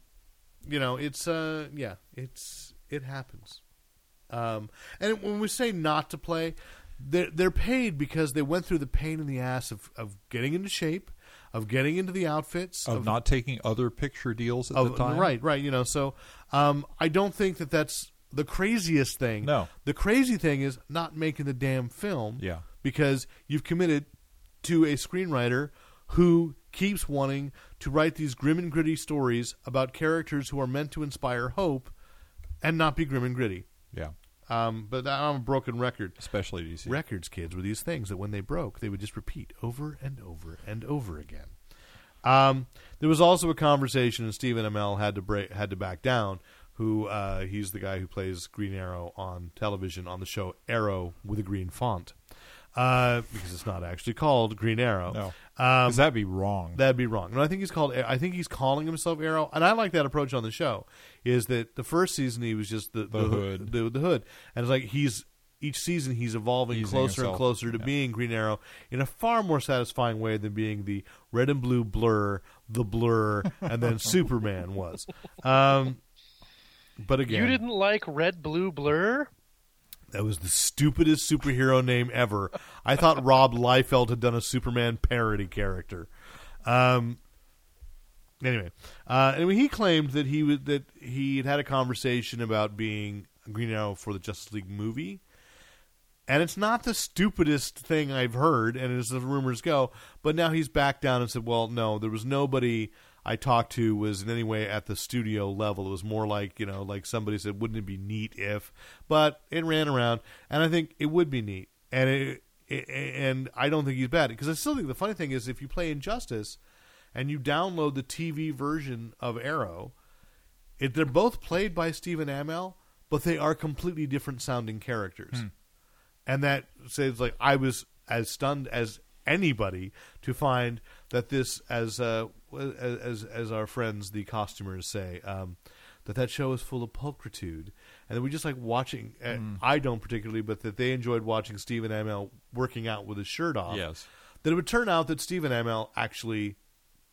you know, it's uh, yeah, it's it happens. Um, and when we say not to play, they're, they're paid because they went through the pain in the ass of, of getting into shape, of getting into the outfits, of not taking other picture deals at of- the time. Right, right. You know, so um, I don't think that that's the craziest thing. No. The crazy thing is not making the damn film. Yeah. Because you've committed to a screenwriter who keeps wanting to write these grim and gritty stories about characters who are meant to inspire hope and not be grim and gritty. Yeah. Um, but I'm a broken record. especially DC. Records kids were these things that when they broke, they would just repeat over and over and over again. Um, there was also a conversation, and Stephen Amell had to break, had to back down. Who uh, he's the guy who plays Green Arrow on television on the show Arrow with a green font, uh, because it's not actually called Green Arrow. No, Um, because that'd be wrong. That'd be wrong. No, I think he's called. I think he's calling himself Arrow, and I like that approach on the show. Is that the first season he was just the The hood. the, the hood, and it's like he's each season he's evolving Easing closer and himself. closer to Yeah. being Green Arrow in a far more satisfying way than being the red and blue blur, the blur, and then [LAUGHS] Superman was. Um, but again, You didn't like Red Blue Blur? That was the stupidest superhero name ever. I thought [LAUGHS] Rob Liefeld had done a Superman parody character. Um, anyway, uh, anyway, he claimed that he would that he had had a conversation about being Green Arrow for the Justice League movie. And it's not the stupidest thing I've heard, and as the rumors go. But now he's back down and said, "Well, no, there was nobody I talked to was in any way at the studio level. It was more like you know, like somebody said, wouldn't it be neat if?" But it ran around, and I think it would be neat, and it, it and I don't think he's bad because I still think the funny thing is if you play Injustice, and you download the TV version of Arrow, it, they're both played by Stephen Amell, but they are completely different sounding characters and that says like I was as stunned as anybody to find that this, as uh, as as our friends the costumers say, um, that that show is full of pulchritude, and that we just like watching. Uh, I don't particularly, but that they enjoyed watching Stephen Amell working out with his shirt off. Yes. That it would turn out that Stephen Amell actually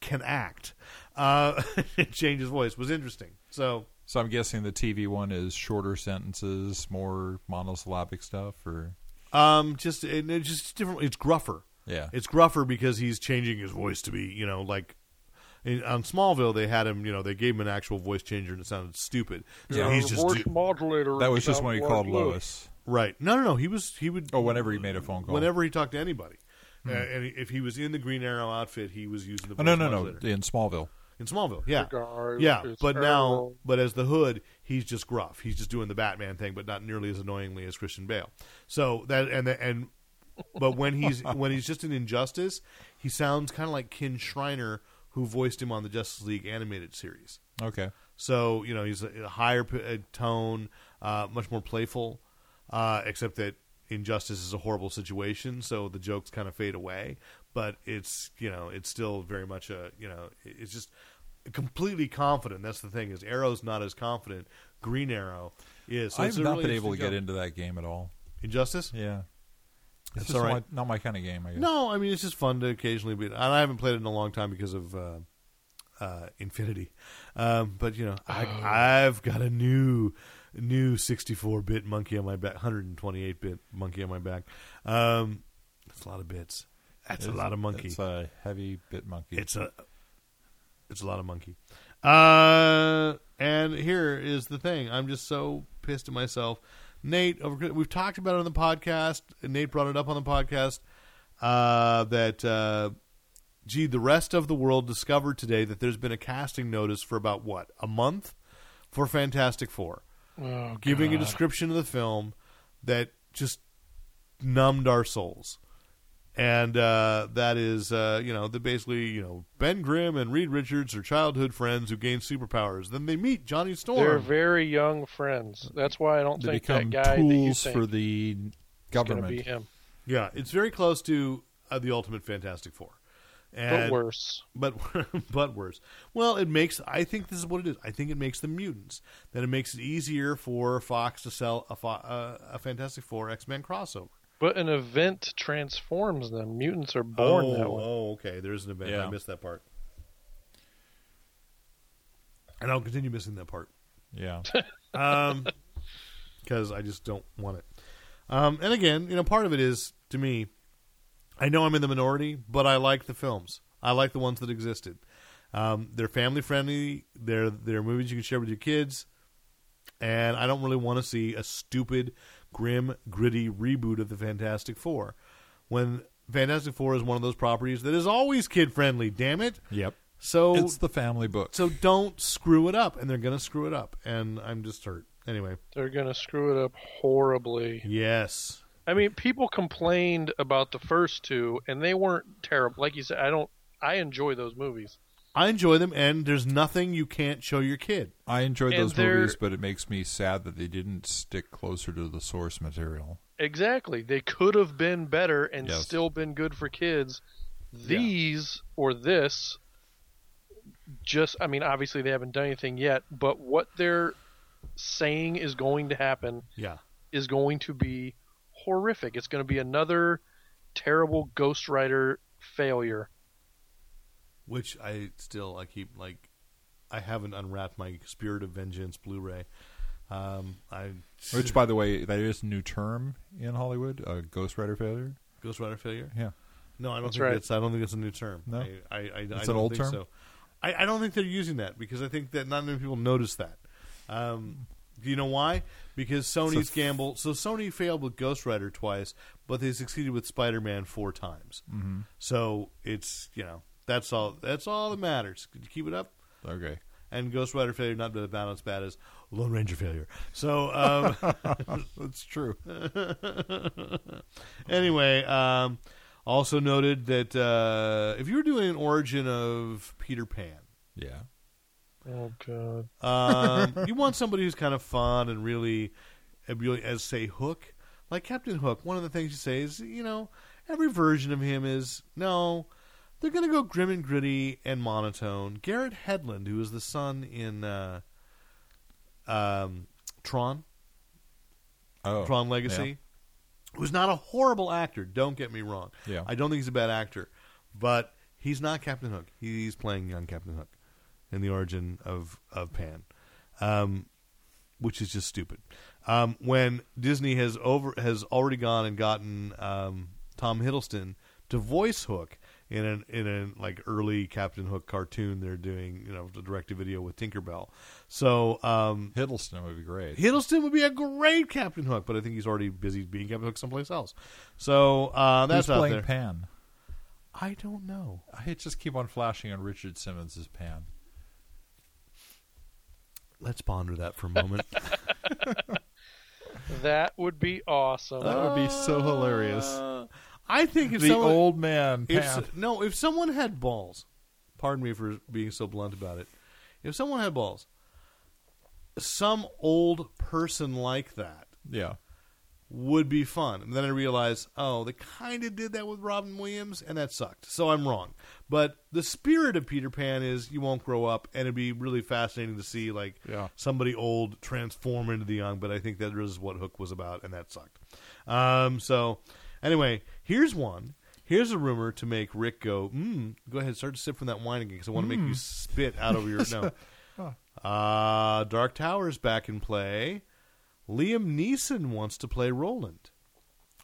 can act, uh, [LAUGHS] and change his voice was interesting. So So I'm guessing the TV one is shorter sentences, more monosyllabic stuff, or Um, just it, it's just different. It's gruffer. Yeah. it's gruffer because he's changing his voice to be, you know, like in, on Smallville they had him, you know, they gave him an actual voice changer and it sounded stupid. So Yeah. he's just voice do- modulator. that was just sounds when he called Lewis. Lois. right. No, no, no. He was he would Oh, whenever he made a phone call. whenever he talked to anybody, uh, and if he was in the Green Arrow outfit, he was using the. Oh Voice no, no, no! modulator. In Smallville. in Smallville. Yeah, guy yeah. is But now, but as the Hood, he's just gruff. He's just doing the Batman thing, but not nearly as annoyingly as Christian Bale. So that and the, and but when he's [LAUGHS] when he's just in Injustice, he sounds kind of like Kin Shriner, who voiced him on the Justice League animated series. Okay. So you know he's a, a higher p- uh, tone, uh, much more playful, uh, except that Injustice is a horrible situation, so the jokes kind of fade away. But it's you know it's still very much a you know it's just completely confident. That's the thing is Arrow's not as confident. Green Arrow is. So I've not really been able to get into that game at all. Injustice. Yeah. It's not, right. my, not my kind of game. I guess. No, I mean it's just fun to occasionally be. And I haven't played it in a long time because of uh, uh, Infinity. Um, but you know, I, I've got a new, new 64-bit monkey on my back, 128-bit monkey on my back. Um, that's a lot of bits. That's a lot of monkey. It's a heavy bit monkey. It's a, it's a lot of monkey. Uh, and here is the thing. I'm just so pissed at myself. Nate, we've talked about it on the podcast. and Nate brought it up on the podcast uh, that, uh, gee, the rest of the world discovered today that there's been a casting notice for about what a month for Fantastic Four, Oh, giving a description of the film that just numbed our souls and uh, that is uh, you know the basically you know Ben Grimm and Reed Richards are childhood friends who gain superpowers. Then they meet Johnny Storm. They're very young friends. That's why I don't they think become that guy that you tools think for the is going to government. be him, yeah, it's very close to uh, the Ultimate Fantastic Four, but worse. but [LAUGHS] but worse. Well, it makes I think this is what it is. I think it makes them mutants. Then it makes it easier for Fox to sell a, Fo- uh, a Fantastic Four X Men crossover. But an event transforms them. Mutants are born oh, that way. oh, okay. There's an event. I missed that part, and I'll continue missing that part. Yeah. [LAUGHS] um, because I just don't want it. Um, and again, you know, part of it is to me, I know I'm in the minority, but I like the films. I like the ones that existed. Um, they're family friendly. They're they're movies you can share with your kids, and I don't really want to see a stupid, grim, gritty reboot of the Fantastic Four. When Fantastic Four is one of those properties that is always kid friendly. Damn it! yep. So It's the family book. so don't screw it up, and they're going to screw it up, and I'm just hurt. Anyway, They're gonna screw it up horribly. yes. I mean, people complained about the first two, and they weren't terrible. Like you said, I don't. I enjoy those movies. I enjoy them, and there's nothing you can't show your kid. I enjoyed And those they're- movies, but it makes me sad that they didn't stick closer to the source material. Exactly. They could have been better and Yes. still been good for kids. These or this, just I mean, obviously they haven't done anything yet, but what they're saying is going to happen Yeah. is going to be horrific. It's going to be another terrible Ghost Rider failure. Which I still I keep like I haven't unwrapped my Spirit of Vengeance Blu-ray. Um, I Which, by the way, that is a new term in Hollywood, a Ghost Rider failure. Ghost Rider failure. Yeah. No, I don't That's think right. it's. I don't think it's a new term. No? I, I, I, I It's don't an old think term? So. I, I don't think they're using that because I think that not many people notice that. Um, do you know why? Because Sony's So- gamble. So Sony failed with Ghost Rider twice, but they succeeded with Spider Man four times. Mm-hmm. So it's you know that's all. That's all that matters. Could you keep it up? Okay. And Ghost Rider failure not about as bad as Lone Ranger failure. So um, [LAUGHS] That's true. [LAUGHS] anyway, um, also noted that uh, if you were doing an origin of Peter Pan, Yeah. Oh god. um, [LAUGHS] you want somebody who's kind of fun and really, really, as say Hook, like Captain Hook. One of the things you say is, you know, every version of him is no. They're going to go grim and gritty and monotone. Garrett Hedlund, who is the son in uh, um, Tron, Oh. Tron Legacy, who's not a horrible actor. Don't get me wrong. Yeah. I don't think he's a bad actor, but he's not Captain Hook. He's playing young Captain Hook in the origin of of Pan, um, which is just stupid. Um, when Disney has over has already gone and gotten um, Tom Hiddleston to voice Hook in an in a like early Captain Hook cartoon they're doing, you know, the direct to video with Tinkerbell. So um, Hiddleston would be great. Hiddleston would be a great Captain Hook, but I think he's already busy being Captain Hook someplace else. So uh, that's Who's out playing there. Pan? I don't know. I just keep on flashing on Richard Simmons as Pan. Let's ponder that for a moment. [LAUGHS] That would be awesome. That would be so hilarious. I think if the someone, old man if, no, if someone had balls, pardon me for being so blunt about it. If someone had balls, some old person like that yeah. would be fun. And then I realized, oh, they kind of did that with Robin Williams, and that sucked. So I'm wrong. But the spirit of Peter Pan is you won't grow up, and it'd be really fascinating to see like Yeah. somebody old transform into the young. But I think that is what Hook was about, and that sucked. Um, so anyway, here's one. Here's a rumor to make Rick go. Mm, go ahead, start to sip from that wine again because I want to make you spit out of your [LAUGHS] no. Uh, Dark Tower's back in play. Liam Neeson wants to play Roland.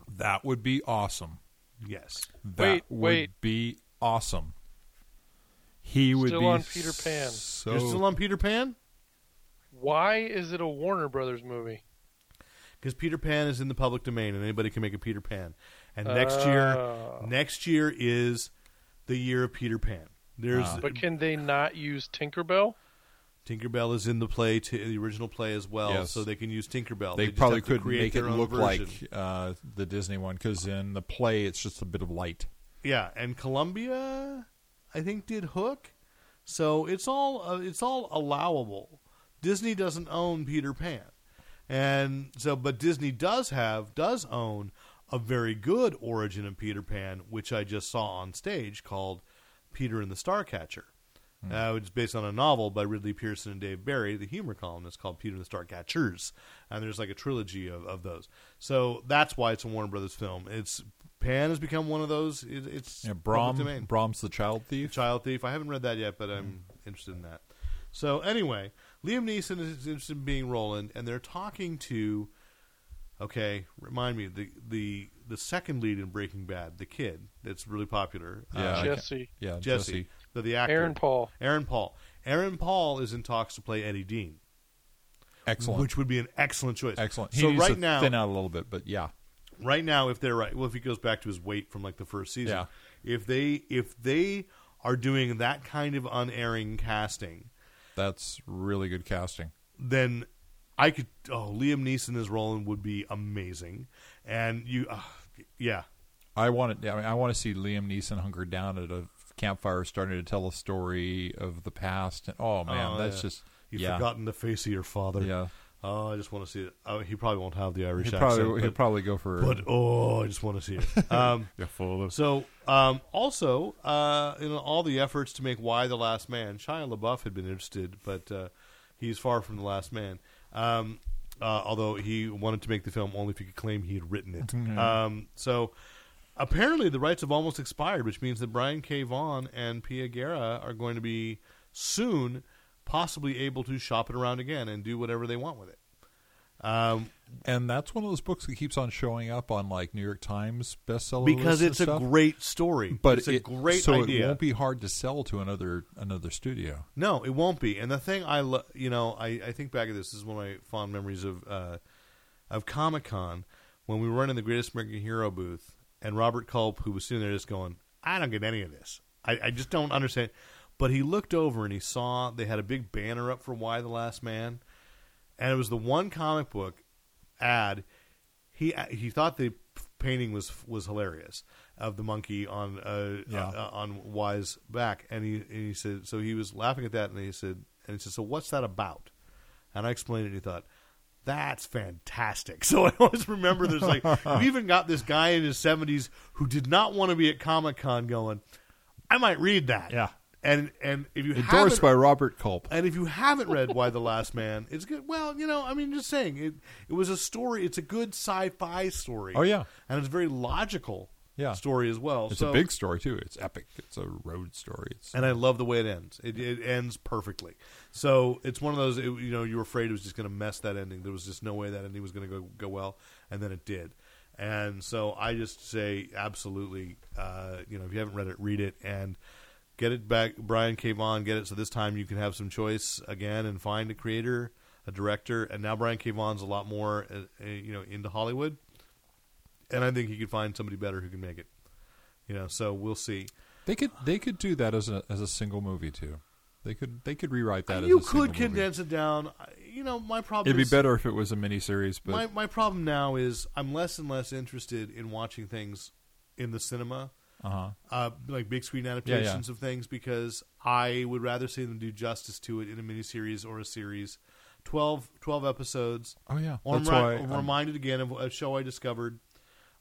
That would be awesome. Yes. That Wait, would wait. be awesome. He would Still be on Peter Pan. So You're still on Peter Pan? Why is it a Warner Brothers movie? Because Peter Pan is in the public domain and anybody can make a Peter Pan. And next year Oh. next year is the year of Peter Pan. There's Ah. But can they not use Tinkerbell? Tinkerbell is in the play to the original play as well, Yes. so they can use Tinkerbell. they just probably could create make it their own look version. like uh, the Disney one because in the play it's just a bit of light. Yeah, and Columbia, I think, did Hook, so it's all uh, it's all allowable. Disney doesn't own Peter Pan, and so but Disney does have does own a very good origin of Peter Pan, which I just saw on stage called Peter and the Starcatcher. Uh, it's based on a novel by Ridley Pearson and Dave Barry, the humor columnist, called Peter and the Starcatchers, and there's like a trilogy of, of those. So that's why it's a Warner Brothers film. It's Pan has become one of those. It, it's Yeah, public Brom, domain. Brom's the Child Thief. Child Thief. I haven't read that yet, but I'm interested in that. So anyway, Liam Neeson is interested in being Roland, and they're talking to. Okay, remind me the the the second lead in Breaking Bad, the kid that's really popular. Yeah, uh, Jesse. Yeah, Jesse, Jesse. the, the actor, Aaron Paul. Aaron Paul. Aaron Paul is in talks to play Eddie Dean, Excellent. which would be an excellent choice. Excellent. So he needs right to now, thin out a little bit, but yeah, right now, if they're right, well, if he goes back to his weight from like the first season, Yeah. if they if they are doing that kind of unerring casting, that's really good casting. then I could. Oh, Liam Neeson as Roland would be amazing, and you, uh, yeah, I want to. I, mean, I want to see Liam Neeson hunkered down at a campfire, starting to tell a story of the past. And, oh man, Oh, that's yeah. just you've yeah, forgotten the face of your father. yeah. Oh, I just want to see it. Oh, he probably won't have the Irish He'll accent, probably he'll probably go for. but oh, I just want to see it. [LAUGHS] Um, yeah, full of So, um, also, uh, in all the efforts to make Y: The Last Man, Shia LaBeouf had been interested, but uh, he's far from the last man. Um, uh, although he wanted to make the film only if he could claim he had written it. Um, so, apparently, the rights have almost expired, which means that Brian K. Vaughan and Pia Guerra are going to be soon possibly able to shop it around again and do whatever they want with it. Um, and that's one of those books that keeps on showing up on like New York Times bestseller because it's a great story. but it's a great so idea. it won't be hard to sell to another another studio. No, it won't be. And the thing I, lo- you know, I, I think back at this, this is one of my fond memories of uh, of Comic Con when we were running the Greatest American Hero booth, and Robert Culp, who was sitting there, just going, "I don't get any of this. I, I just don't understand." But he looked over and he saw they had a big banner up for Y: The Last Man, and it was the one comic book ad. He he thought the painting was was hilarious of the monkey on uh, Yeah. uh, on Wise back, and he and he said so he was laughing at that, and he said and he said so what's that about? And I explained it, and he thought. That's fantastic. [LAUGHS] So I always remember there's like [LAUGHS] we even got this guy in his seventies who did not want to be at Comic Con going, I might read that. Yeah. And and if you Endorsed by Robert Culp. and if you haven't read Y: The Last Man, it's good. Well, you know, I mean, just saying, it it was a story. It's a good sci-fi story. Oh, yeah. and it's a very logical Yeah. story as well. It's so, a big story too. It's epic. It's a road story. It's and I love the way it ends. It, it ends perfectly. So it's one of those. It, you know, you were afraid it was just going to mess that ending. There was just no way that ending was going to go go well, and then it did. And so I just say, absolutely. Uh, you know, if you haven't read it, read it and get it back. Brian K. Vaughan, get it. So this time you can have some choice again and find a creator, a director. And now Brian K. Vaughan's a lot more, uh, uh, you know, into Hollywood. And I think he could find somebody better who can make it. You know, so we'll see. they could they could do that as a as a single movie too. They could they could rewrite that. you as a could single movie. condense it down. You know, my problem. It'd be better if it was a miniseries, but My my problem now is I'm less and less interested in watching things in the cinema, uh-huh. uh, like big screen adaptations of things, because I would rather see them do justice to it in a miniseries or a series. 12, 12 episodes. Oh yeah, Or that's I'm, why. I'm I'm- reminded again of a show I discovered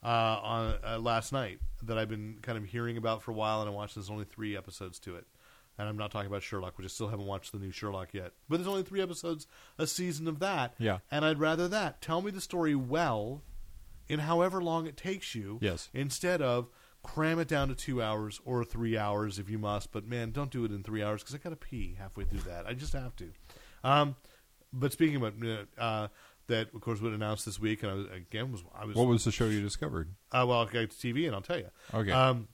uh, on uh, last night that I've been kind of hearing about for a while, and I watched. There's only three episodes to it, and I'm not talking about Sherlock, which I still haven't watched the new Sherlock yet. But there's only three episodes a season of that. Yeah. and I'd rather that. Tell me the story well, in however long it takes you. Yes. Instead of cram it down to two hours or three hours if you must. But man, don't do it in three hours because I got to pee halfway through that. I just have to. Um, but speaking about uh, that, of course, was announced this week, and I was again was I was what was the show you discovered? uh, well, I'll get to TV, and I'll tell you. Okay. Um,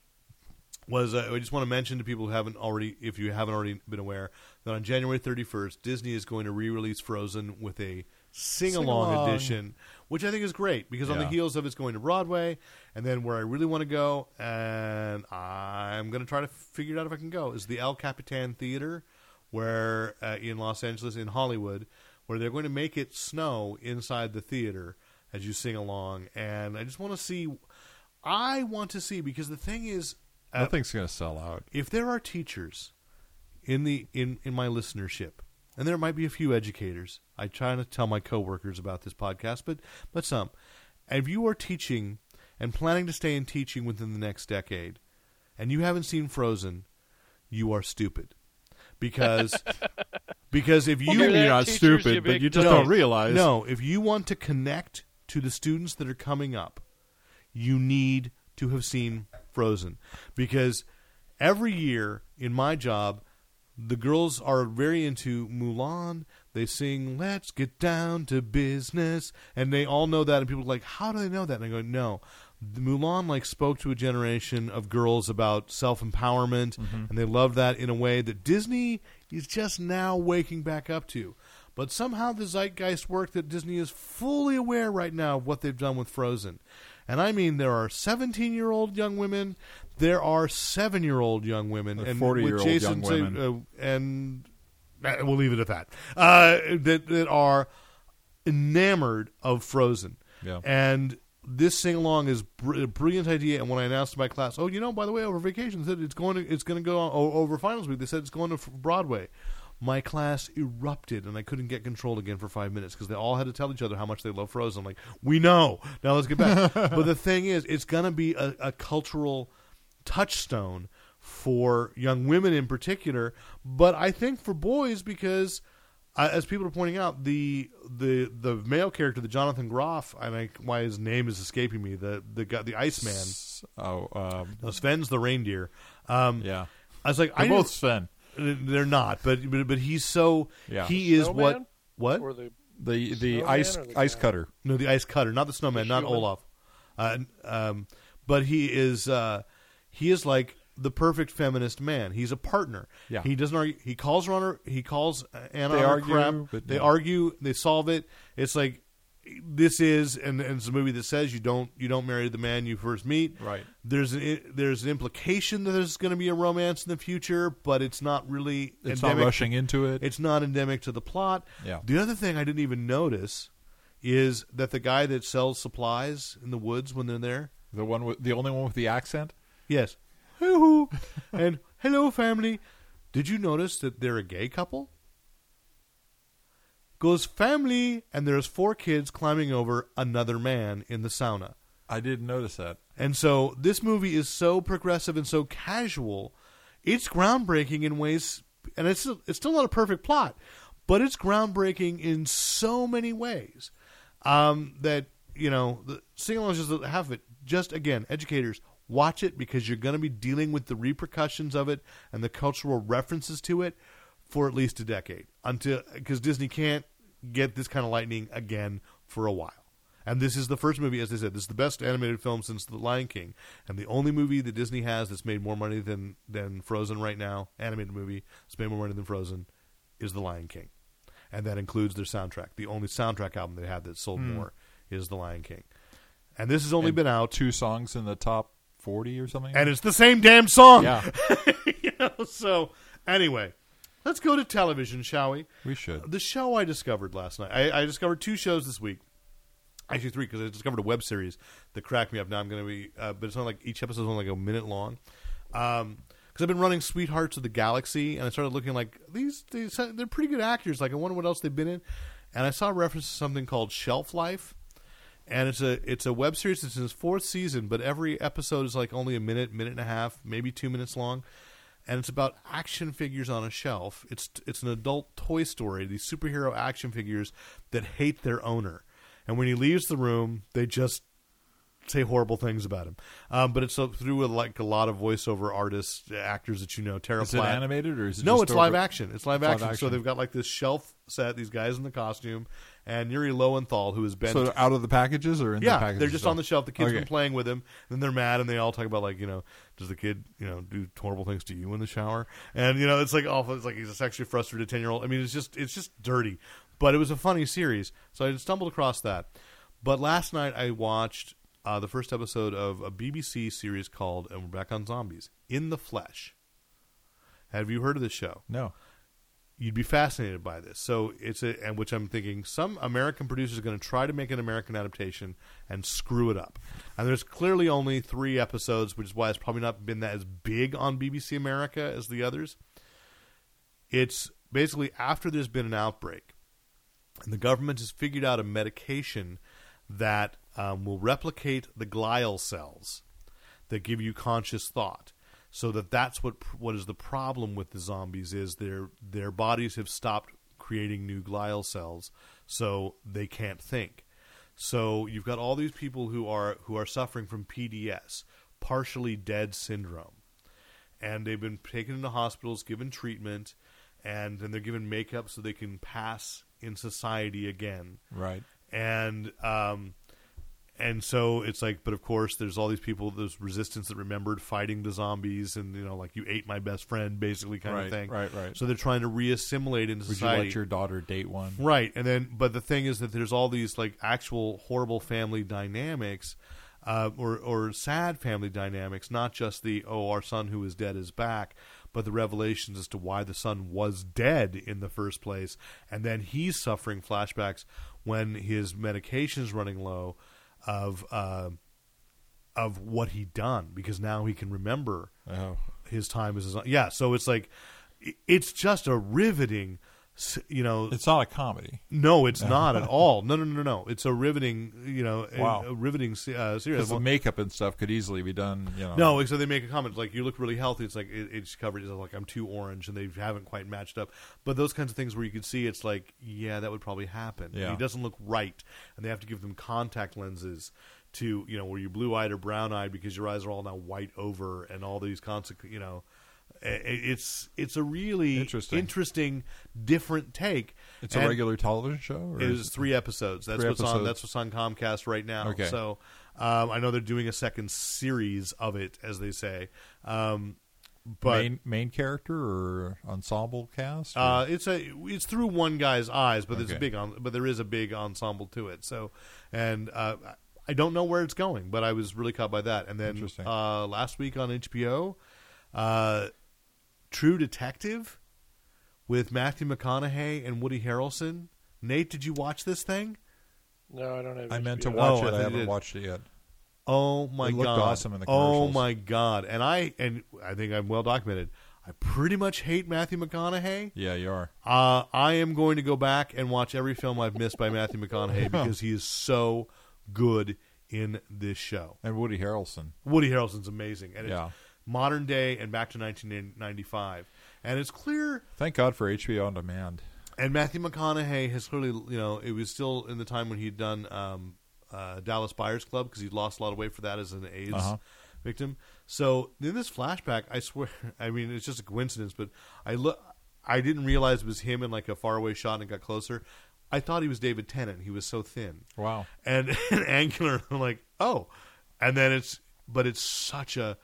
was uh, I just want to mention to people who haven't already, if you haven't already been aware, that on January 31st, Disney is going to re-release Frozen with a sing-along, Sing-along. edition, which I think is great because on the Yeah. heels of it's going to Broadway, and then where I really want to go, and I'm going to try to figure it out if I can go, is the El Capitan Theater, where uh, in Los Angeles, in Hollywood, where they're going to make it snow inside the theater as you sing along, and I just want to see. I want to see because the thing is, uh, Nothing's going to sell out. if there are teachers in the in in my listenership, and there might be a few educators, I try to tell my coworkers about this podcast, but but some, if you are teaching and planning to stay in teaching within the next decade, and you haven't seen Frozen, you are stupid, because [LAUGHS] because if you Well, you're that, not stupid, you but you just no, don't realize. No, if you want to connect to the students that are coming up, you need to have seen Frozen because every year in my job, the girls are very into Mulan. They sing "Let's Get Down to Business," and they all know that. And people are like, "How do they know that?" And I go, "No." The Mulan like spoke to a generation of girls about self empowerment, and they love that in a way that Disney is just now waking back up to. But somehow the zeitgeist work that Disney is fully aware right now of what they've done with Frozen. And I mean, there are 17 year old young women, there are seven year old young women, and 40-year-old with young women. uh, and we'll leave it at that. Uh, that that are enamored of Frozen. Yeah. And this sing along is br- a brilliant idea. And when I announced to my class, oh, you know, by the way, over vacation, they said it's going to it's going to go on over finals week. They said it's going to Broadway. My class erupted, and I couldn't get control again for five minutes because they all had to tell each other how much they love Frozen. I'm like, we know. Now let's get back. [LAUGHS] but the thing is, it's going to be a, a cultural touchstone for young women in particular, but I think for boys because uh, as people are pointing out, the the the male character, the Jonathan Groff, and I, why his name is escaping me, the the guy, the Iceman, S- Oh, um, no, Sven's the reindeer. Um, yeah. I was like, They're I both Sven. They're not, but but but he's so Yeah. he is what Snowman? what Or the The the Snowman ice the ice guy? cutter. no the ice cutter, not the snowman, not? Olaf. Uh, um, but he is uh, he is like the perfect feminist man. He's a partner. Yeah. He doesn't argue. He calls her on her. He calls Anna They on argue, crap. but they no. argue. They solve it. It's like this is and, and it's a movie that says you don't you don't marry the man you first meet. Right. There's an there's an implication that there's going to be a romance in the future, but it's not really. It's endemic not rushing into it. it's not endemic to the plot. Yeah. The other thing I didn't even notice is that the guy that sells supplies in the woods when they're there, the one with the only one with the accent. yes, hoo and hello family. Did you notice that they're a gay couple? Goes family, and there's four kids climbing over another man in the sauna. I didn't notice that. And so this movie is so progressive and so casual. It's groundbreaking in ways, and it's it's still not a perfect plot, but it's groundbreaking in so many ways um, that you know the sing-along is just half of it. Just again, educators watch it because you're going to be dealing with the repercussions of it and the cultural references to it for at least a decade until because Disney can't get this kind of lightning again for a while. And this is the first movie, as I said, this is the best animated film since The Lion King, and the only movie that Disney has that's made more money than than Frozen right now, animated movie that's made more money than Frozen, is The Lion King, and that includes their soundtrack. The only soundtrack album they had that sold hmm. more is The Lion King, and this has only And been out, Two songs in the top forty or something. and it's the same damn song. yeah, [LAUGHS] you know. So anyway, let's go to television, shall we? we should. The show I discovered last night. I, I discovered two shows this week. Actually, three because I discovered a web series that cracked me up. Now I'm going to be, uh, but it's only like each episode is only like a minute long. Um, because I've been running Sweethearts of the Galaxy, and I started looking like these, these. They're pretty good actors. Like I wonder what else they've been in, and I saw a reference to something called Shelf Life, and it's a it's a web series It's in its fourth season, but every episode is like only a minute, minute and a half, maybe two minutes long, and it's about action figures on a shelf. It's it's an adult Toy Story. These superhero action figures that hate their owner, and when he leaves the room, they just say horrible things about him. Um, but it's through a, like a lot of voiceover artists, actors that you know. Tara Is it animated or is it No, it's over- live action. It's live It's live action. So they've got like this shelf set. These guys in the costume, and Yuri Lowenthal, who has been So out of the packages or in the packages? they're just on the shelf. The kids Okay. been playing with him, then they're mad, and they all talk about like, you know, does the kid, you know, do horrible things to you in the shower? And you know, it's like awful. It's like he's a sexually frustrated ten year old. I mean, it's just it's just dirty, but it was a funny series, so I stumbled across that. But last night I watched uh, the first episode of a BBC series called, and we're back on zombies, In the Flesh. Have you heard of this show? No. you'd be fascinated by this. So it's a, and which I'm thinking some American producers are going to try to make an American adaptation and screw it up. And there's clearly only three episodes, which is why it's probably not been that as big on BBC America as the others. It's basically after there's been an outbreak, and the government has figured out a medication that um, will replicate the glial cells that give you conscious thought so that that's what what is the problem with the zombies is their their bodies have stopped creating new glial cells so they can't think. So you've got all these people who are who are suffering from PDS partially dead syndrome. And they've been taken into hospitals given treatment and then they're given makeup so they can pass in society again. Right. and um, and so it's like, but of course, there's all these people, there's resistance that remembered fighting the zombies, and you know, like you ate my best friend, basically, kind Right, of thing. right, right. So they're trying to reassimilate into Would society. you let your daughter date one? Right, and then but the thing is that there's all these like actual horrible family dynamics, uh, or or sad family dynamics, not just the oh our son who is dead is back, but the revelations as to why the son was dead in the first place, and then he's suffering flashbacks when his medication is running low of uh, of what he'd done because now he can remember Oh. his time as his yeah. So it's like it's just a riveting, you know. It's not a comedy. no, it's not at [LAUGHS] all. No, no, no, no. It's a riveting, you know, Wow. a, riveting uh, series. Because the makeup and stuff could easily be done. You know. no, so they make a comment like you look really healthy. It's like it, it's covered. It's like I'm too orange, and they haven't quite matched up. But those kinds of things where you can see it's like, yeah, that would probably happen. Yeah. He doesn't look right, and they have to give them contact lenses to you know where you're blue eyed or brown eyed because your eyes are all now white over, and all these consequences. You know, it's it's a really Interesting. interesting, different take. It's a regular television show. Or it is three episodes. That's Three what's on. That's what's on Comcast right now. Okay. So um, I know they're doing a second series of it, as they say. Um, but main main character or ensemble cast. or- uh, it's a it's through one guy's eyes, but there's a Okay. big on, but there is a big ensemble to it. So, and uh, I don't know where it's going, but I was really caught by that. And then uh, last week on HBO, uh, True Detective with Matthew McConaughey and Woody Harrelson. Nate, did you watch this thing? No, I don't have. I meant to watch Oh, it. thought I haven't did. watched it yet. Oh my It looked god! awesome in the oh my god! And I and I think I'm well documented. I pretty much hate Matthew McConaughey. Yeah, you are. Uh, I am going to go back and watch every film I've missed by Matthew McConaughey [LAUGHS] because he is so good in this show. And Woody Harrelson. Woody Harrelson's amazing, and Yeah. Modern day and back to 1995, and it's clear. Thank God for HBO on demand. And Matthew McConaughey has clearly, you know, it was still in the time when he'd done um, uh, Dallas Buyers Club because he'd lost a lot of weight for that as an AIDS Uh-huh. victim. So in this flashback, I swear, [LAUGHS] I mean, it's just a coincidence, but I look, I didn't realize it was him in like a faraway shot and got closer. I thought he was David Tennant. He was so thin Wow. and, and [LAUGHS] angular. I'm [LAUGHS] like, oh, and then it's, but it's such a,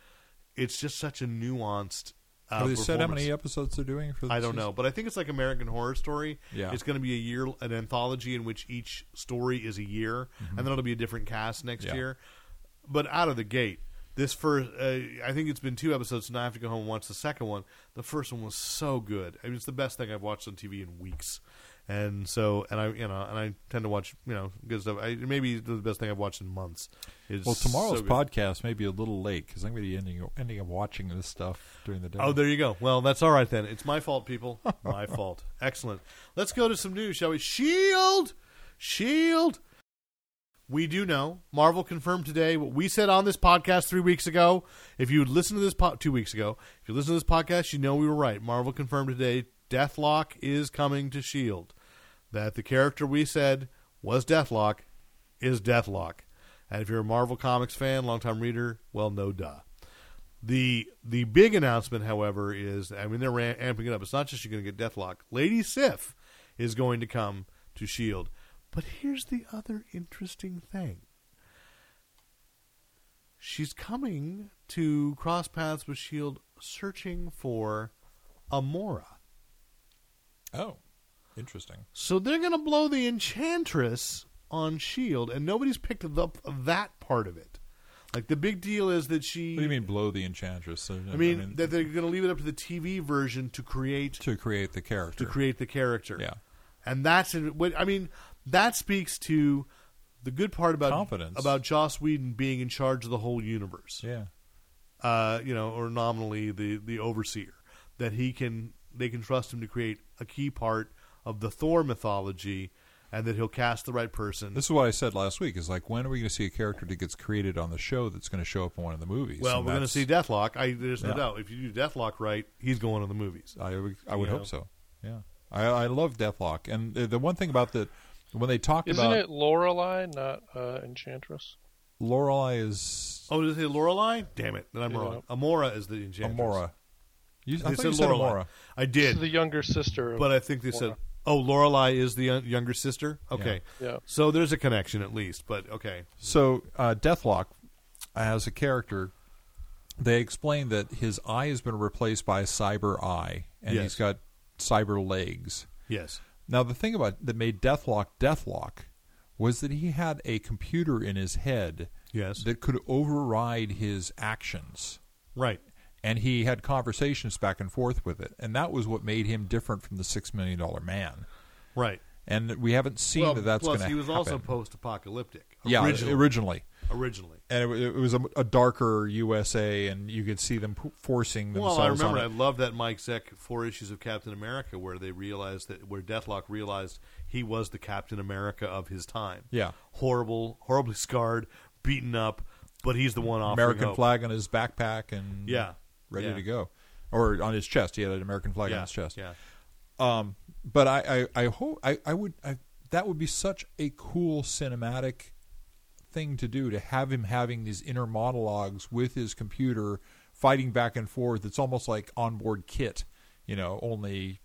it's just such a nuanced. Uh, Have they said how many episodes they're doing for? I don't know, but I think it's like American Horror Story. Yeah. it's going to be a year, an anthology in which each story is a year, and then it'll be a different cast next Mm-hmm. Yeah. year. But out of the gate, this first, uh, I think it's been two episodes, so now I have to go home and watch the second one. The first one was so good. I mean, it's the best thing I've watched on TV in weeks. And so, and I, you know, and I tend to watch, you know, good stuff. I, maybe the best thing I've watched in months. Is Well, tomorrow's so podcast may be a little late because I'm going to be ending ending up watching this stuff during the day. Oh, there you go. Well, that's all right then. It's my fault, people. [LAUGHS] my fault. Excellent. Let's go to some news, shall we? Shield! Shield! We do know Marvel confirmed today what we said on this podcast three weeks ago. If you listen to this po- two weeks ago, if you listen to this podcast, you know we were right. Marvel confirmed today Deathlok is coming to Shield. That the character we said was Deathlok is Deathlok. And if you're a Marvel Comics fan, longtime reader, well, no duh. The the big announcement, however, is I mean they're amping it up. It's not just you're going to get Deathlok. Lady Sif is going to come to Shield. But here's the other interesting thing. She's coming to cross paths with Shield, searching for Amora. Oh, interesting. So they're going to blow the Enchantress on Shield, and nobody's picked up that part of it. Like the big deal is that she. What do you mean blow the enchantress? So, I mean, that they're going to leave it up to the TV version to create to create the character. to create the character. Yeah. and that's what I mean. That speaks to the good part about Confidence. about Joss Whedon being in charge of the whole universe. Yeah. Uh, you know, or nominally the the overseer that he can they can trust him to create a key part of the Thor mythology, and that he'll cast the right person. This is what I said last week. Is like when are we going to see a character that gets created on the show that's going to show up in one of the movies? well, And we're going to see Deathlok. I, there's no Yeah. doubt. If you do Deathlok right, he's going to the movies. I would, I would You know? hope so. Yeah, I, I love Deathlok, and the, the one thing about the when they talk about Isn't it Lorelei, not uh, Enchantress? Lorelei is Oh, did it say Lorelei? Damn it, then I'm Yeah. wrong. Amora is the enchantress. Amora. You, I They thought said you said Lorelei. Amora. I She's did, the younger sister. Of but I think they said, "Oh, Lorelei is the younger sister." Okay, Yeah. so there's a connection at least. But okay, So uh, Deathlok, as a character, they explain that his eye has been replaced by a cyber eye, and Yes. he's got cyber legs. yes, Now, the thing about that made Deathlok Deathlok was that he had a computer in his head yes, that could override his actions. right, and he had conversations back and forth with it, and that was what made him different from the Six Million Dollar Man. Right. And we haven't seen well, that that's going plus to he was happen. also post-apocalyptic. yeah, originally. originally. originally. and it, it was a, a darker USA, and you could see them p- forcing themselves. Well, I remember I love that Mike Zeck four issues of Captain America where they realized that where Deathlok realized he was the Captain America of his time. Yeah. horrible, horribly scarred, beaten up, but he's the one offering American hope. flag on his backpack and Yeah. Ready Yeah. to go, or on his chest. He had an American flag Yeah, on his chest. yeah. Um, but I, I, I hope I, I would I, that would be such a cool cinematic thing to do to have him having these inner monologues with his computer fighting back and forth. It's almost like onboard kit, you know, only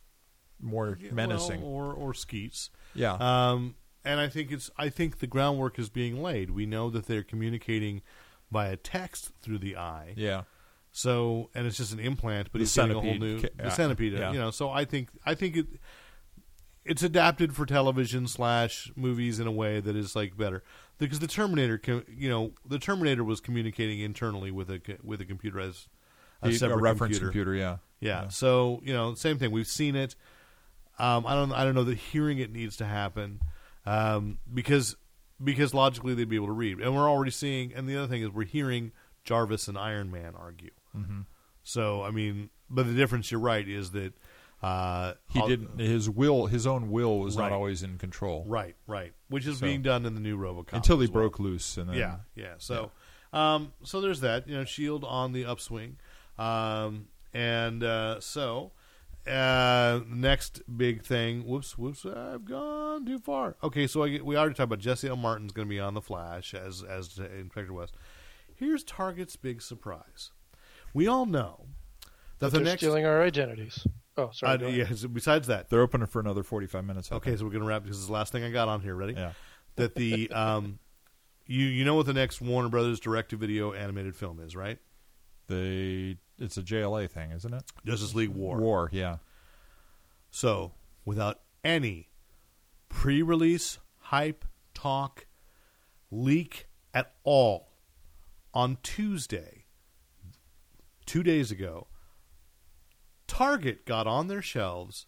more menacing. well, or or Skeets. yeah, Um, and I think it's I think the groundwork is being laid. We know that they're communicating via text through the eye. yeah. So and it's just an implant, but The he's getting a whole new ca- the centipede. yeah. You know, so I think I think it it's adapted for television slash movies in a way that is like better because the Terminator, you know, the Terminator was communicating internally with a with a computer as a separate reference computer. computer. yeah. Yeah. So you know, same thing. We've seen it. Um, I don't. I don't know that hearing it needs to happen um, because because logically they'd be able to read, and we're already seeing. And the other thing is we're hearing Jarvis and Iron Man argue. Mm-hmm. So I mean, but the difference, you're right, is that uh, He didn't. His will, his own will, was Right. not always in control Right, right. Which is So- being done in the new RoboCop until he well. broke loose. And then, Yeah, yeah. So, um, so there's that. You know, Shield on the upswing, um, and uh, so uh, next big thing. Whoops, whoops. I've gone too far. Okay, so I, we already talked about Jesse L. Martin's going to be on the Flash as as Inspector West. Here's Target's big surprise. We all know that the They're next. stealing our identities. Oh, sorry. Uh, go yeah, besides that, they're opening for another forty-five minutes. Okay, so we're going to wrap because this is the last thing I got on here. Ready? Yeah. That the um, you you know what the next Warner Brothers direct to video animated film is, right? they it's a JLA thing, isn't it? Justice League War. War, yeah. So, without any pre-release hype, talk, leak at all, on Tuesday, two days ago, Target got on their shelves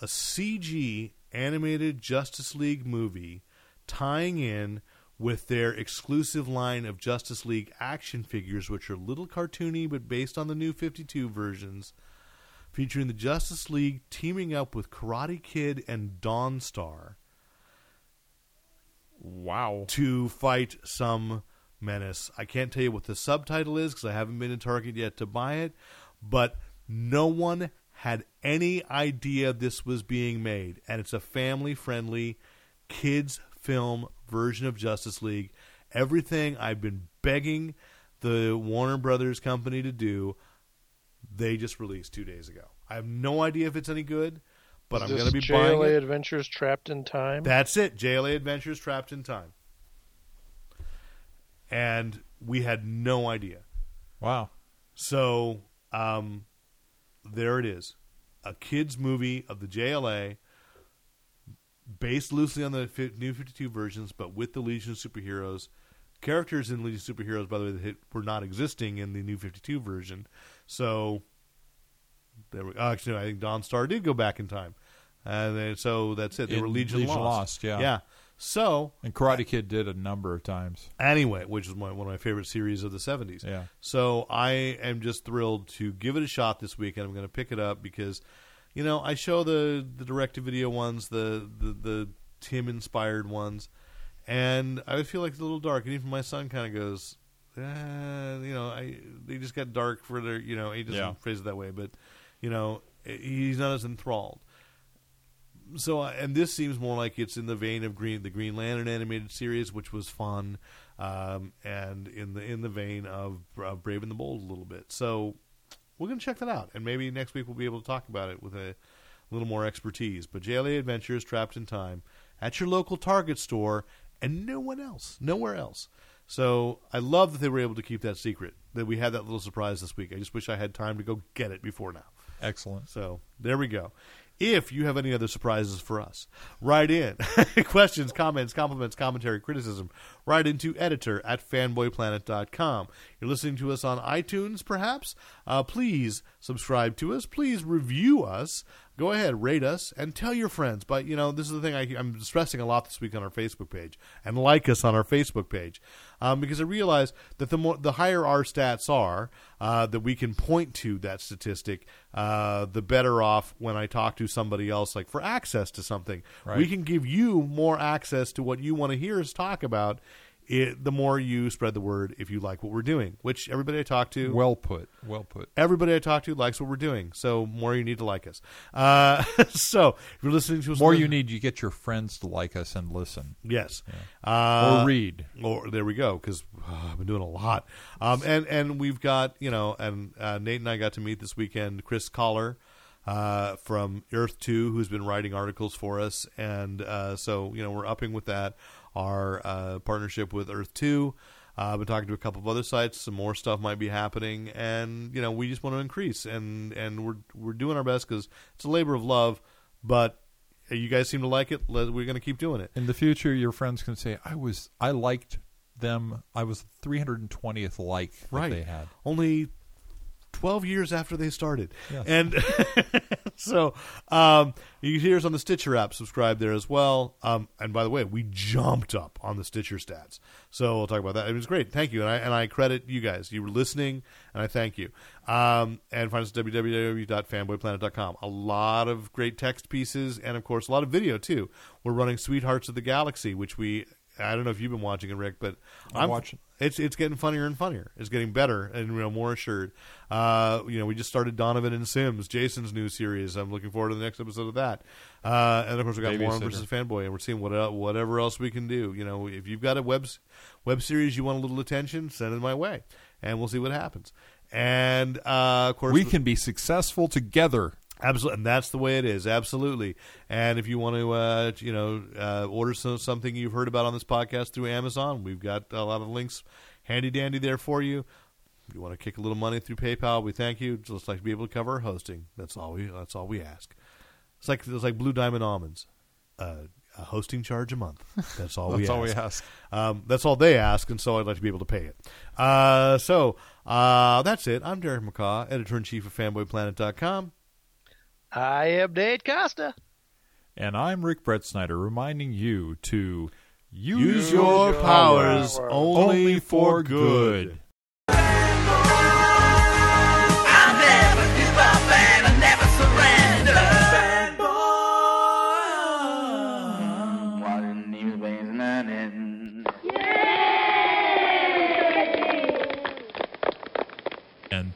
a CG animated Justice League movie tying in with their exclusive line of Justice League action figures, which are a little cartoony but based on the new 52 versions, featuring the Justice League teaming up with Karate Kid and Dawnstar Wow. to fight some menace. I can't tell you what the subtitle is because I haven't been in Target yet to buy it, but no one had any idea this was being made, and it's a family-friendly kids film version of Justice League. Everything I've been begging the Warner Brothers company to do, they just released two days ago. I have no idea if it's any good, but Is I'm going to be JLA buying it. Adventures Trapped in Time. That's it. JLA Adventures Trapped in Time. And we had no idea. Wow. So, um, there it is. A kids movie of the JLA based loosely on the new 52 versions but with the Legion of Superheroes. Characters in Legion of Superheroes by the way that hit, were not existing in the new 52 version. So there we, actually no, I think Dawnstar did go back in time. And so that's it. They In were Legion, Legion Lost. Lost, yeah. Yeah. So And Karate Kid did a number of times. anyway, which is my, one of my favorite series of the 70s. Yeah. So I am just thrilled to give it a shot this week, and I'm going to pick it up because, you know, I show the the direct to video ones, the the, the Timm inspired ones, and I feel like it's a little dark. And even my son kind of goes, eh, you know, I they just got dark for their, you know, he doesn't Yeah. phrase it that way, but you know, he's not as enthralled so uh, and this seems more like it's in the vein of Green the Green Lantern animated series, which was fun, um, and in the in the vein of uh, Brave and the Bold a little bit. So we're gonna check that out, and maybe next week we'll be able to talk about it with a little more expertise. But JLA Adventures Trapped in Time at your local Target store, and no one else, nowhere else. So I love that they were able to keep that secret. That we had that little surprise this week. I just wish I had time to go get it before now. Excellent. So there we go. If you have any other surprises for us, write in [LAUGHS] questions, comments, compliments, commentary, criticism. Write into editor at fanboyplanet.com. You're listening to us on iTunes, perhaps? Uh, please subscribe to us. Please review us. Go ahead, rate us, and tell your friends. But, you know, this is the thing I, I'm stressing a lot this week on our Facebook page. And like us on our Facebook page. Um, because I realize that the more the higher our stats are, uh, that we can point to that statistic, uh, the better off when I talk to somebody else, like for access to something. Right. We can give you more access to what you want to hear us talk about. It, the more you spread the word if you like what we're doing, which everybody I talk to, Well put. Well put. everybody I talk to likes what we're doing. So more you need to like us. Uh, [LAUGHS] so if you're listening to us, More you need, you get your friends to like us and listen yes, uh, or read. or there we go because I've been doing a lot. Um, and and we've got you know, and uh, Nate and I got to meet this weekend Chris Collar uh, from Earth Two, who's been writing articles for us, and uh, so you know we're upping with that our uh, partnership with Earth Two. Uh, I've been talking to a couple of other sites. Some more stuff might be happening, and you know we just want to increase, and and we're we're doing our best because it's a labor of love, but. You guys seem to like it. We're going to keep doing it. In the future, your friends can say, "I was, I liked them. I was 320th like that right. they had." only 12 years after they started. And [LAUGHS] so um, you can hear us on the Stitcher app. Subscribe there as well. Um, and by the way, we jumped up on the Stitcher stats. So we'll talk about that. It was great. Thank you. And I, and I credit you guys. You were listening, and I thank you. Um, and find us at www.fanboyplanet.com. A lot of great text pieces, and of course, a lot of video, too. We're running Sweethearts of the Galaxy, which we. I don't know if you've been watching it, Rick, but I'm watching. it's it's getting funnier and funnier. It's getting better and you know more assured. Uh, you know, we just started Donovan and Sims, Jason's new series. I'm looking forward to the next episode of that. Uh, and of course, we got Warren versus Fanboy, and we're seeing what whatever else we can do. You know, if you've got a web web series you want a little attention, send it my way, and we'll see what happens. And uh, of course, We can be successful together. Absolutely, and that's the way it is. Absolutely. And if you want to, uh, you know, uh, order some, something you've heard about on this podcast through Amazon, we've got a lot of links handy dandy there for you. If you want to kick a little money through PayPal, we thank you. Just like to be able to cover our hosting. That's all we. That's all we ask. It's like it's like Blue Diamond Almonds, uh, a hosting charge a month. That's all [LAUGHS] we. That's ask. all we ask. Um, that's all they ask, and so I'd like to be able to pay it. Uh, so uh, that's it. I'm Derek McCaw, editor in chief of FanboyPlanet.com. I am Nate Costa. And I'm Rick Brett Snyder, reminding you to Use your powers only for good.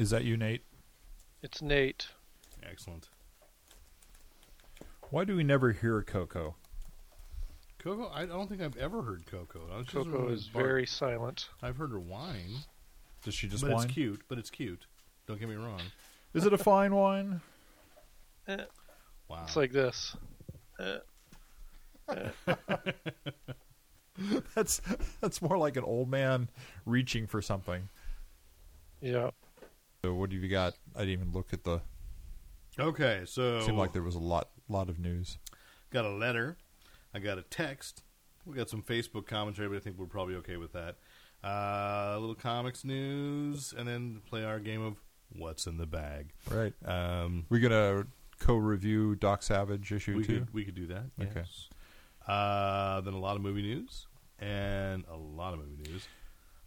Is that you, Nate? It's Nate. excellent. Why do we never hear Coco? Coco, I don't think I've ever heard Coco. I was just Coco is bark. very silent. I've heard her whine, Does she just but whine? it's cute. But it's cute. Don't get me wrong. Is it a fine wine? Eh, Wow. It's like this. [LAUGHS] That's that's more like an old man reaching for something. Yeah. So what do you got? I didn't even look at the. okay, so Seemed like there was a lot lot of news. got a letter. I got a text. We got some Facebook commentary, but I think we're probably okay with that. Uh, a little comics news, and then play our game of what's in the bag. Right. Um, We're gonna co-review Doc Savage issue we two. could we could do that. Okay. Yes. Uh, then a lot of movie news and a lot of movie news.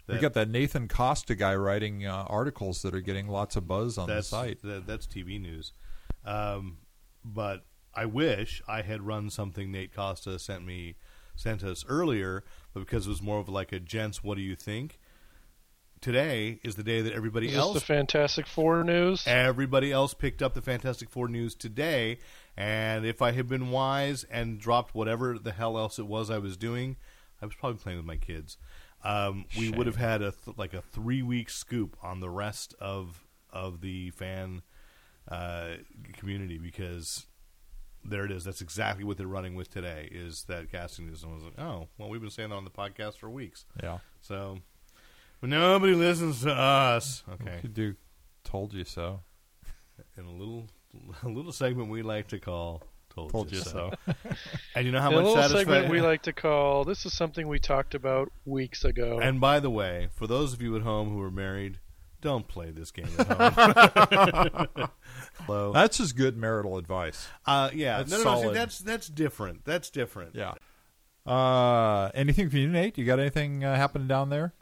We got that Nathan Costa guy writing uh, articles that are getting lots of buzz on the that's site. that- that's TV news. Um, but I wish I had run something Nate Costa sent me sent us earlier, but because it was more of like a gents, what do you think? Today is the day that everybody Is this else the Fantastic Four news? Everybody else picked up the Fantastic Four news today, and if I had been wise and dropped whatever the hell else it was I was doing, I was probably playing with my kids. Um, we would have had a th- like a three week scoop on the rest of of the fan uh, community because there it is. That's exactly what they're running with today. Is that casting news? And I was like, oh, well, we've been saying that on the podcast for weeks. Yeah. So, but nobody listens to us. Okay, Could do. Told you so. in a little [LAUGHS] a little segment we like to call "Told, Told You you So." [LAUGHS] [LAUGHS] and you know how In a much little satisfaction segment we [LAUGHS] like to call "This is something we talked about weeks ago." And by the way, for those of you at home who are married, don't play this game at home. Hello. That's just good marital advice. Uh, yeah, That's no, no, no, see, that's that's different. That's different. Yeah. Uh, anything from you, Nate? You got anything uh, happening down there?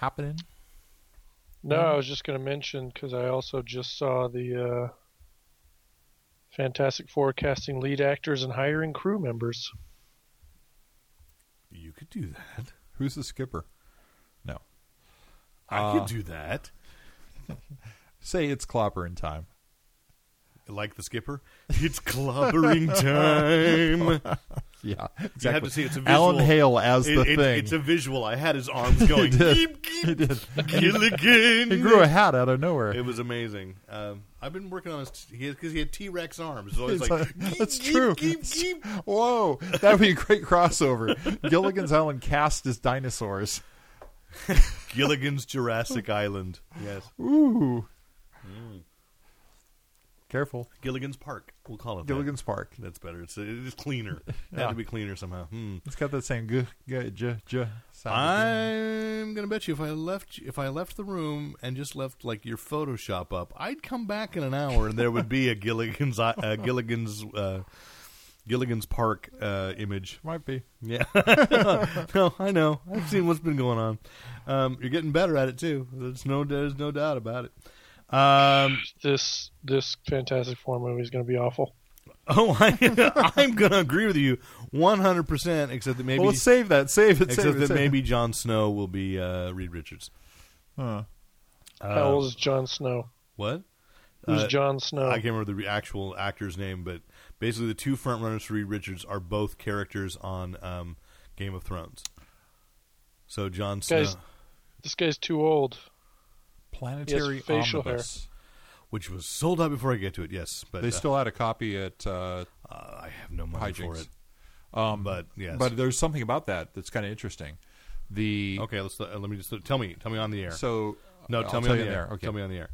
Happening? no, I was just going to mention because I also just saw the uh, Fantastic Four casting lead actors and hiring crew members. You could do that. Who's the skipper? No. I Uh, could do that. Say it's clopper in time. Like the skipper, it's clobbering time. [LAUGHS] [LAUGHS] Yeah, exactly. You have to see it's a visual. Alan Hale as It- the it- thing. It's a visual. I had his [LAUGHS] arms going. He did. Keep, keep, He did. Gilligan. [LAUGHS] He grew a hat out of nowhere. It was amazing. Um, I've been working on his because he had T Rex arms. So it's like "Geep, that's geep, true. Geep, geep." Whoa, that would be a great crossover. Gilligan's Island cast as dinosaurs. Gilligan's Jurassic Island. Yes, Ooh. Careful. Gilligan's Park. We'll call it Gilligan's Park. That's better. It's it's cleaner. It [LAUGHS] Yeah. Had to be cleaner somehow. Hmm. It's got that same g g j j sound. I'm gonna bet you if I left if I left the room and just left like your Photoshop up, I'd come back in an hour and there would be a Gilligan's uh, Gilligan's uh, Gilligan's Park uh, image. Might be. Yeah. [LAUGHS] no, I know. I've seen what's been going on. Um, you're getting better at it too. There's no there's no doubt about it. Um, This this Fantastic Four movie is going to be awful. oh, I, [LAUGHS] I'm going to agree with you 100. percent Except that maybe well, let's save that. Save it. except Save it. that save it. maybe Jon Snow will be uh, Reed Richards. Huh. How old is Jon Snow? What? Who's Uh, Jon Snow? I can't remember the actual actor's name, but basically the two front runners for Reed Richards are both characters on um, Game of Thrones. So Jon Snow, Guys- This guy's too old. Planetary facial Omnibus. which was sold out before I get to it. Yes, but They uh, still had a copy at uh, uh, I have no money for Hijinks. it. Um, But, yes. but there's something about that that's kind of interesting. The Okay, let's uh, let me just tell me tell me on the air. so no, I'll tell me tell on the air. there. Okay. Tell me on the air.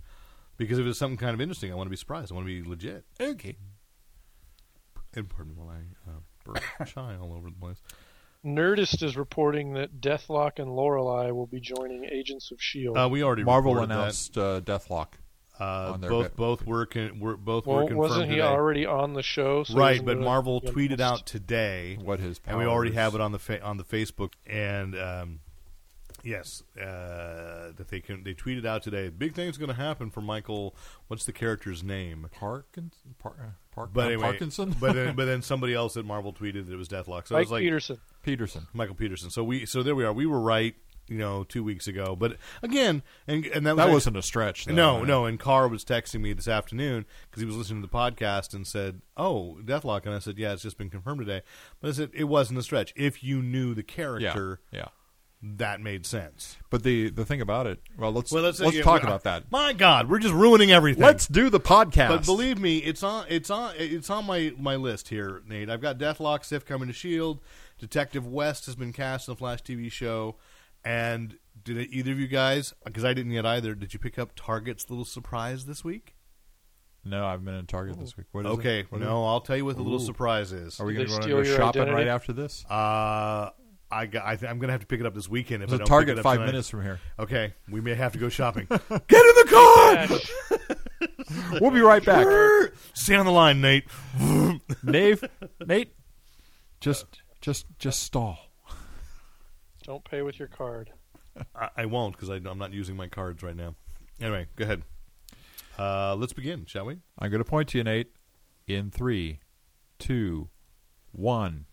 Because if it's something kind of interesting, I want to be surprised. I want to be legit. Okay. And pardon me while I uh, burp [COUGHS] shy all over the place. Nerdist is reporting that Deathlok and Lorelei will be joining Agents of Shield. Uh, we already Marvel reported announced uh, Deathlok. that. Uh, on their both bit. both were con- were both were well, confirmed wasn't he today. already on the show? So right, but Marvel tweeted must? out today What his and we already powers- have it on the fa- on the Facebook and um, yes, uh, that they can they tweeted out today. Big thing's going to happen for Michael. What's the character's name? Parkinson. Par- uh, Park- But anyway, Parkinson. but then, but then [LAUGHS] somebody else at Marvel tweeted that it was Deathlok. So it Mike was like Peterson. Peterson. Michael Peterson. So we so there we are. We were right, you know, two weeks ago. But again, and and that, was That actually- wasn't a stretch. Though. no, no. And Carr was texting me this afternoon because he was listening to the podcast and said, "Oh, Deathlok," and I said, "Yeah, it's just been confirmed today." But I said it wasn't a stretch. If you knew the Yeah, character, yeah. That made sense. But the the thing about it, well, let's Well, let's, let's, yeah, talk about that. My God, we're just ruining everything. Let's do the podcast. But believe me, it's on it's on it's on my, my list here, Nate. I've got Deathlok, Sif coming to Shield. Detective West has been cast in the Flash TV show, and did either of you guys? Because I didn't yet either. Did you pick up Target's little surprise this week? no, I've been in Target this week. What is okay, it? What no, is I'll tell you what the little surprise is. Are we going to go steal your shopping identity? right after this? Uh, I got, I th- I'm going to have to pick it up this weekend. If I There's a don't pick Target it up five tonight. minutes from here. Okay, we may have to go shopping. [LAUGHS] Get in the car. [LAUGHS] We'll be right back. [LAUGHS] Stay on the line, Nate. Nave, Nate, just Just just stall. Don't pay with your card. I, I won't because I'm not using my cards right now. Anyway, go ahead. Uh, let's begin, shall we? I'm going to point to you, Nate. In three, two, one.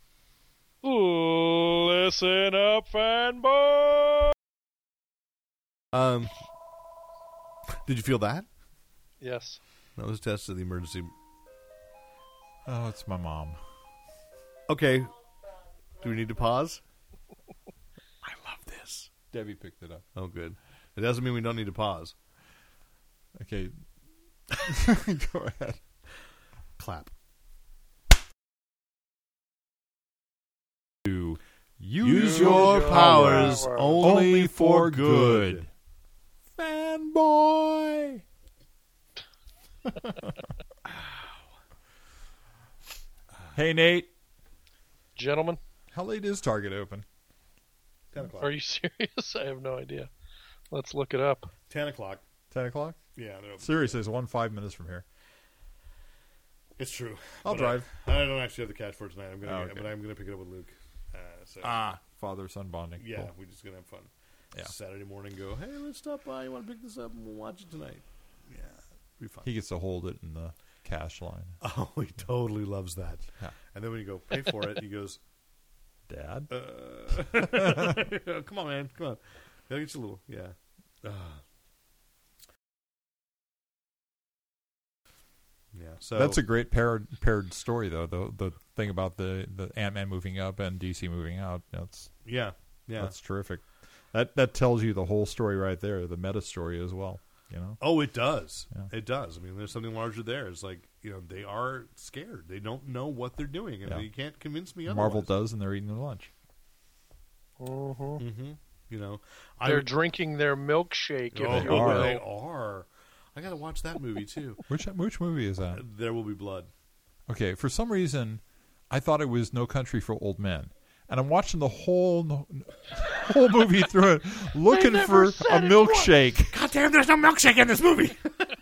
Listen up, fanboy. Um, did you feel that? Yes. That was a test of the emergency. Oh, it's my mom. Okay. Do we need to pause? [LAUGHS] I love this. Debbie picked it up. Oh, good. It doesn't mean we don't need to pause. Okay. [LAUGHS] Go ahead. Clap. To Use your powers power. only for good. Fanboy. [LAUGHS] hey, Nate. Gentlemen, How late is Target open? 10 o'clock. are you [LAUGHS] serious? I have no idea. Let's look it up. 10 o'clock. 10 o'clock? Yeah, no, Seriously, it's one five minutes from here. it's true. I'll drive. I, I don't actually have the cash for it tonight. I'm gonna, Oh, okay. but I'm gonna pick it up with Luke. Uh, so Ah, father son bonding. yeah, Cool. we're just gonna have fun. Yeah. Saturday morning, go. Hey, let's stop by. You want to pick this up and we'll watch it tonight? Yeah, be fun. He gets to hold it in the cash line. [LAUGHS] oh, he totally loves that. Yeah. And then when you go pay for it, he goes, Dad? uh, [LAUGHS] [LAUGHS] "Come on, man, come on." Gotta get you a little, yeah. Ah. Yeah, so That's a great paired paired story, though. The the thing about the the Ant Man moving up and DC moving out. That's yeah, yeah. that's terrific. That that tells you the whole story right there, the meta story as well. You know. Oh, it does. Yeah. It does. I mean, there's something larger there. It's like you know they are scared. They don't know what they're doing, and Yeah. you can't convince me otherwise. Marvel does, and they're eating their lunch. Mm-hmm. Mm-hmm. You know, They're I, drinking their milkshake, if oh, you are. will. they are. I got to watch that movie too. [LAUGHS] Which which movie is that? there will be blood. Okay, for some reason, I thought it was No Country for Old Men, and I'm watching the whole [LAUGHS] whole movie through it, looking for a milkshake. God damn! There's no milkshake in this movie. [LAUGHS]